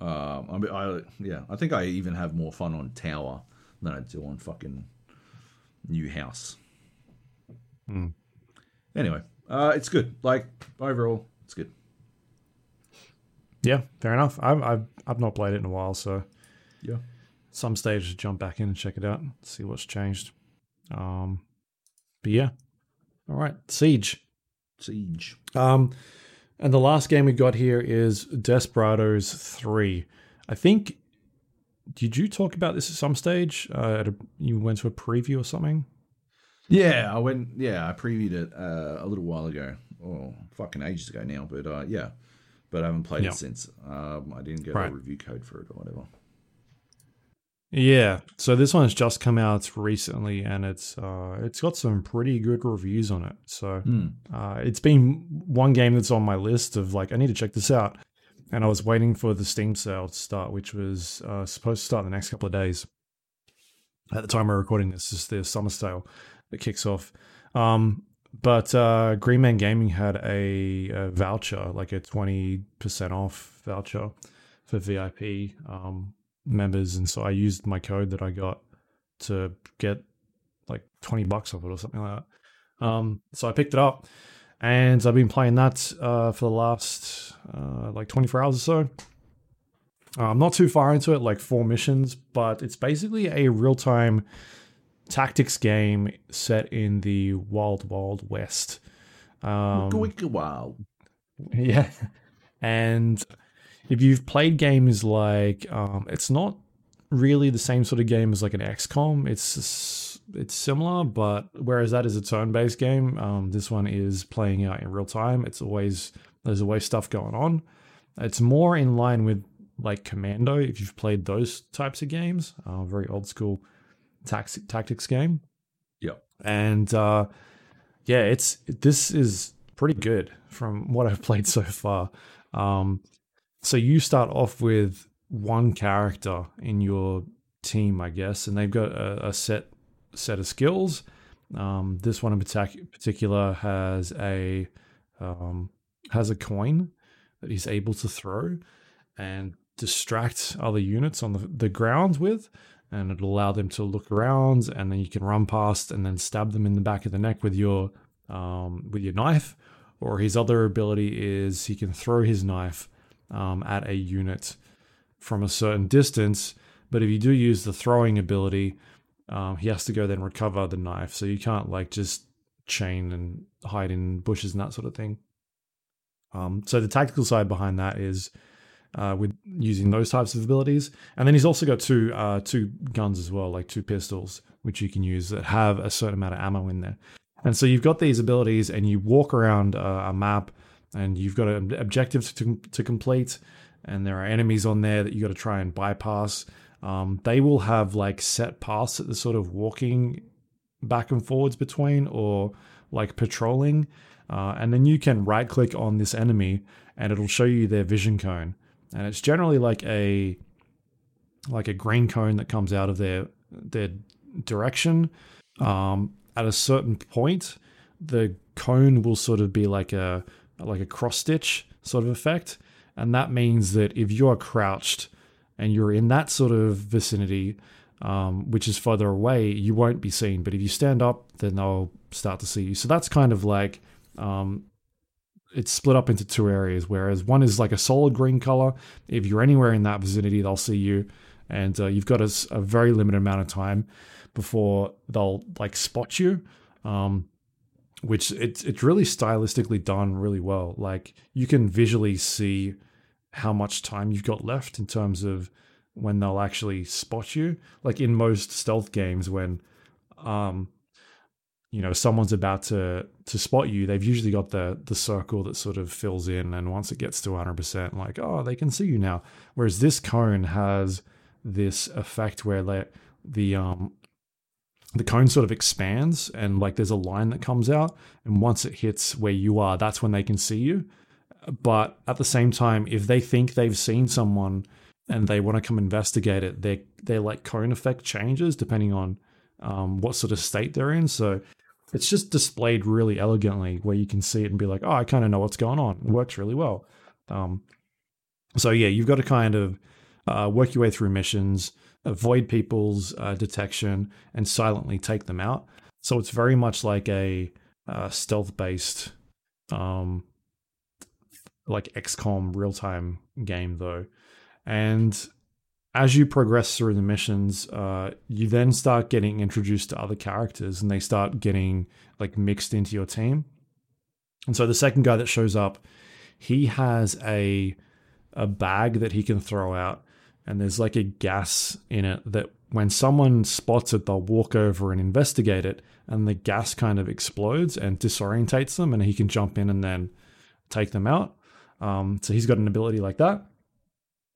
Um, I, mean, I yeah, I think I even have more fun on tower than I do on fucking new house. Hmm. Anyway, uh, it's good. Like overall, it's good. Yeah, fair enough. I've I've I've not played it in a while, so Yeah. some stage to jump back in and check it out, see what's changed. Um, but yeah, all right, Siege. Siege. Um, and the last game we got here is Desperados Three. I think. Did you talk about this at some stage? Uh, at a, you went to a preview or something? Yeah, I went. Yeah, I previewed it uh, a little while ago, or fucking ages ago now. But uh, yeah, but I haven't played Yeah. it since. Um, I didn't get Right. a review code for it or whatever. Yeah, so this one's just come out recently, and it's uh, it's got some pretty good reviews on it. So Hmm. uh, it's been one game that's on my list of like I need to check this out, and I was waiting for the Steam sale to start, which was uh, supposed to start in the next couple of days. At the time we're recording this, is the summer sale that kicks off. Um, but uh, Green Man Gaming had a, a voucher, like a twenty percent off voucher for VIP um, members, and so I used my code that I got to get like twenty bucks off it or something like that. Um, so I picked it up, and I've been playing that uh, for the last uh, like twenty four hours or so. Uh, I'm not too far into it, like four missions, but it's basically a real time tactics game set in the Wild Wild West. Um, Wicka wow. yeah. And if you've played games like um, it's not really the same sort of game as like an XCOM. It's it's similar, but whereas that is a turn-based game, um, this one is playing out in real time. It's always there's always stuff going on. It's more in line with like Commando if you've played those types of games. Uh, very old school tax- tactics game. Yeah, And uh, yeah, it's this is pretty good from what I've played so far. Um, so you start off with one character in your team, I guess, and they've got a, a set set of skills. Um, this one in particular has a um, has a coin that he's able to throw and distract other units on the, the ground with, and it'll allow them to look around, and then you can run past and then stab them in the back of the neck with your um, with your knife. Or his other ability is he can throw his knife um, at a unit from a certain distance. But if you do use the throwing ability, um, he has to go then recover the knife. So you can't like just chain and hide in bushes and that sort of thing. Um, so the tactical side behind that is uh, with using those types of abilities, and then he's also got two uh, two guns as well, like two pistols, which you can use that have a certain amount of ammo in there. And so you've got these abilities, and you walk around uh, a map, and you've got an objective to to complete, and there are enemies on there that you got to try and bypass. Um, they will have like set paths that they're sort of walking back and forwards between, or like patrolling. Uh, and then you can right click on this enemy, and it'll show you their vision cone. And it's generally like a like a green cone that comes out of their their direction. Um, at a certain point, the cone will sort of be like a like a cross stitch sort of effect. And that means that if you're crouched and you're in that sort of vicinity, um, which is further away, you won't be seen. But if you stand up, then they'll start to see you. So that's kind of like um, it's split up into two areas. Whereas one is like a solid green color. If you're anywhere in that vicinity, they'll see you, and uh, you've got a, a, very limited amount of time before they'll like spot you. Um, which it's it's really stylistically done really well. Like you can visually see how much time you've got left in terms of when they'll actually spot you. Like in most stealth games, when um, you know someone's about to to spot you, they've usually got the the circle that sort of fills in, and once it gets to 100, percent like oh they can see you now. Whereas this cone has this effect where they, the um the cone sort of expands and like there's a line that comes out and once it hits where you are that's when they can see you but at the same time if they think they've seen someone and they want to come investigate it their their like cone effect changes depending on um, what sort of state they're in so it's just displayed really elegantly where you can see it and be like oh i kind of know what's going on it works really well um, so yeah you've got to kind of uh, work your way through missions avoid people's uh, detection, and silently take them out. So it's very much like a uh, stealth based, um, like XCOM real time game, though. And as you progress through the missions, uh, you then start getting introduced to other characters and they start getting like mixed into your team. And so the second guy that shows up, he has a a bag that he can throw out and there's like a gas in it that when someone spots it, they'll walk over and investigate it, and the gas kind of explodes and disorientates them, and he can jump in and then take them out. Um, so he's got an ability like that.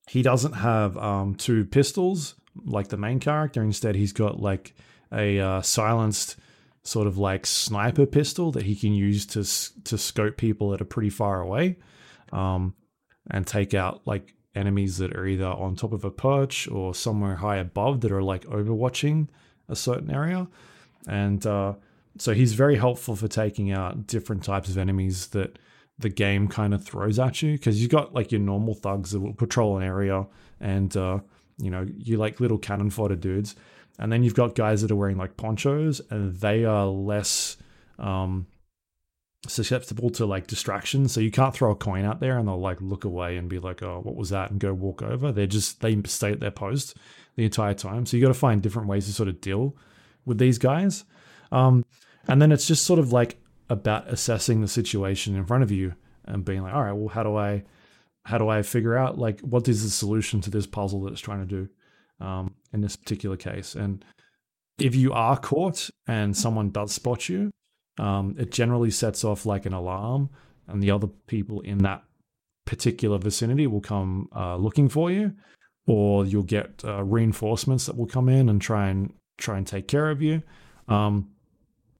He doesn't have um, two pistols like the main character. Instead, he's got like a uh, silenced sort of like sniper pistol that he can use to to scope people that are pretty far away, um, and take out like enemies that are either on top of a perch or somewhere high above that are like overwatching a certain area. And uh, so he's very helpful for taking out different types of enemies that the game kind of throws at you because you've got like your normal thugs that will patrol an area and uh, you know you like little cannon fodder dudes and then you've got guys that are wearing like ponchos and they are less um, susceptible to like distractions. So you can't throw a coin out there and they'll like look away and be like, oh, what was that? And go walk over. They're just, they stay at their post the entire time. So you got to find different ways to sort of deal with these guys. Um, and then it's just sort of like about assessing the situation in front of you and being like, all right, well, how do I, how do I figure out like what is the solution to this puzzle that it's trying to do um, in this particular case? And if you are caught and someone does spot you, um, it generally sets off like an alarm, and the other people in that particular vicinity will come uh, looking for you, or you'll get uh, reinforcements that will come in and try and try and take care of you. Um,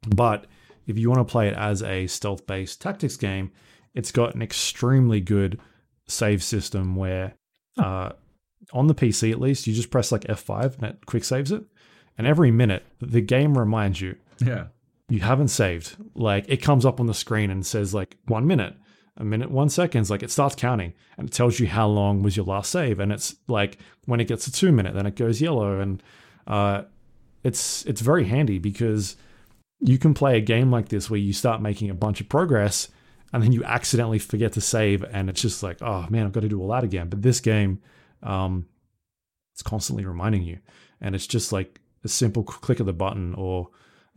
but if you want to play it as a stealth-based tactics game, it's got an extremely good save system where, uh, on the PC at least, you just press like F5 and it quick saves it, and every minute the game reminds you, yeah, you haven't saved. Like it comes up on the screen and says like one minute, a minute, one seconds. Like it starts counting and it tells you how long was your last save. And it's like when it gets to two minute, then it goes yellow. And uh, it's it's very handy because you can play a game like this where you start making a bunch of progress and then you accidentally forget to save and it's just like oh man i've got to do all that again but this game um, it's constantly reminding you and it's just like a simple click of the button or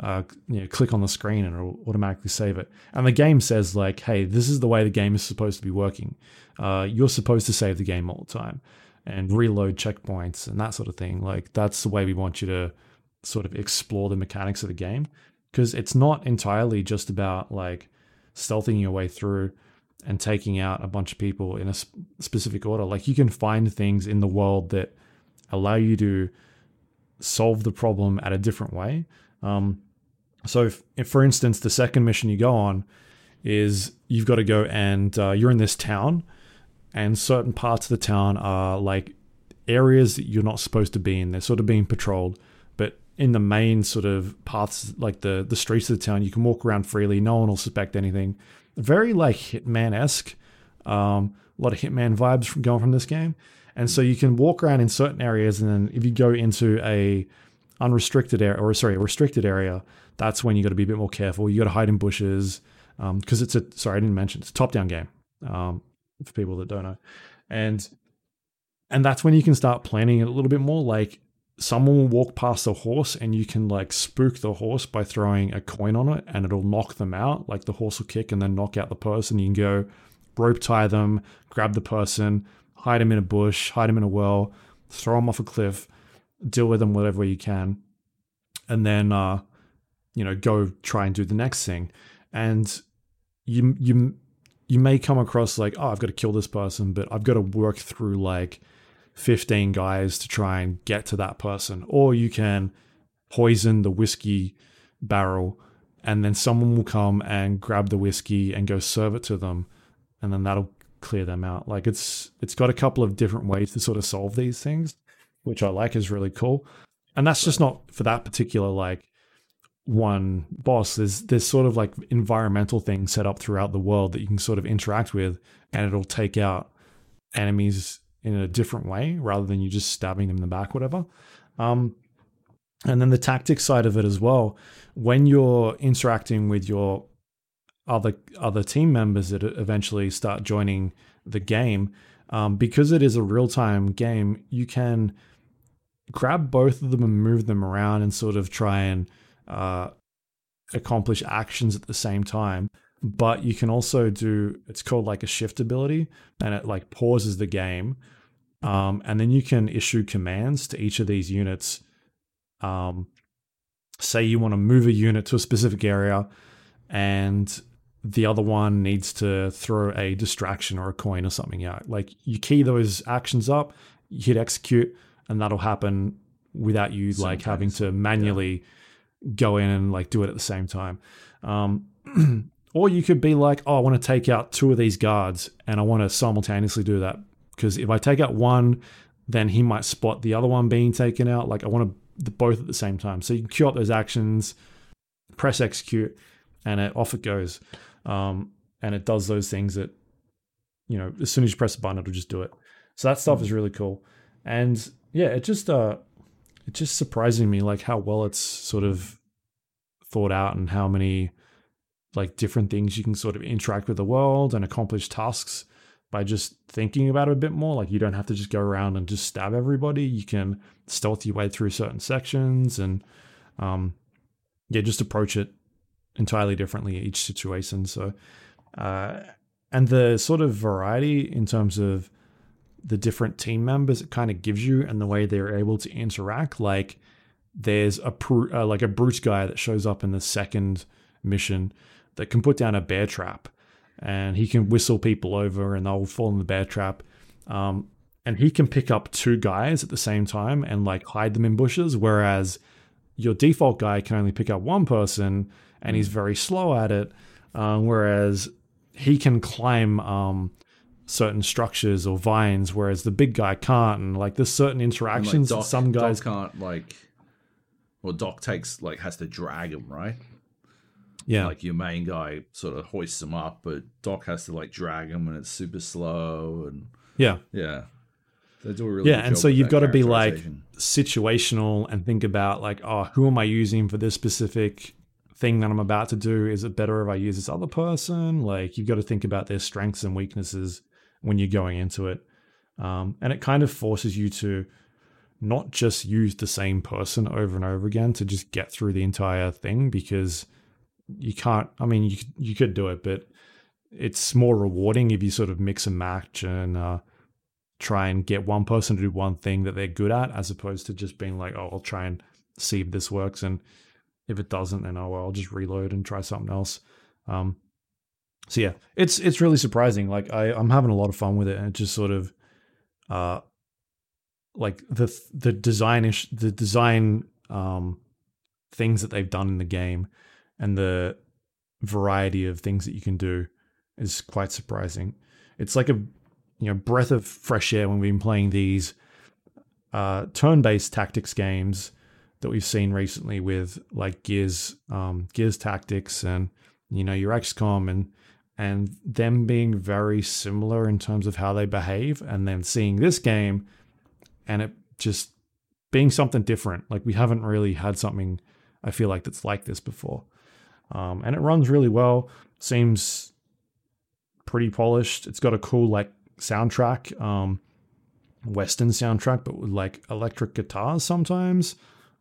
uh, you know, click on the screen and it'll automatically save it. And the game says like, hey, this is the way the game is supposed to be working. Uh, you're supposed to save the game all the time and reload checkpoints and that sort of thing. Like that's the way we want you to sort of explore the mechanics of the game because it's not entirely just about like stealthing your way through and taking out a bunch of people in a sp- specific order. Like you can find things in the world that allow you to solve the problem at a different way. Um, so, if, if, for instance, the second mission you go on is you've got to go and uh, you're in this town, and certain parts of the town are like areas that you're not supposed to be in. They're sort of being patrolled, in the main sort of paths, like the the streets of the town, you can walk around freely. No one will suspect anything. very like Hitman esque. Um, a lot of Hitman vibes from going from this game. And so you can walk around in certain areas, and then if you go into a unrestricted area, or sorry, a restricted area, that's when you got to be a bit more careful. You got to hide in bushes because um, it's a sorry, I didn't mention it's a top-down game um, for people that don't know, and and that's when you can start planning it a little bit more. Like someone will walk past the horse, and you can like spook the horse by throwing a coin on it, and it'll knock them out. Like the horse will kick and then knock out the person. You can go rope tie them, grab the person, hide them in a bush, hide them in a well, throw them off a cliff, deal with them whatever way you can, and then uh, you know go try and do the next thing. And you you you may come across like oh I've got to kill this person, but I've got to work through like 15 guys to try and get to that person, or you can poison the whiskey barrel and then someone will come and grab the whiskey and go serve it to them and then that'll clear them out. Like it's it's got a couple of different ways to sort of solve these things, which I like is really cool. And that's just not for that particular like one boss. There's there's sort of like environmental things set up throughout the world that you can sort of interact with and it'll take out enemies in a different way rather than you just stabbing them in the back, whatever. Um, and then the tactics side of it as well. When you're interacting with your other other team members that eventually start joining the game. Um, because it is a real time game, you can grab both of them and move them around and sort of try and uh, accomplish actions at the same time. But you can also do it's called like a shift ability, and it like pauses the game, um, and then you can issue commands to each of these units. Um, say you want to move a unit to a specific area, and the other one needs to throw a distraction or a coin or something out. Like you key those actions up, you hit execute, and that'll happen without you Sometimes. like having to manually yeah. go in and like do it at the same time. Um, or you could be like, oh, I want to take out two of these guards and I want to simultaneously do that. Because if I take out one, then he might spot the other one being taken out. Like I want to both at the same time. So you can queue up those actions, press execute, and it, off it goes um, and it does those things that you know as soon as you press a button it'll just do it so that stuff is really cool and yeah it just uh it's just surprising me like how well it's sort of thought out and how many like different things you can sort of interact with the world and accomplish tasks by just thinking about it a bit more. Like you don't have to just go around and just stab everybody. You can stealth your way through certain sections and um, yeah, just approach it entirely differently each situation. So, uh, and the sort of variety in terms of the different team members it kind of gives you and the way they're able to interact. Like, there's a uh, like a brute guy that shows up in the second mission that can put down a bear trap, and he can whistle people over and they'll fall in the bear trap. Um, and he can pick up two guys at the same time and like hide them in bushes, whereas your default guy can only pick up one person and he's very slow at it. Um, whereas he can climb um, certain structures or vines, whereas the big guy can't. And like there's certain interactions like Doc, some guys Doc can't like. Well, Doc takes like has to drag him, right? Yeah, like your main guy sort of hoists him up, but Doc has to like drag him, and it's super slow. And yeah, yeah, they do a really yeah. And so you've got to be like situational and think about like, oh, who am I using for this specific thing that I'm about to do? Is it better if I use this other person? Like you've got to think about their strengths and weaknesses when you're going into it. Um, and it kind of forces you to not just use the same person over and over again to just get through the entire thing because you can't. I mean, you you could do it, but it's more rewarding if you sort of mix and match and uh, try and get one person to do one thing that they're good at, as opposed to just being like, oh, I'll try and see if this works. And if it doesn't, then oh well, I'll just reload and try something else. Um, so yeah, it's it's really surprising. Like I I'm having a lot of fun with it, and it just sort of, uh, like the the designish the design um things that they've done in the game, and the variety of things that you can do is quite surprising. It's like a you know breath of fresh air when we've been playing these uh, turn-based tactics games that we've seen recently with like Gears, um, Gears Tactics, and you know your XCOM and and them being very similar in terms of how they behave, and then seeing this game and it just being something different. Like we haven't really had something I feel like that's like this before. Um, and it runs really well. Seems pretty polished. It's got a cool like soundtrack, um, Western soundtrack, but with like electric guitars sometimes,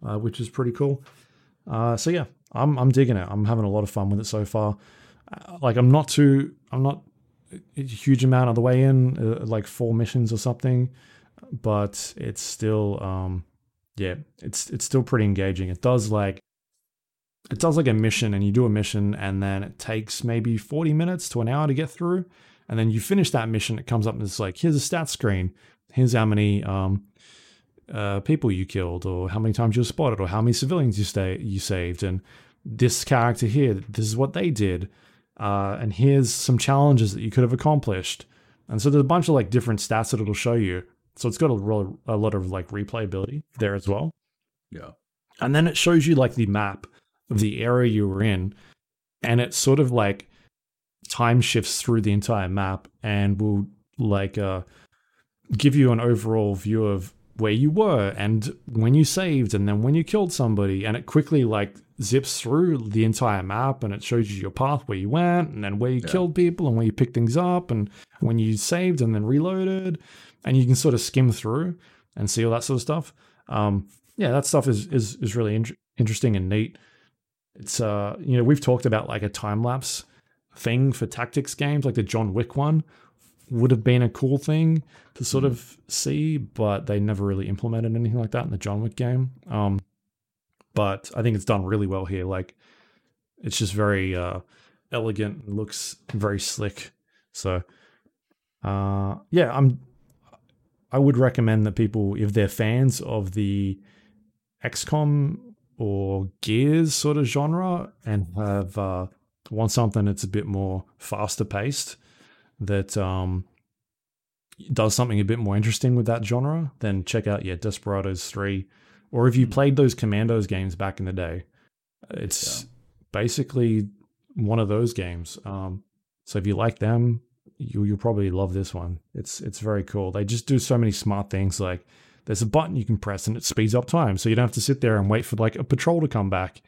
uh, which is pretty cool. Uh, so yeah, I'm I'm digging it. I'm having a lot of fun with it so far. Uh, like I'm not too I'm not a huge amount of the way in, uh, like four missions or something, but it's still um, yeah, it's it's still pretty engaging. It does like it does like a mission and you do a mission and then it takes maybe 40 minutes to an hour to get through. And then you finish that mission it comes up and it's like here's a stat screen. Here's how many um, uh, people you killed or how many times you were spotted or how many civilians you stay you saved. And this character here this is what they did. Uh, and here's some challenges that you could have accomplished. And so there's a bunch of like different stats that it'll show you. So it's got a, a lot of like replayability there as well. Yeah. and then it shows you like the map the area you were in, and it sort of like time shifts through the entire map and will like uh, give you an overall view of where you were and when you saved and then when you killed somebody and it quickly like zips through the entire map and it shows you your path where you went and then where you Yeah. killed people and where you picked things up and when you saved and then reloaded and you can sort of skim through and see all that sort of stuff um, yeah that stuff is is, is really in- interesting and neat it's uh you know we've talked about like a time lapse thing for tactics games like the John Wick one would have been a cool thing to sort of see but they never really implemented anything like that in the John Wick game. Um but I think it's done really well here. Like it's just very uh elegant looks very slick. So uh yeah I'm I would recommend that people if they're fans of the XCOM or Gears sort of genre and have uh, want something that's a bit more faster paced that um, does something a bit more interesting with that genre, then check out yeah Desperados three. Or if you played those Commandos games back in the day, it's basically one of those games. Um, so if you like them, you you'll probably love this one. It's it's very cool. They just do so many smart things like there's a button you can press and it speeds up time. So you don't have to sit there and wait for like a patrol to come back.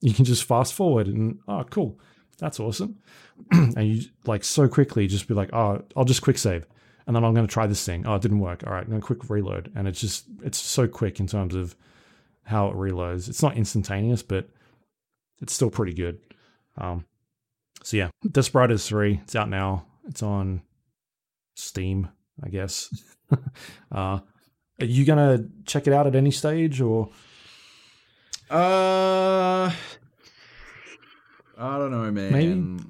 You can just fast forward and oh cool. That's awesome. and you like so quickly just be like, oh, I'll just quick save. And then I'm going to try this thing. Oh, it didn't work. All right, I'm going to quick reload. And it's just, it's so quick in terms of how it reloads. It's not instantaneous, but it's still pretty good. Um, so yeah, Desperados 3, it's out now. It's on Steam, I guess. uh, are you gonna check it out at any stage, or Uh, I don't know, man. Maybe?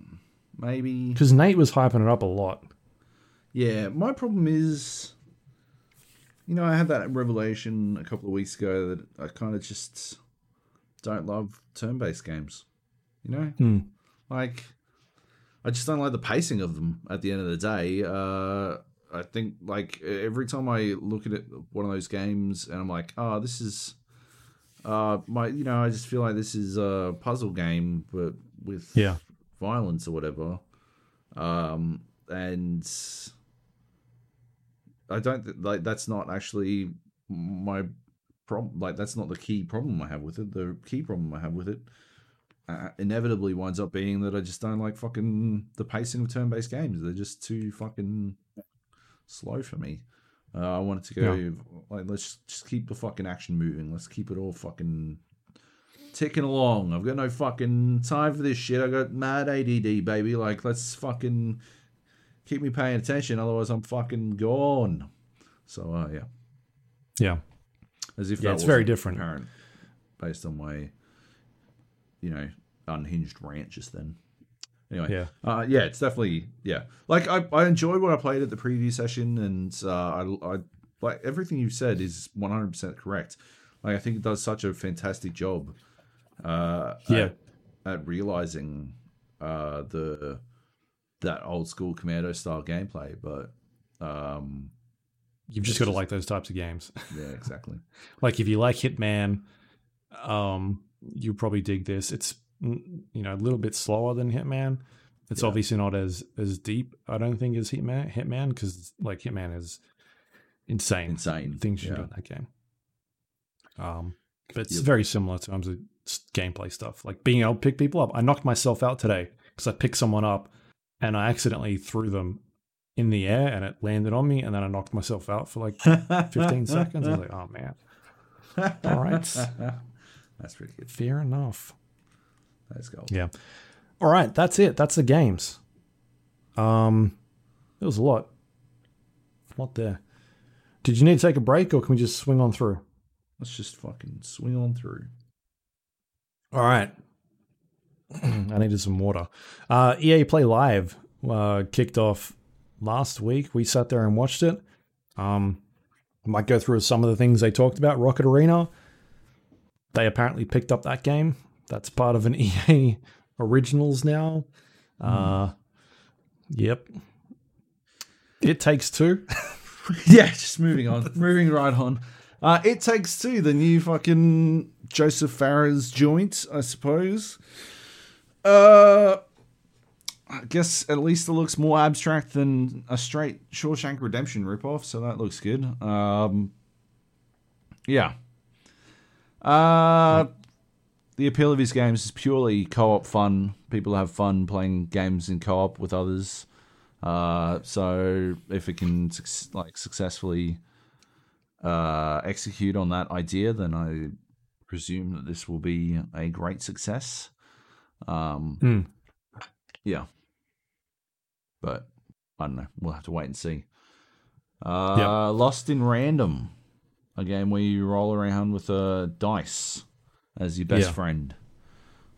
Maybe. because Nate was hyping it up a lot? Yeah, my problem is, you know, I had that revelation a couple of weeks ago that I kind of just don't love turn-based games. You know, Hmm. like I just don't like the pacing of them. At the end of the day, uh, I think like every time I look at it, one of those games, and I'm like, oh, this is. Uh, my, you know, I just feel like this is a puzzle game, but with Yeah. violence or whatever. Um, and I don't th- like that's not actually my problem. Like that's not the key problem I have with it. The key problem I have with it uh, inevitably winds up being that I just don't like fucking the pacing of turn-based games. They're just too fucking slow for me. Uh, I wanted to go like let's just keep the fucking action moving. Let's keep it all fucking ticking along. I've got no fucking time for this shit. I got mad ADD, baby. Like let's fucking keep me paying attention. Otherwise, I'm fucking gone. So uh, yeah, Yeah, as if Yeah, that it's very different. apparent based on my you know unhinged rant just then. Anyway, yeah, uh, yeah, it's definitely yeah. Like I, I enjoyed what I played at the preview session, and uh, I, I like everything you said is one hundred percent correct. Like I think it does such a fantastic job. Uh, yeah, at, at realizing uh, the that old school commando style gameplay, but um, You've just got to like those types of games. yeah, exactly. like if you like Hitman, um, you probably dig this. It's you know a little bit slower than Hitman, It's Yeah. obviously not as as deep. I don't think as Hitman Hitman because like Hitman is insane. Insane. things you Yeah. do in that game. Um, but it's Yep. very similar in terms of gameplay stuff, like being able to pick people up. I knocked myself out today because I picked someone up and I accidentally threw them in the air and it landed on me, and then I knocked myself out for like 15 seconds. I was like, oh man, All right. That's pretty good. fair enough. Let's go. Yeah. All right, that's it. That's the games. Um, it was a lot. A lot there. Did you need to take a break, or can we just swing on through? Let's just fucking swing on through. All right. I needed some water. Uh, EA Play Live uh, kicked off last week. We sat there and watched it. Um, might go through some of the things they talked about. Rocket Arena. They apparently picked up that game. That's part of an EA Originals now. Uh, yep. It takes two. yeah, just moving on. moving right on. Uh, it takes two, the new fucking Josef Fares joint, I suppose. Uh, I guess at least it looks more abstract than a straight Shawshank Redemption ripoff, so that looks good. Um, yeah. Uh, the appeal of his games is purely co-op fun. People have fun playing games in co-op with others. Uh, so if it can like successfully uh, execute on that idea, then I presume that this will be a great success. Um, Hmm. Yeah, but I don't know. We'll have to wait and see. Uh, Lost in Random, a game where you roll around with a dice as your best Yeah. friend,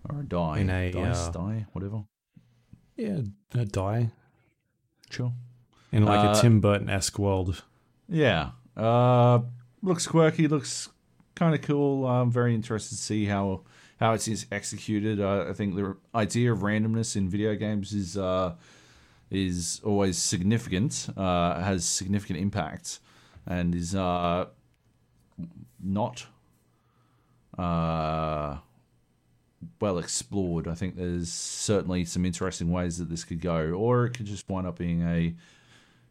or a die, In a, dice, uh, die, whatever. Yeah, a die Sure. in like Uh, a Tim Burton esque world. Yeah. Uh, looks quirky. Looks kind of cool. I'm very interested to see how how it is executed. Uh, I think the idea of randomness in video games is uh, is always significant. Uh, has significant impact, and is uh, not uh, well explored. I think there's certainly some interesting ways that this could go, or it could just wind up being a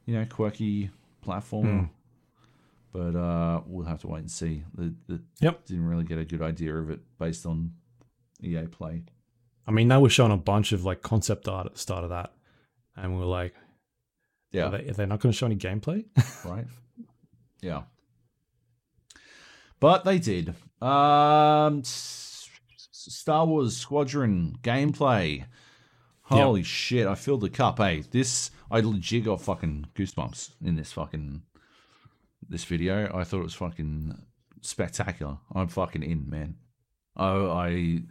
you know quirky platformer. But uh, we'll have to wait and see. The, the Yep. didn't really get a good idea of it based on EA Play. I mean, they were showing a bunch of like concept art at the start of that, and we were like, Yeah, are, they, are they not going to show any gameplay? right. Yeah, but they did. Um, Star Wars Squadron gameplay. Holy shit! I filled the cup. Hey, this I legit got fucking goosebumps in this fucking this video. I thought it was fucking spectacular. I'm fucking in, man. Oh, I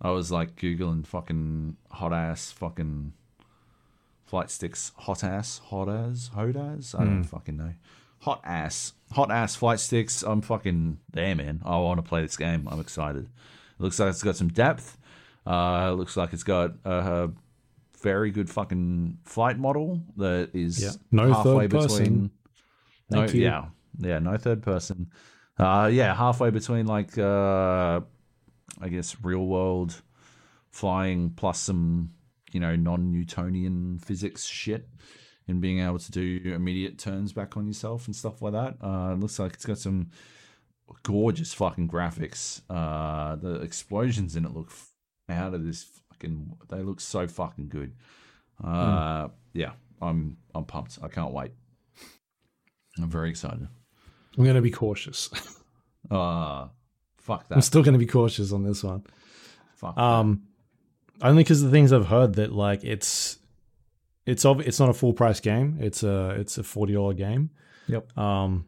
I was like googling fucking hot ass fucking flight sticks, hot ass, hot as, hot as. I don't fucking know. Hot ass, hot ass flight sticks. I'm fucking there, man. I want to play this game. I'm excited. It looks like it's got some depth. Uh, it looks like it's got a very good fucking flight model that is Yeah. No halfway third person. between. No, yeah, yeah, no third person. Uh, yeah, halfway between like uh, I guess real world flying plus some you know non-Newtonian physics shit and being able to do immediate turns back on yourself and stuff like that. Uh, it looks like it's got some gorgeous fucking graphics. Uh, the explosions in it look f- out of this fucking. They look so fucking good. Uh, Yeah, I'm I'm pumped. I can't wait. I'm very excited. I'm going to be cautious. Uh fuck that. I'm still going to be cautious on this one. Fuck Um, only because the things I've heard that like it's it's ob- it's not a full price game. It's a it's a forty dollar game. Yep. Um,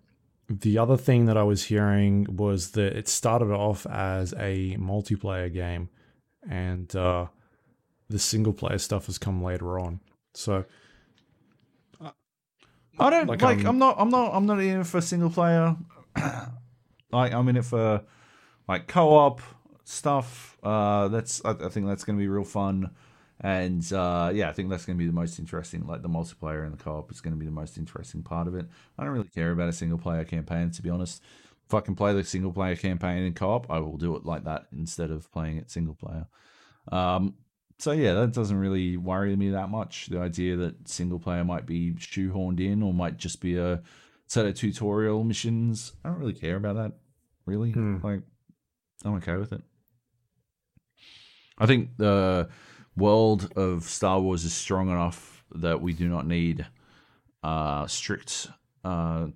the other thing that I was hearing was that it started off as a multiplayer game, and uh, the single player stuff has come later on. So I don't Like, like. um, I'm not. I'm not. I'm not in it for single player. like I'm in it for like co-op stuff. Uh, that's. I, I think that's going to be real fun. And uh, yeah, I think that's going to be the most interesting. Like the multiplayer and the co-op is going to be the most interesting part of it. I don't really care about a single player campaign, to be honest. If I can play the single player campaign in co-op, I will do it like that instead of playing it single player. Um, so yeah, that doesn't really worry me that much. The idea that single player might be shoehorned in or might just be a set of tutorial missions, I don't really care about that. Really, Hmm. like I'm okay with it. I think the world of Star Wars is strong enough that we do not need uh, strict uh,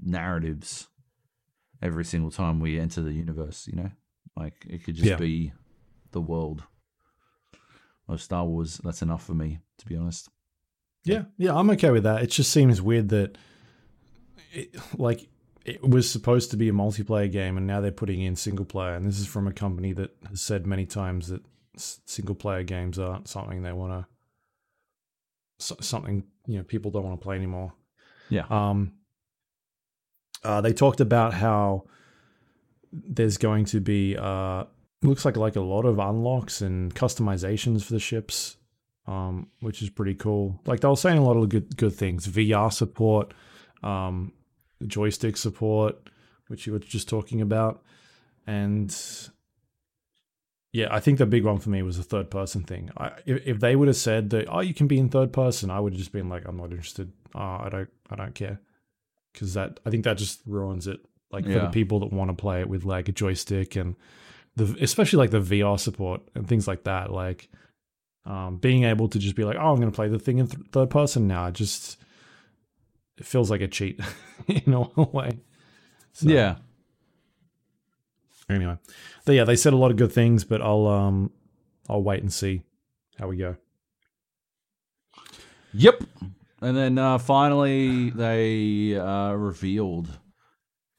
narratives every single time we enter the universe. You know, like it could just Yeah. be the world of Star Wars. That's enough for me, to be honest. Yeah, yeah, I'm okay with that. It just seems weird that, it, like, it was supposed to be a multiplayer game, and now they're putting in single player. And this is from a company that has said many times that single player games aren't something they want to, something you know people don't want to play anymore. Yeah. Um. Uh, they talked about how there's going to be uh looks like like a lot of unlocks and customizations for the ships um, which is pretty cool. Like they were saying a lot of good good things. VR support, um, joystick support, which you were just talking about, and yeah, I think the big one for me was the third person thing. I, if, if they would have said that, oh, you can be in third person, I would have just been like, I'm not interested. Uh, I don't, I don't care, because that I think that just ruins it. Like for the people that want to play it with like a joystick and the especially like the VR support and things like that, like um, being able to just be like, oh, I'm going to play the thing in th- third person now. It just it feels like a cheat in a way. So, Yeah. Anyway, but yeah, they said a lot of good things, but I'll um I'll wait and see how we go. Yep. And then uh, finally, they uh, revealed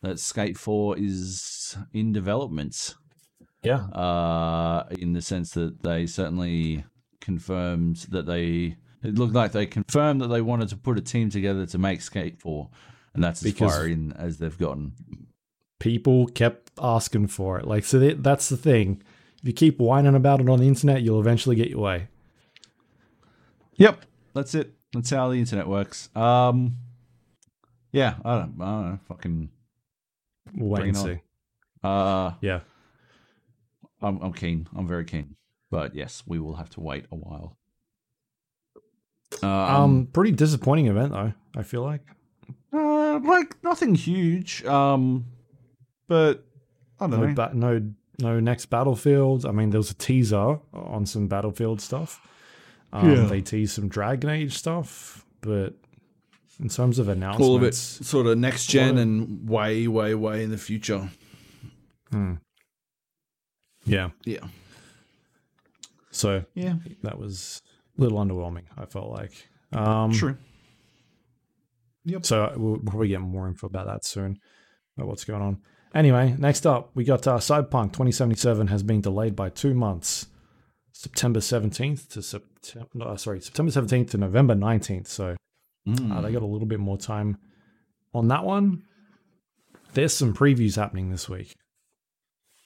that Skate 4 is in development. Yeah. uh, in the sense that they certainly confirmed that they it looked like they confirmed that they wanted to put a team together to make Skate 4 and that's as Because- far in as they've gotten. People kept asking for it. Like, so that, that's the thing. If you keep whining about it on the internet, you'll eventually get your way. Yep, that's it. That's how the internet works. Um, yeah, I don't, I don't know. Fucking, We'll wait and on. see. uh, Yeah. I'm, I'm keen. I'm very keen. But yes, we will have to wait a while. Um, Um, pretty disappointing event though. I feel like. uh, like nothing huge. Um, but I don't No, know. ba- no, no next battlefield. I mean, there was a teaser on some battlefield stuff. Um, Yeah. They teased some Dragon Age stuff, but in terms of announcements, all of it sort of next gen What- and way, way, way in the future. hmm. yeah. Yeah, So yeah, that was a little underwhelming. I felt like. Um, true. So we'll probably get more info about that soon. About what's going on. Anyway, next up, we got uh, Cyberpunk 2077 has been delayed by two months, September 17th to September. Uh, sorry, September 17th to November 19th. So Mm. uh, they got a little bit more time on that one. There's some previews happening this week.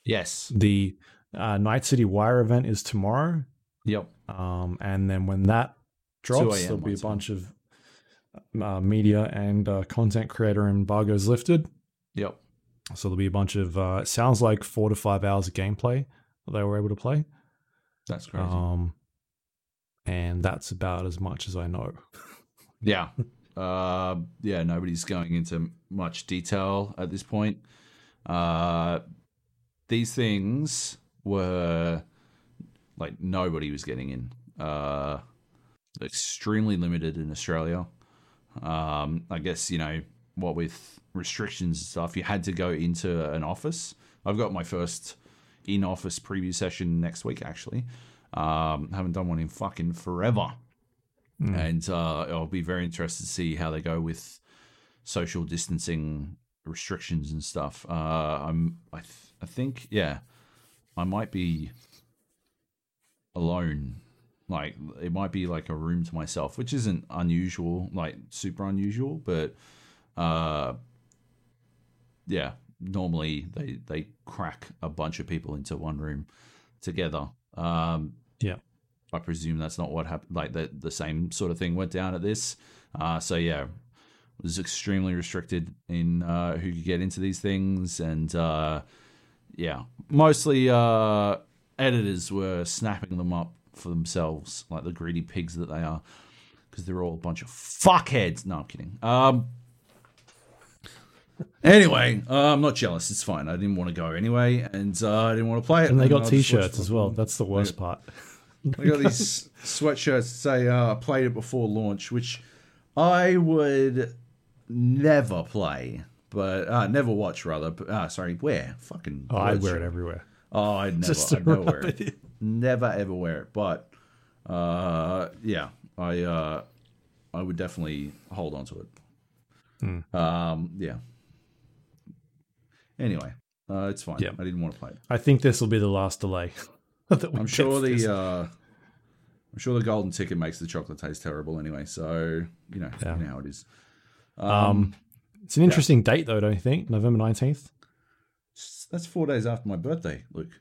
yes. The uh, Night City Wire event is tomorrow. Yep. Um, and then when that drops, there'll be a bunch of uh, media and uh, content creator embargoes lifted. Yep. So there'll be a bunch of uh, it sounds like four to five hours of gameplay that they were able to play. That's crazy. Um, and that's about as much as I know. yeah. Uh, yeah. Nobody's going into much detail at this point. Uh, these things were like nobody was getting in. Uh, extremely limited in Australia. Um, I guess you know what with restrictions and stuff, you had to go into an office. I've got my first in-office preview session next week. Actually, um, haven't done one in fucking forever, Mm. and uh, I'll be very interested to see how they go with social distancing restrictions and stuff. Uh, I'm, I, th- I think, yeah, I might be alone. Like it might be like a room to myself, which isn't unusual, like super unusual, but uh, yeah, normally they they crack a bunch of people into one room together. Um, Yeah. I presume that's not what happened. Like the the same sort of thing went down at this. Uh, so yeah, was extremely restricted in uh, who could get into these things, and uh, yeah, mostly uh, editors were snapping them up for themselves, like the greedy pigs that they are, because they're all a bunch of fuckheads. No, I'm kidding. Um. Anyway, uh, I'm not jealous. It's fine. I didn't want to go anyway, and uh, I didn't want to play it. And they got just t-shirts as well. That's the worst part. I got these sweatshirts that say uh, I played it before launch, which I would never play, but uh, never watch rather. But, uh, sorry, wear fucking. Oh, I wear it everywhere. Oh, I'd never, I'd never wear it. it. Never ever wear it. But uh, yeah, I uh, I would definitely hold on to it. Hmm. Um, yeah. Anyway, uh, it's fine. Yeah. I didn't want to play it. I think this will be the last delay. that I'm sure the uh, I'm sure the golden ticket makes the chocolate taste terrible anyway. So you know, Yeah. you know how it is. um, it's an interesting date though, don't you think? November nineteenth. That's four days after my birthday, Luke.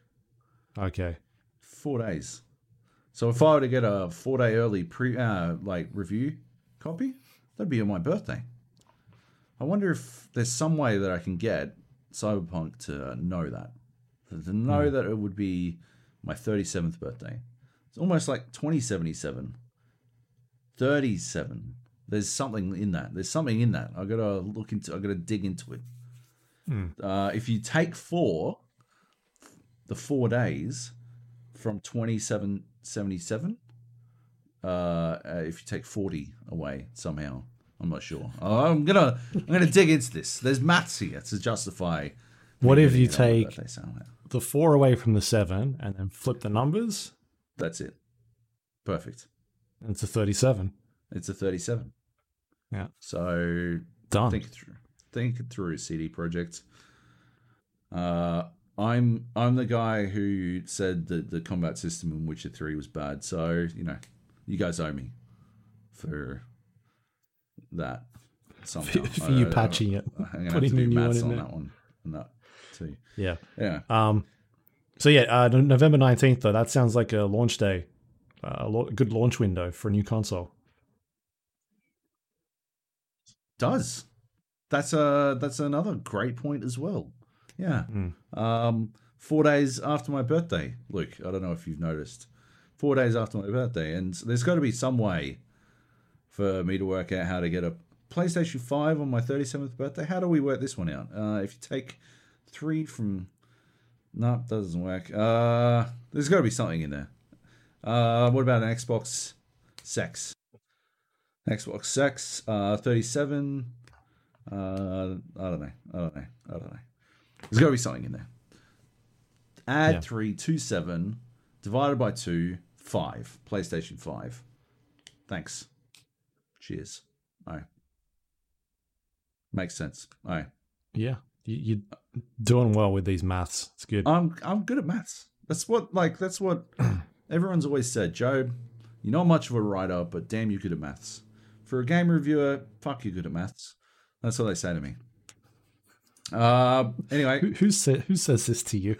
Okay. Four days. So if I were to get a four day early pre uh, like review copy, that'd be on my birthday. I wonder if there's some way that I can get Cyberpunk to know that, to know that it would be my 37th birthday. It's almost like 2077. 37. There's something in that. There's something in that. I gotta look into. I gotta dig into it. Uh, if you take four, the four days from 2777, uh, uh, if you take 40 away somehow, I'm not sure. Uh, I'm gonna I'm gonna dig into this. There's maths here to justify. What if you it on my take the four away from the seven and then flip the numbers? That's it. Perfect. And it's a thirty-seven. It's a 37. Yeah. So Done. think it through. Think it through, CD Projekt. Uh, I'm I'm the guy who said that the combat system in Witcher Three was bad. So you know, you guys owe me for that. Somehow. for you I- I- patching it, I'm gonna have putting to do new one maths in on that one. And that too. Yeah. Yeah. Um. So yeah, uh, November nineteenth though. That sounds like a launch day, uh, a lo- good launch window for a new console. does. That's a that's another great point as well. Yeah. Um, four days after my birthday, Luke. I don't know if you've noticed. Four days after my birthday, and there's got to be some way for me to work out how to get a PlayStation Five on my 37th birthday. How do we work this one out? Uh, if you take three from, no, that doesn't work. Uh, there's got to be something in there. Uh, what about an Xbox Sex? Xbox Sex, uh, 37. Uh, I don't know. I don't know. I don't know. There's got to be something in there. Add Yeah. three, two, seven, divided by two, five. PlayStation 5. Thanks. Cheers. All right. Makes sense. All right. Yeah, you, you're doing well with these maths. It's good. I'm I'm good at maths. That's what like that's what everyone's always said. Joe, you're not much of a writer, but damn, you're good at maths. For a game reviewer, fuck, you're good at maths. That's what they say to me. Uh, anyway, who who, who says this to you?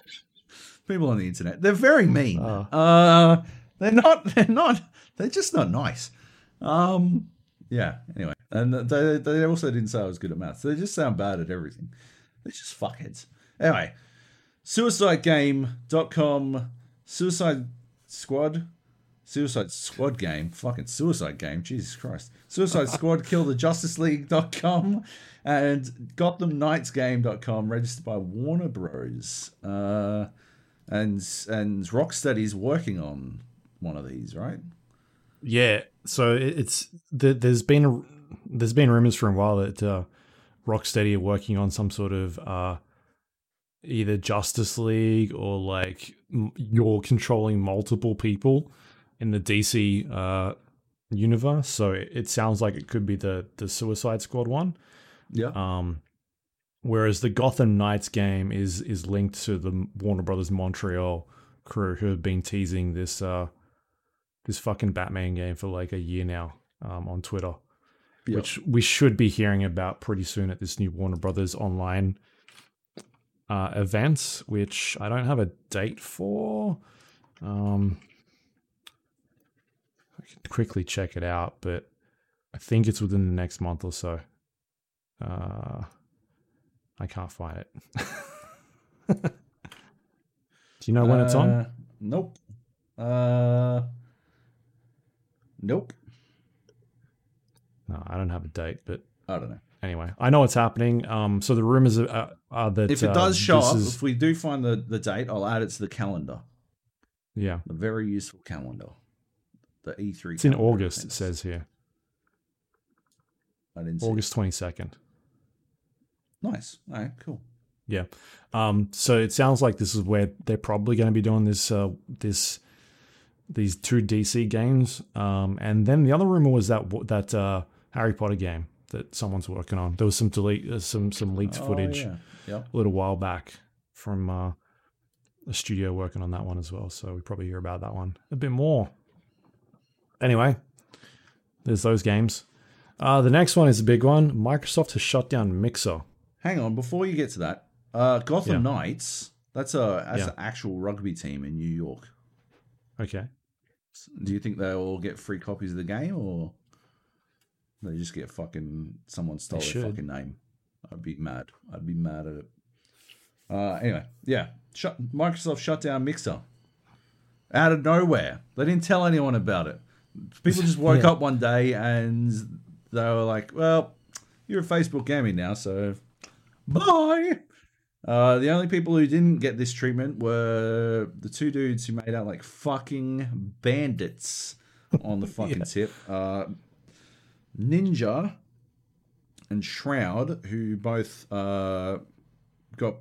people on the internet, they're very mean. Oh. Uh, they're not. They're not. They're just not nice. Um, yeah. Anyway, and they they also didn't say I was good at maths. They just sound bad at everything. They're just fuckheads. Anyway, suicidegame.com, Suicide Squad, Suicide Squad game, fucking Suicide game, Jesus Christ. Suicide Squad, kill the Justice League.com, and GothamKnightsGame.com, registered by Warner Bros. Uh, and and Rocksteady's working on one of these, right? Yeah, so it's there, there's been a, there's been rumors for a while that uh, Rocksteady are working on some sort of uh, either Justice League or like you're controlling multiple people in the DC uh, universe. So it, it sounds like it could be the the Suicide Squad one. Yeah. Um, whereas the Gotham Knights game is is linked to the Warner Brothers Montreal crew who have been teasing this uh this fucking Batman game for like a year now um, on Twitter, Yep. which we should be hearing about pretty soon at this new Warner Brothers online uh, event, which I don't have a date for. Um, I can quickly check it out, but I think it's within the next month or so. Uh, I can't find it. Do you know when it's on? Uh, Nope. Uh, nope. No, I don't have a date, but I don't know. anyway, I know what's happening. Um, so the rumors are, are that If it uh, does show up, is- if we do find the, the date, I'll add it to the calendar. yeah, The very useful calendar. The E3. it's in August. It says here, I didn't see. August twenty second. Nice. All right. Cool. Yeah. Um, so it sounds like this is where they're probably going to be doing this uh, this these two DC games. Um, and then the other rumor was that that uh, Harry Potter game that someone's working on. There was some delete uh, some some leaked Oh, footage yeah. Yep. a little while back from uh, a studio working on that one as well. So we probably hear about that one a bit more. Anyway, there's those games. Uh, the next one is a big one. Microsoft has shut down Mixer. Hang on, before you get to that, uh, Gotham Yeah. Knights. That's a that's Yeah. an actual rugby team in New York. Okay. Do you think they'll all get free copies of the game, or they just get fucking someone stole They their should. fucking name? I'd be mad. I'd be mad at it. Uh, anyway, yeah, shut, Microsoft shut down Mixer out of nowhere. They didn't tell anyone about it. People just woke Yeah. up one day and they were like, "Well, you're a Facebook gaming now, so bye." Uh, the only people who didn't get this treatment were the two dudes who made out like fucking bandits on the fucking tip. Uh, Ninja and Shroud, who both uh, got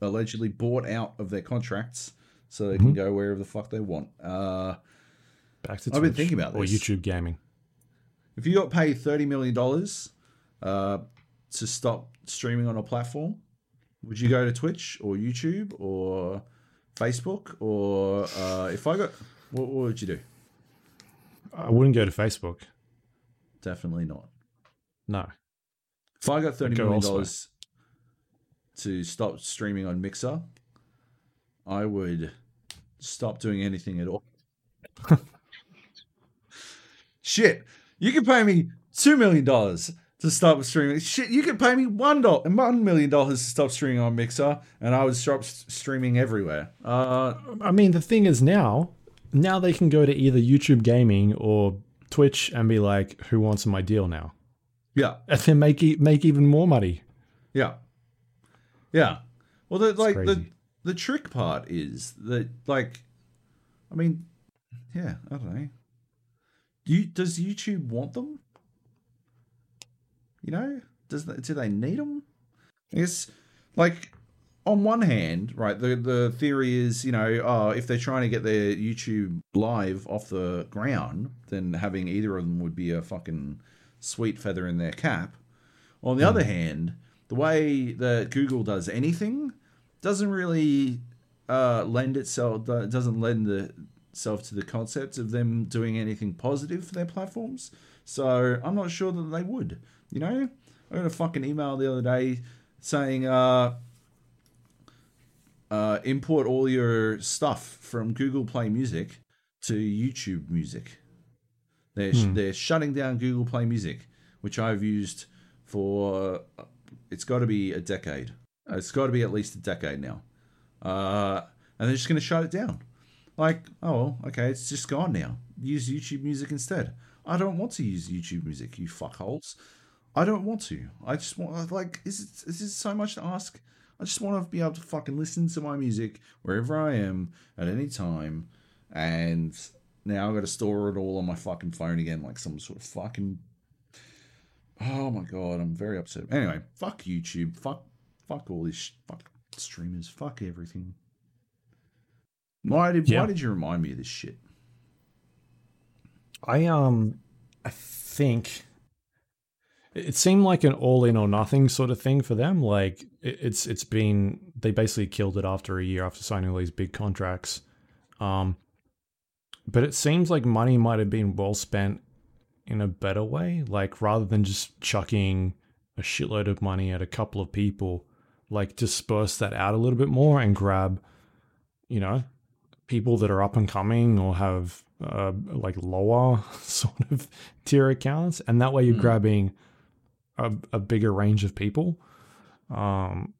allegedly bought out of their contracts so they can go wherever the fuck they want. Uh, Back to I've been thinking about this. or. YouTube gaming. if you got paid $30 million uh, to stop streaming on a platform, would you go to Twitch or YouTube or Facebook? Or uh, if I got, what, what would you do? I wouldn't go to Facebook. Definitely not. No. If I got thirty million dollars to stop streaming on Mixer, I would stop doing anything at all. Shit, you can pay me two million dollars to stop streaming. Shit, you could pay me one dollar, one million dollars to stop streaming on Mixer, and I would stop streaming everywhere. Uh, I mean, the thing is now, now they can go to either YouTube gaming or Twitch and be like, "Who wants my deal now?" yeah, And then make e- make even more money. Yeah. Yeah. Well, the like the crazy. the trick part is that like, I mean, yeah, I don't know. You does YouTube want them? You know, does they, do they need them? I guess, like, on one hand, right, the the theory is, you know, oh, if they're trying to get their YouTube live off the ground, then having either of them would be a fucking sweet feather in their cap. On the other hand, the way that Google does anything doesn't really uh, lend itself doesn't lend the, itself to the concept of them doing anything positive for their platforms. So I'm not sure that they would. You know, I got a fucking email the other day saying, uh, uh, import all your stuff from Google Play Music to YouTube Music. They're they're shutting down Google Play Music, which I've used for uh, it's got to be a decade. It's got to be at least a decade now, uh, and they're just going to shut it down. Like, oh, okay, it's just gone now. Use YouTube Music instead. I don't want to use YouTube Music, you fuckholes. I don't want to. I just want like, is it is it so much to ask? I just want to be able to fucking listen to my music wherever I am at any time, and now I've got to store it all on my fucking phone again, like some sort of fucking. Oh my god, I'm very upset. Anyway, fuck YouTube. Fuck, fuck all this. sh- Fuck streamers. Fuck everything. Why did Yeah. Why did you remind me of this shit? I um, I think it seemed like an all in or nothing sort of thing for them. Like it, it's it's been they basically killed it after a year after signing all these big contracts. Um, but it seems like money might have been well spent in a better way. Like rather than just chucking a shitload of money at a couple of people, like disperse that out a little bit more and grab, you know, people that are up and coming or have uh, like lower sort of tier accounts, and that way you're Hmm. grabbing a, a bigger range of people, um,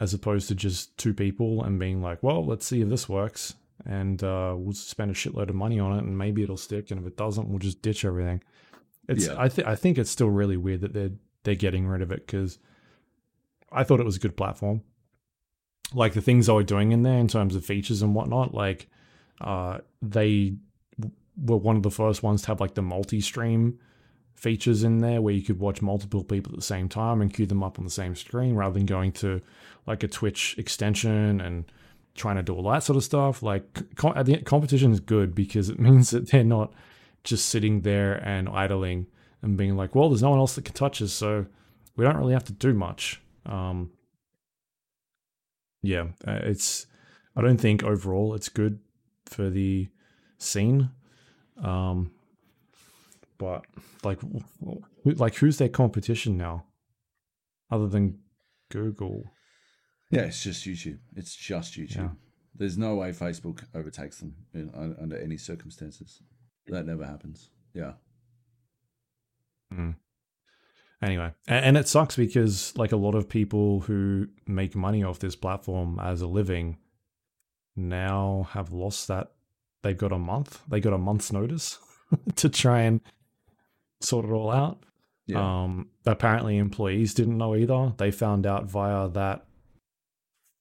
as opposed to just two people and being like, well, let's see if this works, and uh, we'll spend a shitload of money on it, and maybe it'll stick. And if it doesn't, we'll just ditch everything. It's Yeah. I think I think it's still really weird that they're they're getting rid of it because I thought it was a good platform. Like the things they were doing in there in terms of features and whatnot, like uh, they were one of the first ones to have like the multi-stream features in there where you could watch multiple people at the same time and queue them up on the same screen rather than going to like a Twitch extension and trying to do all that sort of stuff. Like the competition is good because it means that they're not just sitting there and idling and being like, well, there's no one else that can touch us, so we don't really have to do much. Um, yeah, uh, it's. I don't think overall it's good for the scene. Um, but like, like who's their competition now, other than Google? Yeah, it's just YouTube. It's just YouTube. Yeah. There's no way Facebook overtakes them in, under any circumstances. That never happens. Yeah. Hmm. Anyway, a- and it sucks because like a lot of people who make money off this platform as a living now have lost that. They've got a month. They got a month's notice to try and sort it all out. Yeah. Um, apparently, employees didn't know either. They found out via that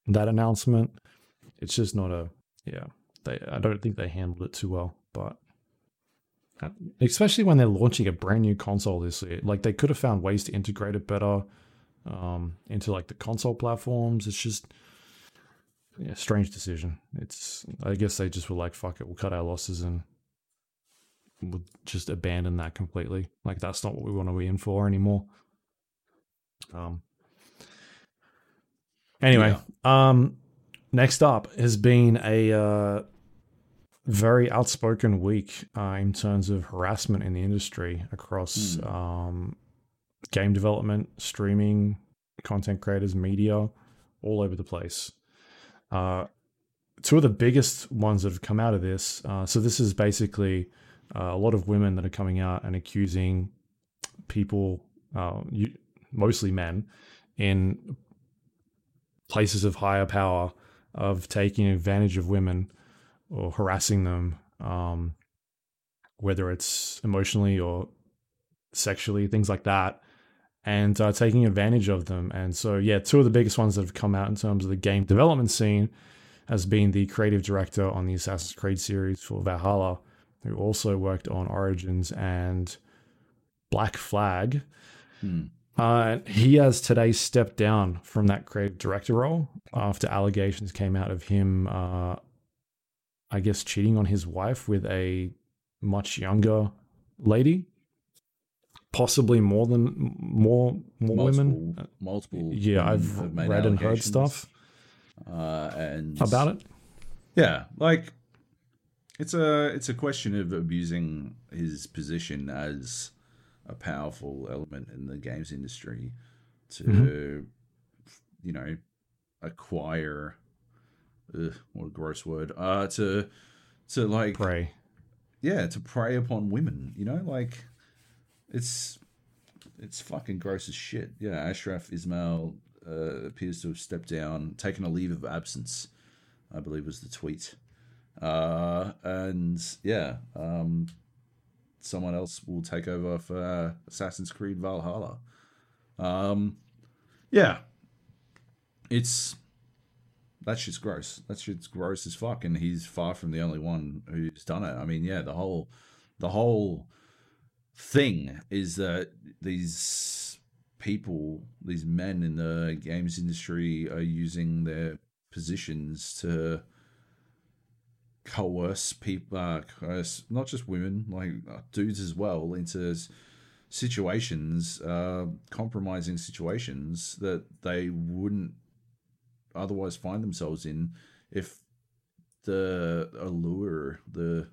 that announcement. It's just not a yeah. They I don't think they handled it too well, but uh, especially when they're launching a brand new console this year, like they could have found ways to integrate it better um, into like the console platforms. It's just yeah, strange decision. It's I guess they just were like, fuck it, we'll cut our losses and we'll just abandon that completely. Like that's not what we want to be in for anymore. Um. Anyway, um, next up has been a uh, very outspoken week uh, in terms of harassment in the industry across Hmm. um, game development, streaming, content creators, media, all over the place. Uh, two of the biggest ones that have come out of this. Uh, so this is basically uh, a lot of women that are coming out and accusing people, uh, you, mostly men, in places of higher power of taking advantage of women or harassing them, um, whether it's emotionally or sexually, things like that, and uh, taking advantage of them. And so, yeah, two of the biggest ones that have come out in terms of the game development scene has been the creative director on the Assassin's Creed series for Valhalla, who also worked on Origins and Black Flag. Hmm. Uh, he has today stepped down from that creative director role after allegations came out of him, uh, I guess, cheating on his wife with a much younger lady, possibly more than more more women. multiple, multiple. Yeah, I've read and heard stuff uh, and about it. Yeah, like it's a it's a question of abusing his position as a powerful element in the games industry to Mm-hmm. you know acquire ugh, what a gross word uh to to like Pray. yeah to prey upon women you know like it's it's fucking gross as shit yeah ashraf ismail uh, appears to have stepped down taken a leave of absence i believe was the tweet uh and yeah um someone else will take over for uh, assassin's creed valhalla um yeah it's that shit's gross. That shit's gross as fuck, and he's far from the only one who's done it. I mean, yeah, the whole the whole thing is that these people, these men in the games industry, are using their positions to coerce people, uh, coerce not just women, like uh, dudes as well, into situations, uh, compromising situations that they wouldn't otherwise find themselves in if the allure, the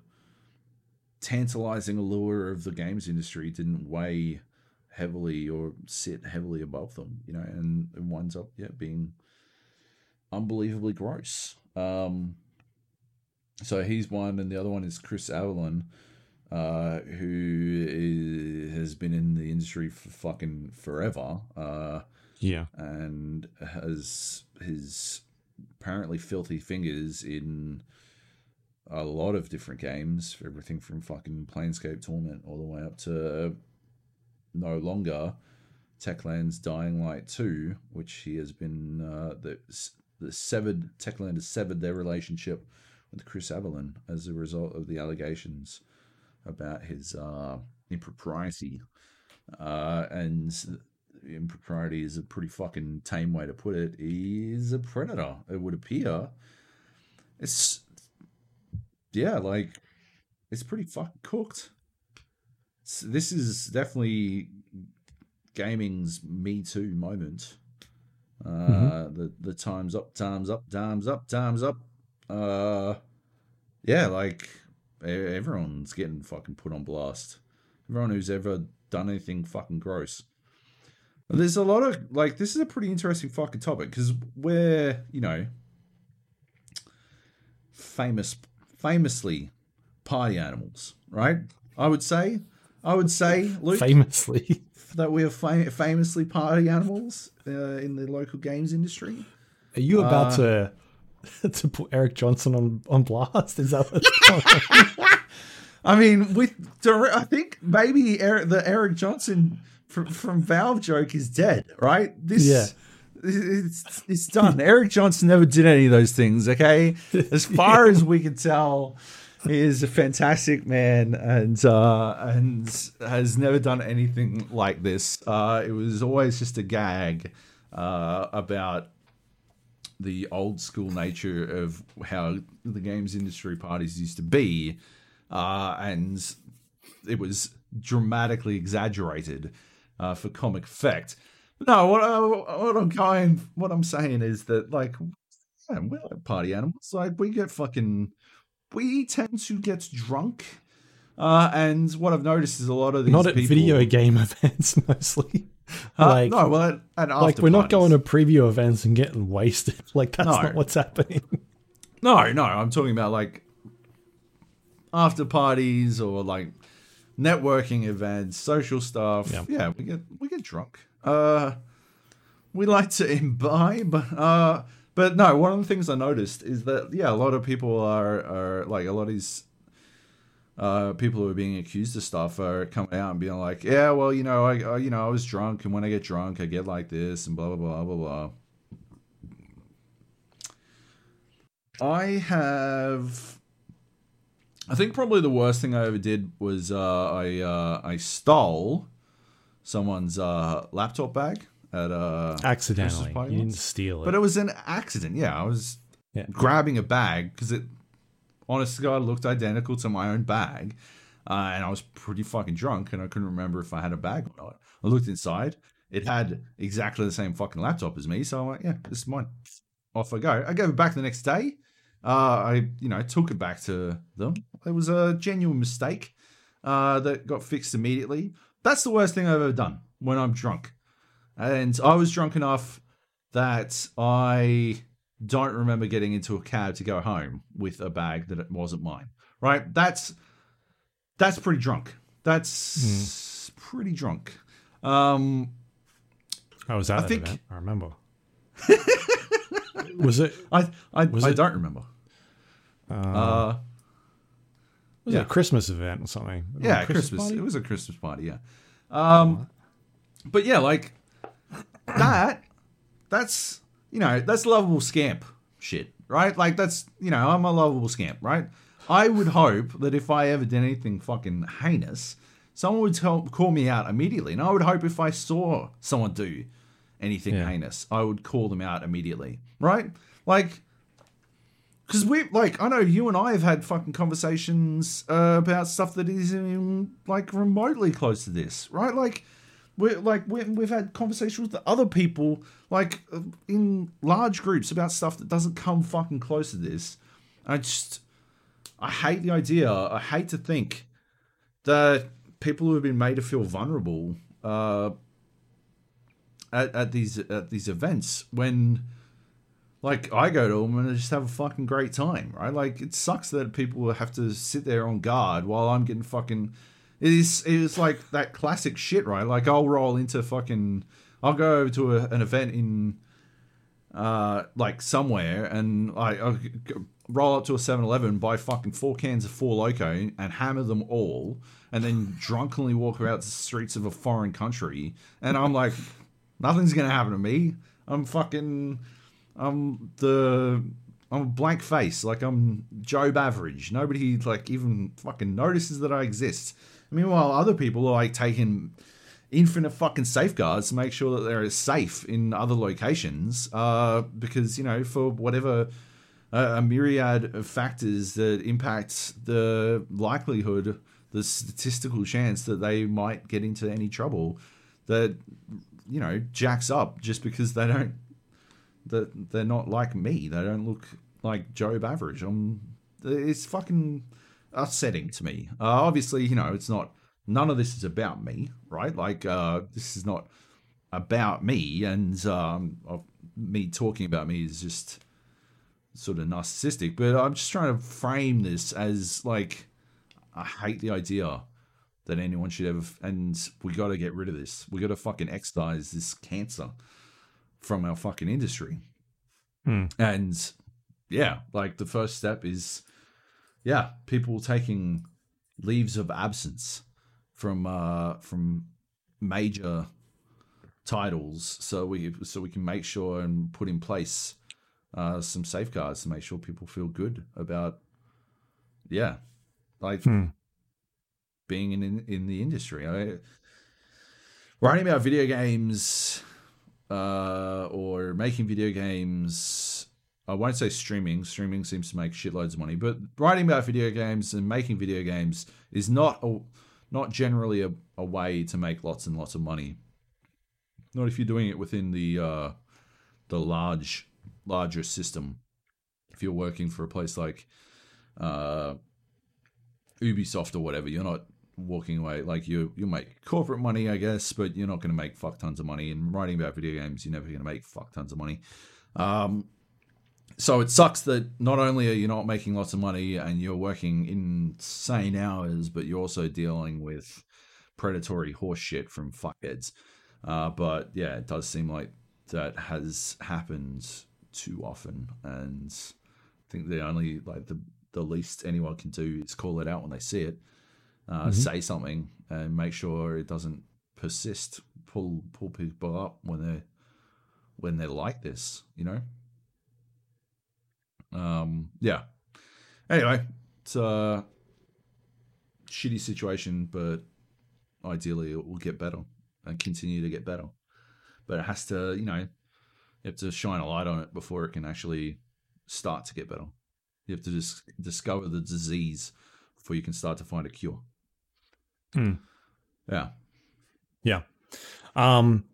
tantalizing allure of the games industry didn't weigh heavily or sit heavily above them, you know, and it winds up yeah being unbelievably gross. Um, so he's one, and the other one is Chris Avellone, uh, who is, has been in the industry for fucking forever. Uh, Yeah. and has his apparently filthy fingers in a lot of different games, everything from fucking Planescape Torment all the way up to no longer Techland's Dying Light 2, which he has been uh, the the severed Techland has severed their relationship with Chris Avellone as a result of the allegations about his uh, impropriety. Uh, and impropriety is a pretty fucking tame way to put it. He's a predator, it would appear. It's yeah, like it's pretty fucking cooked. It's, this is definitely gaming's Me Too moment. Uh, mm-hmm. The the times up, times up, times up, times up. Uh, yeah, like everyone's getting fucking put on blast. Everyone who's ever done anything fucking gross. There's a lot of like this is a pretty interesting fucking topic because we're you know famous famously party animals, right? I would say, I would say, Luke, famously that we are fam- famously party animals uh, in the local games industry. Are you about uh, to to put Eric Johnson on on blast? Is that what? I mean, with I think maybe Eric, the Eric Johnson from, from Valve joke is dead, right? This, yeah. It's, it's done. Eric Johnson never did any of those things, okay? As far yeah. as we can tell, he is a fantastic man and uh, and has never done anything like this. Uh, it was always just a gag uh, about the old school nature of how the games industry parties used to be, uh, and it was dramatically exaggerated uh, for comic effect. No, what, I, what I'm going, what I'm saying is that like, man, we're like party animals. Like we get fucking, we tend to get drunk. Uh, and what I've noticed is a lot of these not at people, video game events mostly. Like no, well, like we're not going to preview events and getting wasted. Like that's no. not what's happening. No, no, I'm talking about like after parties or like networking events, social stuff. Yeah, yeah we get we get drunk. Uh, we like to imbibe. Uh, but no, one of the things I noticed is that yeah, a lot of people are are like a lot of these uh, people who are being accused of stuff are coming out and being like, yeah, well, you know, I, I you know I was drunk, and when I get drunk, I get like this, and blah blah blah blah blah. I have I think probably the worst thing I ever did was uh, I uh, I stole someone's uh, laptop bag at a accidentally. You didn't steal it, but it was an accident. Yeah, I was yeah. grabbing a bag because it, honest to God, looked identical to my own bag, uh, and I was pretty fucking drunk, and I couldn't remember if I had a bag or not. I looked inside; it had exactly the same fucking laptop as me, so I'm like, yeah, this is mine. Off I go. I gave it back the next day. Uh, I, you know, took it back to them. It was a genuine mistake uh, that got fixed immediately. That's the worst thing I've ever done when I'm drunk. And I was drunk enough that I don't remember getting into a cab to go home with a bag that it wasn't mine. Right? That's that's pretty drunk. That's mm. pretty drunk. Um, I was at I think, event. I remember. was it? I I, was I it, don't remember. Uh, uh was yeah. it a Christmas event or something? Yeah, Christmas. Christmas it was a Christmas party. Yeah. Um, but yeah, like that. That's you know that's lovable scamp shit, right? Like that's you know I'm a lovable scamp, right? I would hope that if I ever did anything fucking heinous, someone would tell, call me out immediately, and I would hope if I saw someone do anything yeah. heinous, I would call them out immediately, right? Like because we like I know you and I have had fucking conversations uh, about stuff that is in, like remotely close to this, right? Like we're like we we've had conversations with other people like in large groups about stuff that doesn't come fucking close to this. I just I hate the idea. I hate to think that people who have been made to feel vulnerable uh, at, at these at these events when like I go to them and I just have a fucking great time, right? Like it sucks that people have to sit there on guard while I'm getting fucking. It is it is like that classic shit, right? Like I'll roll into fucking. I'll go over to a, an event in uh, like somewhere, and I, I roll up to a 7-Eleven, buy fucking four cans of Four Loco, and hammer them all, and then drunkenly walk around the streets of a foreign country, and I'm like, nothing's gonna happen to me. I'm fucking, I'm the. I'm a blank face, like I'm Job average. Nobody like even fucking notices that I exist. Meanwhile, other people are like taking infinite fucking safeguards to make sure that they're safe in other locations. Uh, because you know, for whatever uh, a myriad of factors that impact the likelihood, the statistical chance that they might get into any trouble, that you know jacks up just because they don't that they're not like me. They don't look like Job average. I'm, it's fucking upsetting to me. Uh, obviously, you know, it's not. None of this is about me, right? Like, uh, this is not about me, and um, me talking about me is just sort of narcissistic. But I'm just trying to frame this as like, I hate the idea that anyone should ever, and we got to get rid of this. We got to fucking excise this cancer from our fucking industry. Hmm. And yeah, like the first step is yeah, people taking leaves of absence from uh from major titles so we so we can make sure and put in place uh some safeguards to make sure people feel good about yeah like Hmm. being in, in in the industry I, writing about video games uh or making video games I won't say streaming. Streaming seems to make shitloads of money, but writing about video games and making video games is not a, not generally a, a way to make lots and lots of money. Not if you're doing it within the uh, the large larger system. If you're working for a place like uh, Ubisoft or whatever, you're not walking away like you you make corporate money, I guess, but you're not going to make fuck tons of money. And writing about video games, you're never going to make fuck tons of money. Um, so it sucks that not only are you not making lots of money and you're working insane hours, but you're also dealing with predatory horse shit from fuckheads. Uh, but yeah, it does seem like that has happened too often, and I think the only like the the least anyone can do is call it out when they see it, uh, Mhm. say something, and make sure it doesn't persist. Pull pull people up when they're when they're like this, you know. Um, yeah. Anyway, it's a shitty situation, but ideally it will get better and continue to get better. But it has to, you know, you have to shine a light on it before it can actually start to get better. You have to just discover the disease before you can start to find a cure. Hmm. Yeah. Yeah. Um,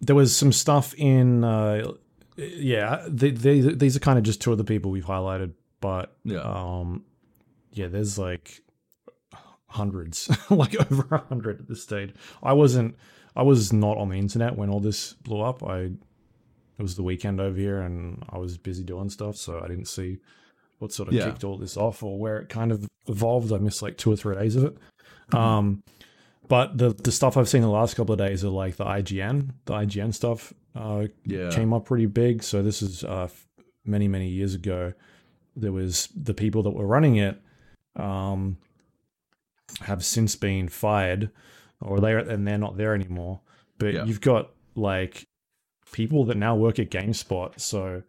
there was some stuff in, uh, yeah, they, they, these are kind of just two of the people we've highlighted, but Yeah. um, yeah, there's like hundreds, like over a hundred at this stage. I wasn't, I was not on the internet when all this blew up. I, it was the weekend over here, and I was busy doing stuff, so I didn't see what sort of Yeah. kicked all this off or where it kind of evolved. I missed like two or three days of it. Um, but the the stuff I've seen the last couple of days are like the IGN, the IGN stuff uh, Yeah. came up pretty big. So this is uh, many many years ago. There was the people that were running it um, have since been fired, or they and they're not there anymore. But Yeah. you've got like people that now work at GameSpot. So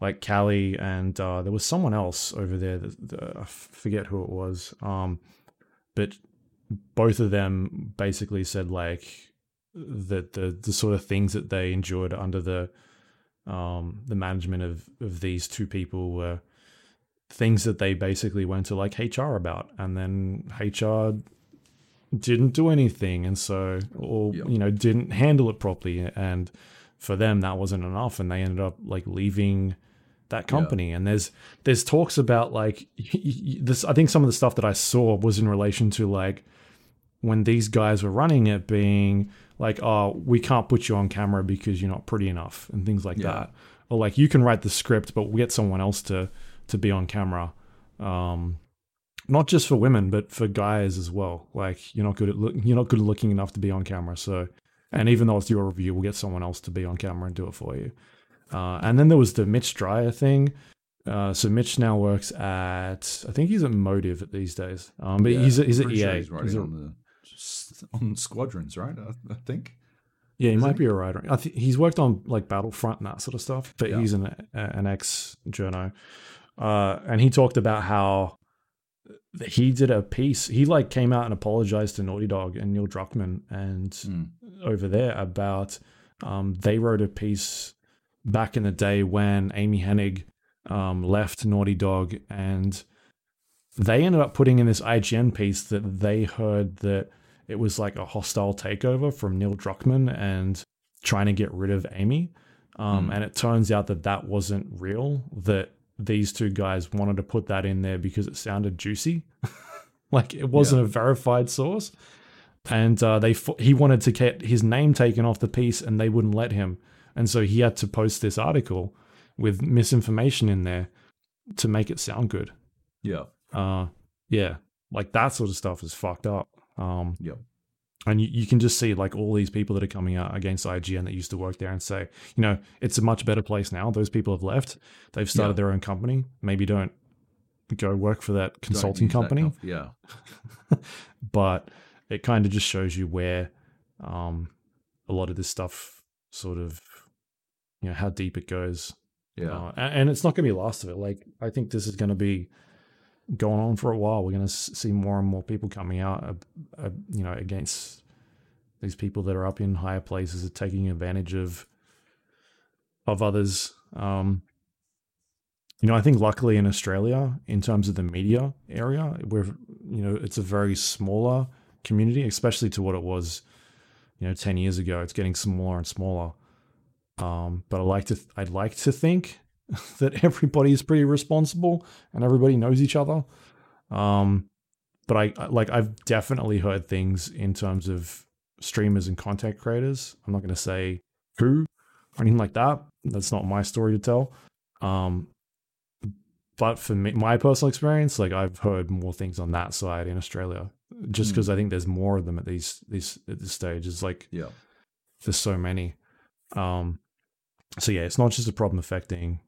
like Kallie and uh, there was someone else over there. That, that- I forget who it was. Um, but both of them basically said like that the the sort of things that they endured under the um the management of of these two people were things that they basically went to like HR about. And then HR didn't do anything. And so or Yep. you know didn't handle it properly. And for them that wasn't enough. And they ended up like leaving that company. And there's there's talks about like this i think some of the stuff that i saw was in relation to like when these guys were running it being like oh we can't put you on camera because you're not pretty enough and things like Yeah. that or like you can write the script but we'll get someone else to to be on camera um not just for women but for guys as well like you're not good at look, you're not good at looking enough to be on camera so and even though it's your review we'll get someone else to be on camera and do it for you Uh, and then there was the Mitch Dyer thing. Uh, so Mitch now works at I think he's at Motive these days. Um, but Yeah, he's at, he's at EA. sure he's He's a- on the on squadrons, right? I, I think. yeah, he isn't might be a writer. I think he's worked on like Battlefront and that sort of stuff. But Yeah. he's an an ex journo, uh, and he talked about how he did a piece. He like came out and apologized to Naughty Dog and Neil Druckmann and Mm. over there about um, they wrote a piece back in the day when Amy Hennig um, left Naughty Dog and they ended up putting in this IGN piece that they heard that it was like a hostile takeover from Neil Druckmann and trying to get rid of Amy. Um, Hmm. And it turns out that that wasn't real, that these two guys wanted to put that in there because it sounded juicy. like it wasn't a verified source. And uh, they fo- he wanted to get his name taken off the piece and they wouldn't let him. And so he had to post this article with misinformation in there to make it sound good. Yeah. Uh, yeah, like that sort of stuff is fucked up. Um, Yep. and you, you can just see like all these people that are coming out against IGN that used to work there and say, you know, it's a much better place now. Those people have left. They've started Yeah. their own company. Maybe don't go work for that consulting use that company yeah. but it kind of just shows you where um, a lot of this stuff sort of, you know, how deep it goes. Yeah. Uh, and, and it's not going to be the last of it. Like, I think this is going to be going on for a while. We're going to see more and more people coming out, uh, uh, you know, against these people that are up in higher places, are taking advantage of of others. Um, you know, I think luckily in Australia, in terms of the media area, we're you know it's a very smaller community, especially to what it was, you know, ten years ago. It's getting smaller and smaller. Um, but I like to I'd like to think that everybody is pretty responsible and everybody knows each other. Um, but I like I've definitely heard things in terms of streamers and content creators. I'm not going to say who or anything like that. That's not my story to tell. Um, but for me, my personal experience, like I've heard more things on that side in Australia, just Hmm. because I think there's more of them at these these at this stage. It's like Yeah. there's so many. Um, so yeah, it's not just a problem affecting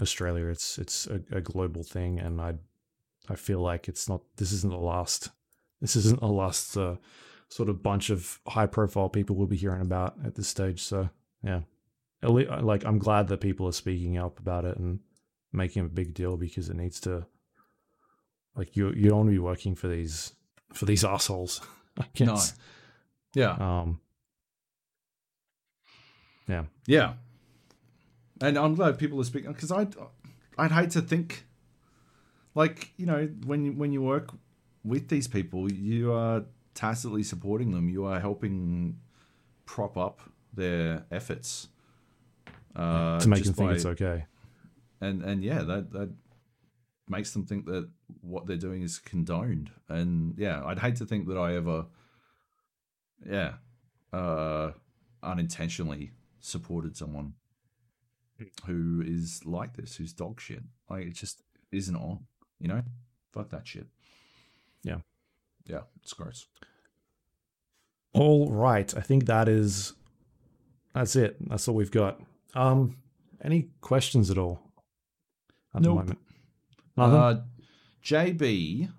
Australia. It's it's a, a global thing, and I I feel like it's not. This isn't the last. This isn't the last uh, sort of bunch of high profile people we'll be hearing about at this stage. So yeah, like I'm glad that people are speaking up about it and making a big deal because it needs to. Like you, you don't want to be working for these for these assholes. I No. Yeah. Um, Yeah. Yeah. And I'm glad people are speaking because I'd I'd hate to think like you know when you, when you work with these people you are tacitly supporting them. You are helping prop up their efforts uh, to make them think by- it's okay. and and yeah that that makes them think that what they're doing is condoned. And yeah I'd hate to think that I ever yeah uh unintentionally supported someone who is like this who's dog shit like it just isn't on you know fuck that shit Yeah. yeah it's gross All right, I think that is that's it. That's all we've got. Um, any questions at all? At the moment, nothing. Uh, JB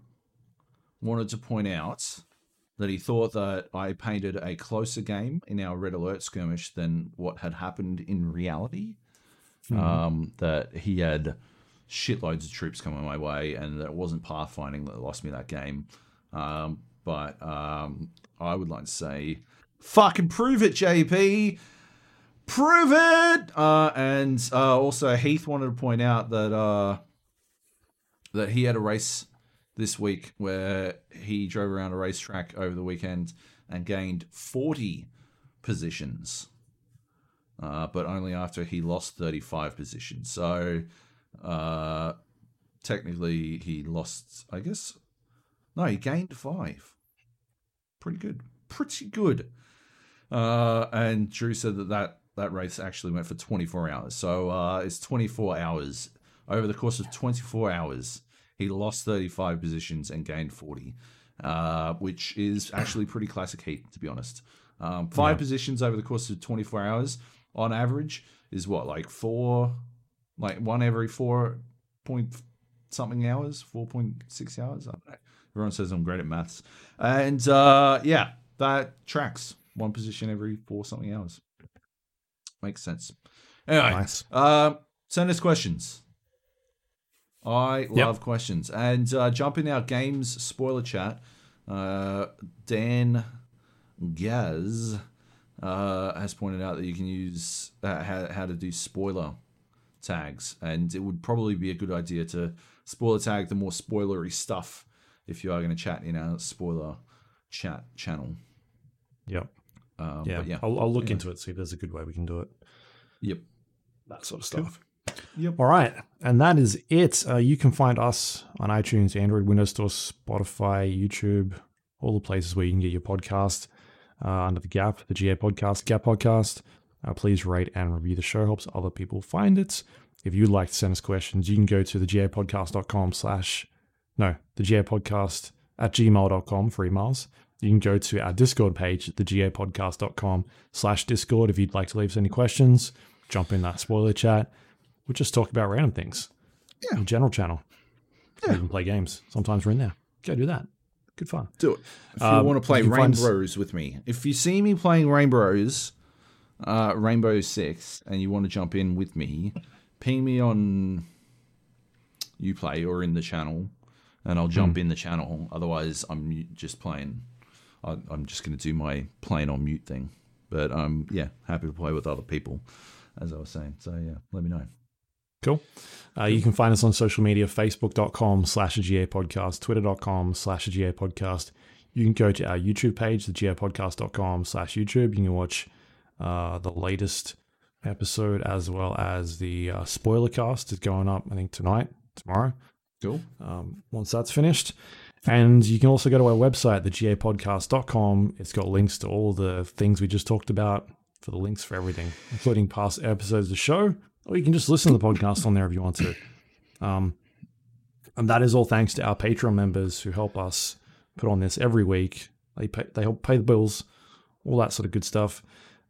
wanted to point out that he thought that I painted a closer game in our red alert skirmish than what had happened in reality. Hmm. Um, that he had shitloads of troops coming my way, and that it wasn't pathfinding that lost me that game. Um, but um, I would like to say, fucking prove it, JP. Prove it. Uh, and uh, also, Heath wanted to point out that uh, that he had a race this week where he drove around a racetrack over the weekend and gained 40 positions, uh, but only after he lost 35 positions. So uh, technically, he lost, I guess, no, he gained five. Pretty good. Pretty good. Uh, and Drew said that, that that race actually went for 24 hours. So uh, it's 24 hours. Over the course of 24 hours, he lost 35 positions and gained 40, uh, which is actually pretty classic Heath, to be honest. Um, five Yeah. positions over the course of 24 hours. On average is what like four, like one every four point something hours, four point six hours. I don't know. Everyone says I'm great at maths, and uh, yeah, that tracks one position every four something hours. Makes sense. Anyway, Nice. uh, send us questions. I Yep. love questions. And uh, jump in our games spoiler chat. Uh, Dan Gaz uh, has pointed out that you can use uh, how, how to do spoiler tags. And it would probably be a good idea to spoiler tag the more spoilery stuff if you are going to chat in our spoiler chat channel. Yep. Um, Yeah. Yeah. I'll, I'll look Yeah. into it, see if there's a good way we can do it. Yep. That sort of stuff. Yep. All right. And that is it. Uh, you can find us on iTunes, Android, Windows Store, Spotify, YouTube, all the places where you can get your podcast uh, under the Gap, the GA podcast, Gap podcast. Uh, please rate and review the show. Helps other people find it. If you'd like to send us questions, you can go to the gapodcast.com slash, no, the gapodcast at gmail.com for emails. You can go to our Discord page, the gapodcast.com slash Discord if you'd like to leave us any questions. Jump in that spoiler chat. We'll just talk about random things. Yeah. The general channel. We even play games. Sometimes we're in there. Go do that. Good fun. Do it. If Um, you want to play you can find us- Rainbows with me, if you see me playing Rainbows, uh, Rainbow Six, and you want to jump in with me, ping me on Uplay or in the channel, and I'll jump Hmm. in the channel. Otherwise, I'm just playing. I, I'm just going to do my playing on mute thing. But um, yeah, happy to play with other people, as I was saying. So yeah, let me know. Cool. Uh, you can find us on social media, facebook.com slash GA podcast, twitter.com slash GA podcast. You can go to our YouTube page, the GA podcast.com slash YouTube. You can watch uh, the latest episode as well as the uh, spoiler cast is going up, I think, tonight, tomorrow. Cool. um, once that's finished. And you can also go to our website, thegapodcast.com. It's got links to all the things we just talked about for the links for everything, including past episodes of the show, or you can just listen to the podcast on there if you want to. Um, and that is all thanks to our Patreon members who help us put on this every week. They pay, they help pay the bills, all that sort of good stuff.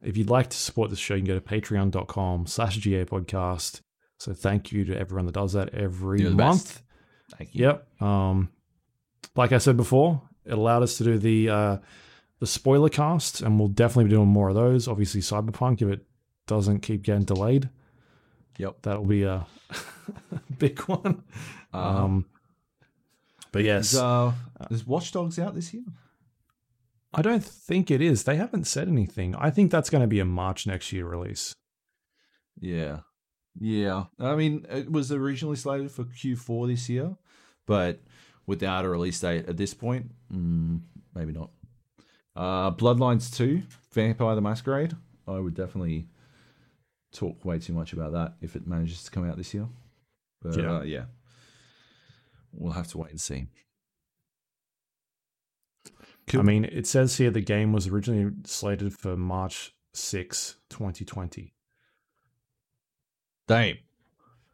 If you'd like to support this show, you can go to patreon.com slash GA podcast. So thank you to everyone that does that every month. best. Thank you. Yep. Um, like I said before, it allowed us to do the uh, the spoiler cast, and we'll definitely be doing more of those. Obviously, Cyberpunk, if it doesn't keep getting delayed, Yep. that'll be a big one. Uh, Um, but yes, is, uh, is Watch Dogs out this year? I don't think it is. They haven't said anything. I think that's going to be a March next year release. Yeah. Yeah. I mean, it was originally slated for Q4 this year, but without a release date at this point, mm, maybe not. Uh, Bloodlines 2, Vampire the Masquerade. I would definitely talk way too much about that if it manages to come out this year. But Yeah. yeah, uh, yeah. we'll have to wait and see. I mean, it says here the game was originally slated for March 6, 2020. Damn.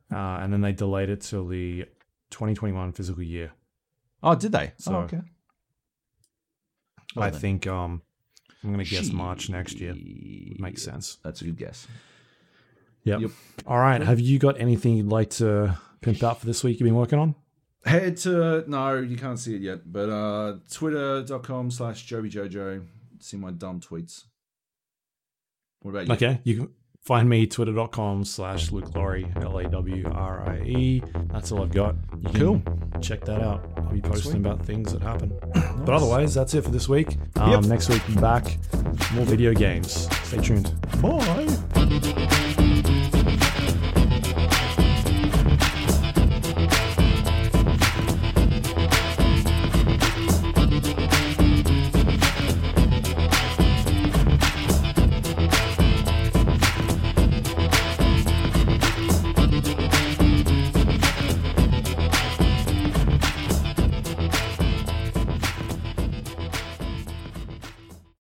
Uh, and then they delayed it till the 2021 physical year. Oh, did they? So- oh, okay. I then. think um, I'm going to guess March next year. Makes sense. That's a good guess. Yep. Yep. All right. Have you got anything you'd like to pimp out for this week you've been working on? Head to no, you can't see it yet, but uh twitter.com slash jobyjojo. See my dumb tweets. What about you? Okay. You can find me twitter.com slash Luke Lawrie, L A W R I E. That's all I've got. You can Cool. Check that out. I'll be posting Sweet. about things that happen. But otherwise, that's it for this week. Um, Yep. Next week, back. More video games. Stay tuned. Bye.